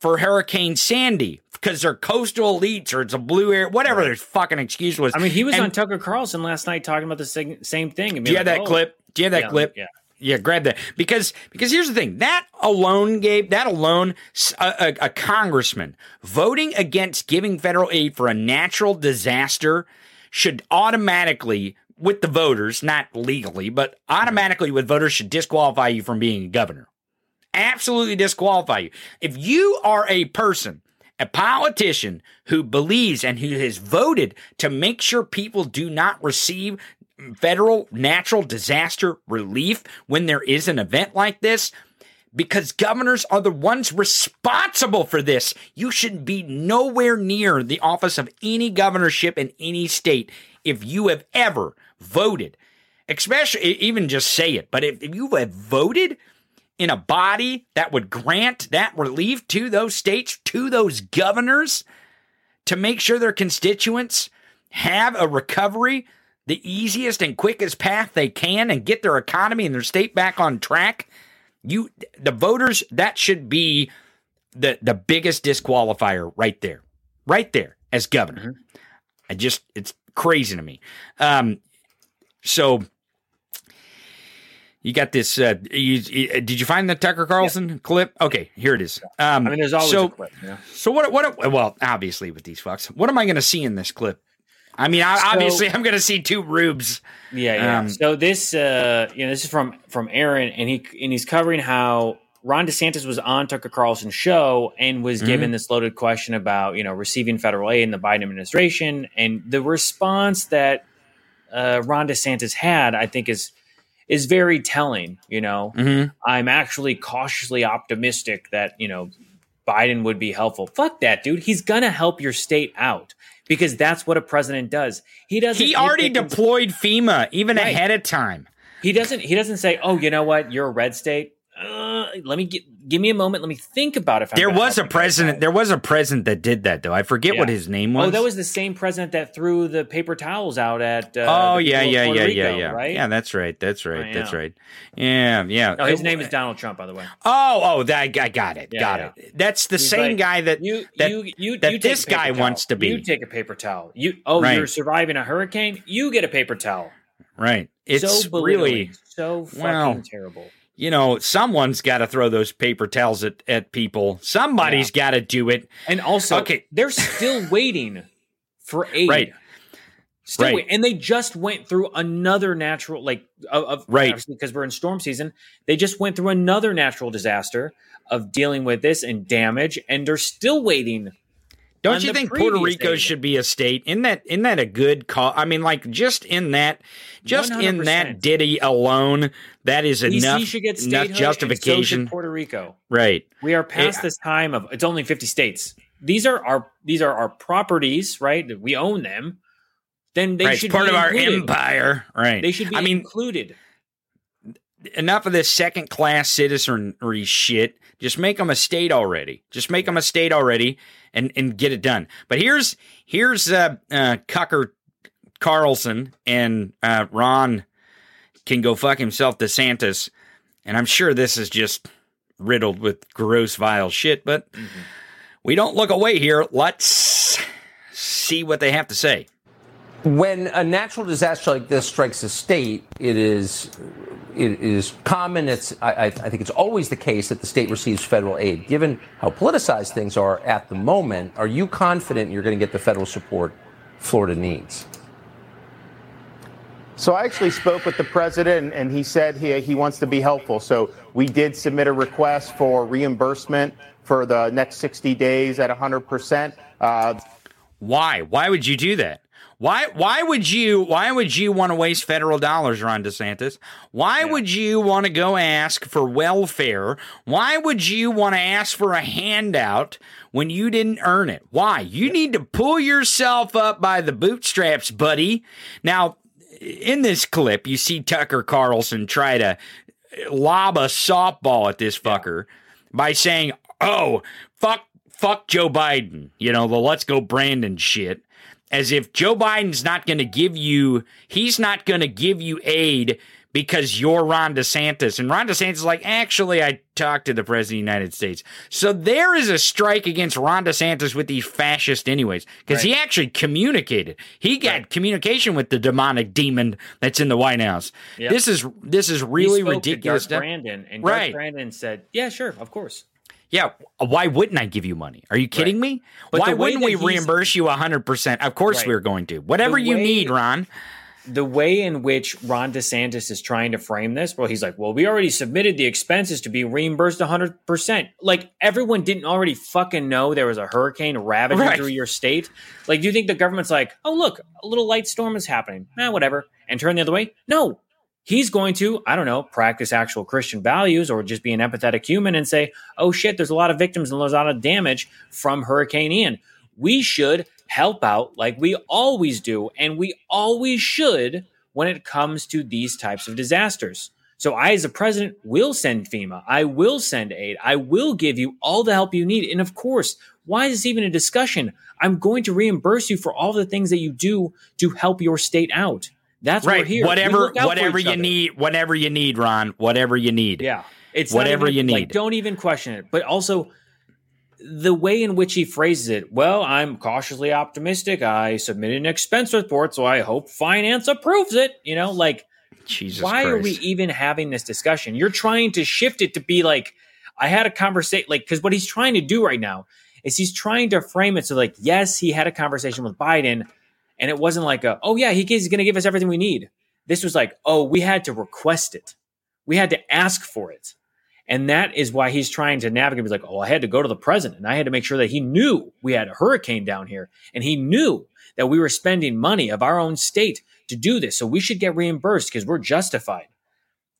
for Hurricane Sandy because they're coastal elites or it's a blue air, whatever their fucking excuse was. I mean, he was And on Tucker Carlson last night talking about the same, same thing. and Do you being have that oh, clip? Do you have that yeah, clip? Yeah. yeah, grab that because because here's the thing that alone, Gabe, that alone, a congressman voting against giving federal aid for a natural disaster should automatically, with the voters, not legally, but automatically with voters, should disqualify you from being a governor. Absolutely disqualify you. If you are a person, a politician who believes and who has voted to make sure people do not receive federal natural disaster relief when there is an event like this, because governors are the ones responsible for this. You should be nowhere near the office of any governorship in any state if you have ever voted, especially even just say it, but if, if you have voted in a body that would grant that relief to those states, to those governors, to make sure their constituents have a recovery the easiest and quickest path they can and get their economy and their state back on track. You the voters that should be the the biggest disqualifier right there. Right there as governor. I just it's crazy to me. Um so you got this. Uh, you, you- did you find the Tucker Carlson clip? Okay, here it is. Um, I mean, there's always so, a clip. Know? So what? What? Well, obviously with these fucks, what am I going to see in this clip? I mean, I, So- obviously I'm going to see two rubes. Yeah, yeah. Um, so this, uh, you know, this is from from Aaron, and he and he's covering how Ron DeSantis was on Tucker Carlson's show and was Mhm. given this loaded question about you know receiving federal aid in the Biden administration, and the response that uh, Ron DeSantis had, I think, is is very telling. You know, Mhm. I'm actually cautiously optimistic that you know Biden would be helpful. Fuck that, dude. He's gonna help your state out because that's what a president does. He doesn't. He already and- deployed FEMA even Right. ahead of time. he doesn't. He doesn't say, "Oh, you know what? You're a red state. Let me get, give me a moment. Let me think about if I'm There was a president. There was a president that did that though. I forget what his name was. Oh, that was the same president that threw the paper towels out at. Uh, oh yeah, yeah, yeah, Rico, yeah, yeah. Right? Yeah, that's right. That's right. Oh, That's right. Yeah, yeah. No, his Uh, name is Donald Trump, by the way. Oh, oh, that I got it. Yeah, got yeah. it. That's the He's same like, guy that you, that, you, you, that you this guy towel. wants to be. You take a paper towel. You oh, Right. you're surviving a hurricane. You get a paper towel. right. It's so really so fucking well, terrible. You know, someone's got to throw those paper towels at, at people. Somebody's got to do it. And also, Okay. they're still waiting for aid. Right. Still Right. wait. And they just went through another natural, like, of, of Right. because we're in storm season. They just went through another natural disaster of dealing with this and damage, and they're still waiting. Don't you think Puerto Rico should be a state? Isn't that isn't that a good call? I mean, like just in that, just in that ditty alone, that is enough should get enough so justification. should Puerto Rico. right. We are eh, past Yeah. this time of it's only 50 states. These are our these are our properties, right? We own them. Then they right. Should part be of our empire. Right. They should be I mean, included. enough of this second class citizenry shit. Just make them a state already. Just make them a state already and, and get it done. But here's here's uh, uh, Cucker Carlson and uh, Ron can go fuck himself DeSantis. And I'm sure this is just riddled with gross, vile shit, but we don't look away here. Let's see what they have to say. When a natural disaster like this strikes a state, it is it is common. It's I, I I think it's always the case that the state receives federal aid. Given how politicized things are at the moment, are you confident you're going to get the federal support Florida needs? So I actually spoke with the president, and he said he, he wants to be helpful. So we did submit a request for reimbursement for the next 60 days at 100%. Uh, Why? Why would you do that? Why why would you why would you want to waste federal dollars, Ron DeSantis? Why would you want to go ask for welfare? Why would you want to ask for a handout when you didn't earn it? Why? You need to pull yourself up by the bootstraps, buddy. Now, in this clip, you see Tucker Carlson try to uh, lob a softball at this fucker by saying, "Oh, fuck, fuck Joe Biden," you know, the "Let's go Brandon" shit, as if Joe Biden's not going to give you, he's not going to give you aid because you're Ron DeSantis. And Ron DeSantis is like, actually, I talked to the President of the United States. So there is a strike against Ron DeSantis with these fascists, anyways, because he actually communicated. He got communication with the demonic demon that's in the White House. Yep. This is this is really ridiculous. Brandon, and right. Dark Brandon said, "Yeah, sure, of course." Yeah, why wouldn't I give you money? Are you kidding me? But why wouldn't we reimburse you 100%? Of course Right. we're going to. Whatever The you need, Ron. the way in which Ron DeSantis is trying to frame this, well, he's like, well, we already submitted the expenses to be reimbursed 100%. Like, everyone didn't already fucking know there was a hurricane ravaging Right. through your state. Like, do you think the government's like, oh, look, a little light storm is happening? Eh, whatever. And turn the other way? No. He's going to, I don't know, practice actual Christian values or just be an empathetic human and say, oh shit, there's a lot of victims and there's a lot of damage from Hurricane Ian. We should help out like we always do, and we always should when it comes to these types of disasters. So, I, as a president, will send FEMA. I will send aid. I will give you all the help you need. And of course, why is this even a discussion? I'm going to reimburse you for all the things that you do to help your state out. That's right. here. Whatever look out for whatever you other. need, whatever you need, Ron. Whatever you need. Yeah. It's whatever even- you like, need. don't even question it. But also the way in which he phrases it. Well, I'm cautiously optimistic. I submitted an expense report, so I hope finance approves it. You know, like Jesus why are we even having this discussion? You're trying to shift it to be like I had a conversation like because what he's trying to do right now is he's trying to frame it so like yes, he had a conversation with Biden, and it wasn't like a oh yeah, he's going to give us everything we need. This was like oh we had to request it, we had to ask for it. And that is why he's trying to navigate. He's like, oh, I had to go to the president and I had to make sure that he knew we had a hurricane down here. And he knew that we were spending money of our own state to do this. So we should get reimbursed because we're justified.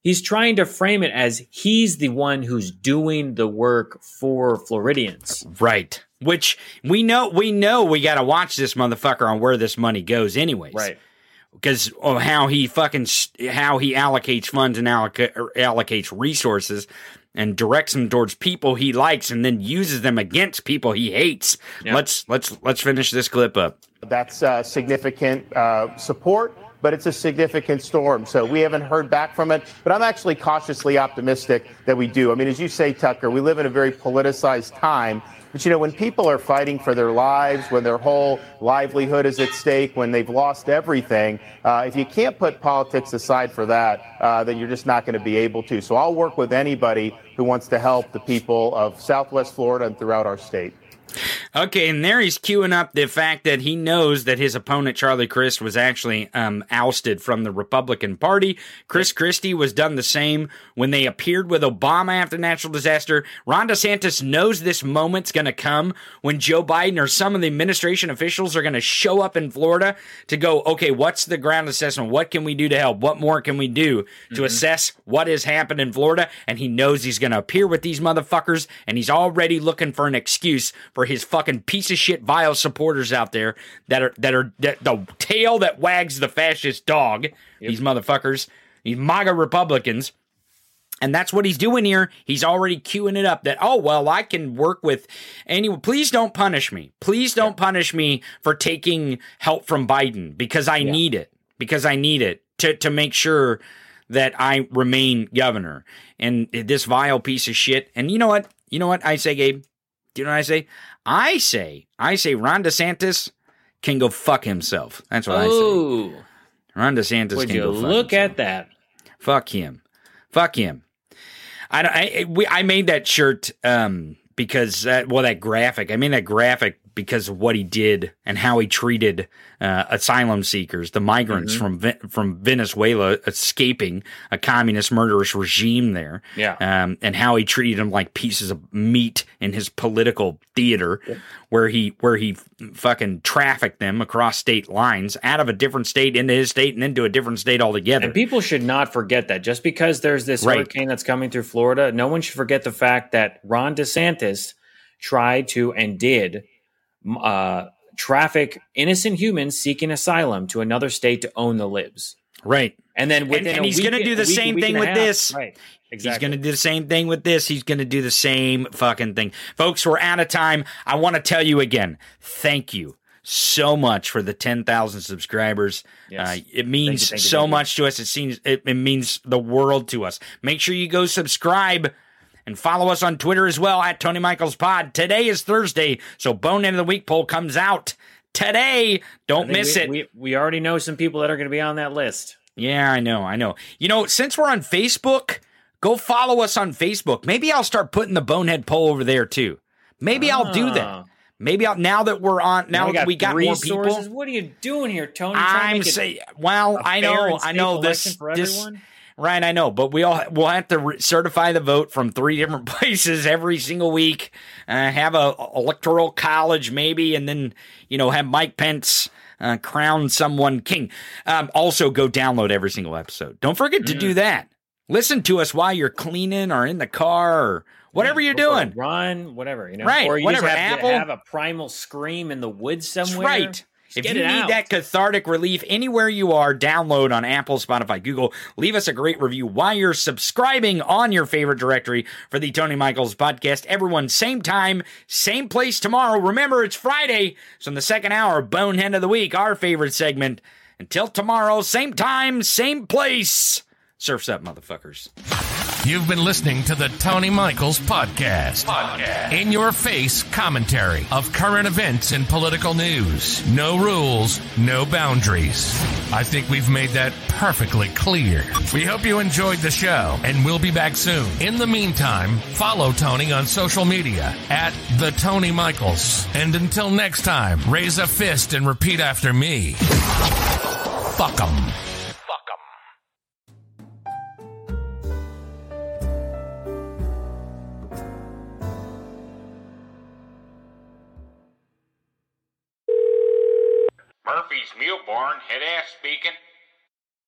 He's trying to frame it as he's the one who's doing the work for Floridians. Right. Which we know we know we got to watch this motherfucker on where this money goes anyways. Right. Because of how he fucking how he allocates funds and alloca- or allocates resources and directs them towards people he likes and then uses them against people he hates. Let's let's let's finish this clip up. That's uh, significant uh, support, but it's a significant storm. So we haven't heard back from it. But I'm actually cautiously optimistic that we do. I mean, as you say, Tucker, we live in a very politicized time. But you know, when people are fighting for their lives, when their whole livelihood is at stake, when they've lost everything, uh, if you can't put politics aside for that, uh, then you're just not going to be able to. So I'll work with anybody who wants to help the people of Southwest Florida and throughout our state. Okay, and there he's queuing up the fact that he knows that his opponent Charlie Crist was actually um, ousted from the Republican Party. Chris Christie was done the same when they appeared with Obama after natural disaster. Ron DeSantis knows this moment's going to come when Joe Biden or some of the administration officials are going to show up in Florida to go, okay, what's the ground assessment? What can we do to help? What more can we do to assess what has happened in Florida? And he knows he's going to appear with these motherfuckers, and he's already looking for an excuse for his fucking piece of shit vile supporters out there that are that are that, the tail that wags the fascist dog. These motherfuckers, these MAGA Republicans. And that's what he's doing here. He's already queuing it up that, oh, well, I can work with anyone. Please don't punish me. Please don't punish me for taking help from Biden because I need it. Because I need it to, to make sure that I remain governor. And this vile piece of shit. And you know what? You know what I say, Gabe? Do you know what I say? I say, I say Ron DeSantis can go fuck himself. That's what I say. Oh, Ron DeSantis would can you go fuck look at that? Fuck him. Fuck him. I I we, I made that shirt um because that well that graphic. I made that graphic because of what he did and how he treated uh, asylum seekers, the migrants Mhm. from from Venezuela escaping a communist murderous regime there. Yeah. Um, and how he treated them like pieces of meat in his political theater, where he where he fucking trafficked them across state lines, out of a different state into his state and into a different state altogether. And people should not forget that just because there's this Right. hurricane that's coming through Florida, no one should forget the fact that Ron DeSantis tried to and did uh, traffic innocent humans seeking asylum to another state to own the libs. Right. And then And, within and a he's going to do the week- same week thing with half- this. Right. Exactly. He's going to do the same thing with this. He's going to do the same fucking thing. Folks, we're out of time. I want to tell you again thank you. so much for the 10,000 subscribers. Yes. Uh, it means Thank you, thank you, so much to us. It seems it, it means the world to us. Make sure you go subscribe and follow us on Twitter as well at Tony Michaels Pod. Today is Thursday, so Bonehead of the Week poll comes out today. Don't miss we, it. We, we already know some people that are going to be on that list. Yeah, I know, I know. You know, since we're on Facebook, go follow us on Facebook. Maybe I'll start putting the bonehead poll over there too. Maybe I'll do that. Ah. Maybe I'll now that we're on now we got we got more people. sources. What are you doing here, Tony? I'm saying, well, I know, I know this, for this, everyone? Right? I know, but we all we'll have to re- certify the vote from three different places every single week. Uh, have a electoral college maybe, and then you know have Mike Pence. Uh, crown someone king. Um, also, go download every single episode. Don't forget to Mm. do that. Listen to us while you're cleaning or in the car or whatever you're Go doing. run, whatever you know, Right, Or you whatever, just have Apple. have a primal scream in the woods That's somewhere. right. Just if you need out. that cathartic relief anywhere you are, download on Apple, Spotify, Google. Leave us a great review while you're subscribing on your favorite directory for the Tony Michaels podcast. Everyone, same time, same place tomorrow. Remember, it's Friday, so in the second hour, Bonehead of the Week, our favorite segment. Until tomorrow, same time, same place. Surfs up, motherfuckers. You've been listening to the Tony Michaels Podcast. Podcast. In your face commentary of current events and political news. No rules, no boundaries. I think we've made that perfectly clear. We hope you enjoyed the show, and we'll be back soon. In the meantime, follow Tony on social media at the Tony Michaels. And until next time, raise a fist and repeat after me. Fuck 'em. Murphy's Mule Barn, head ass speaking.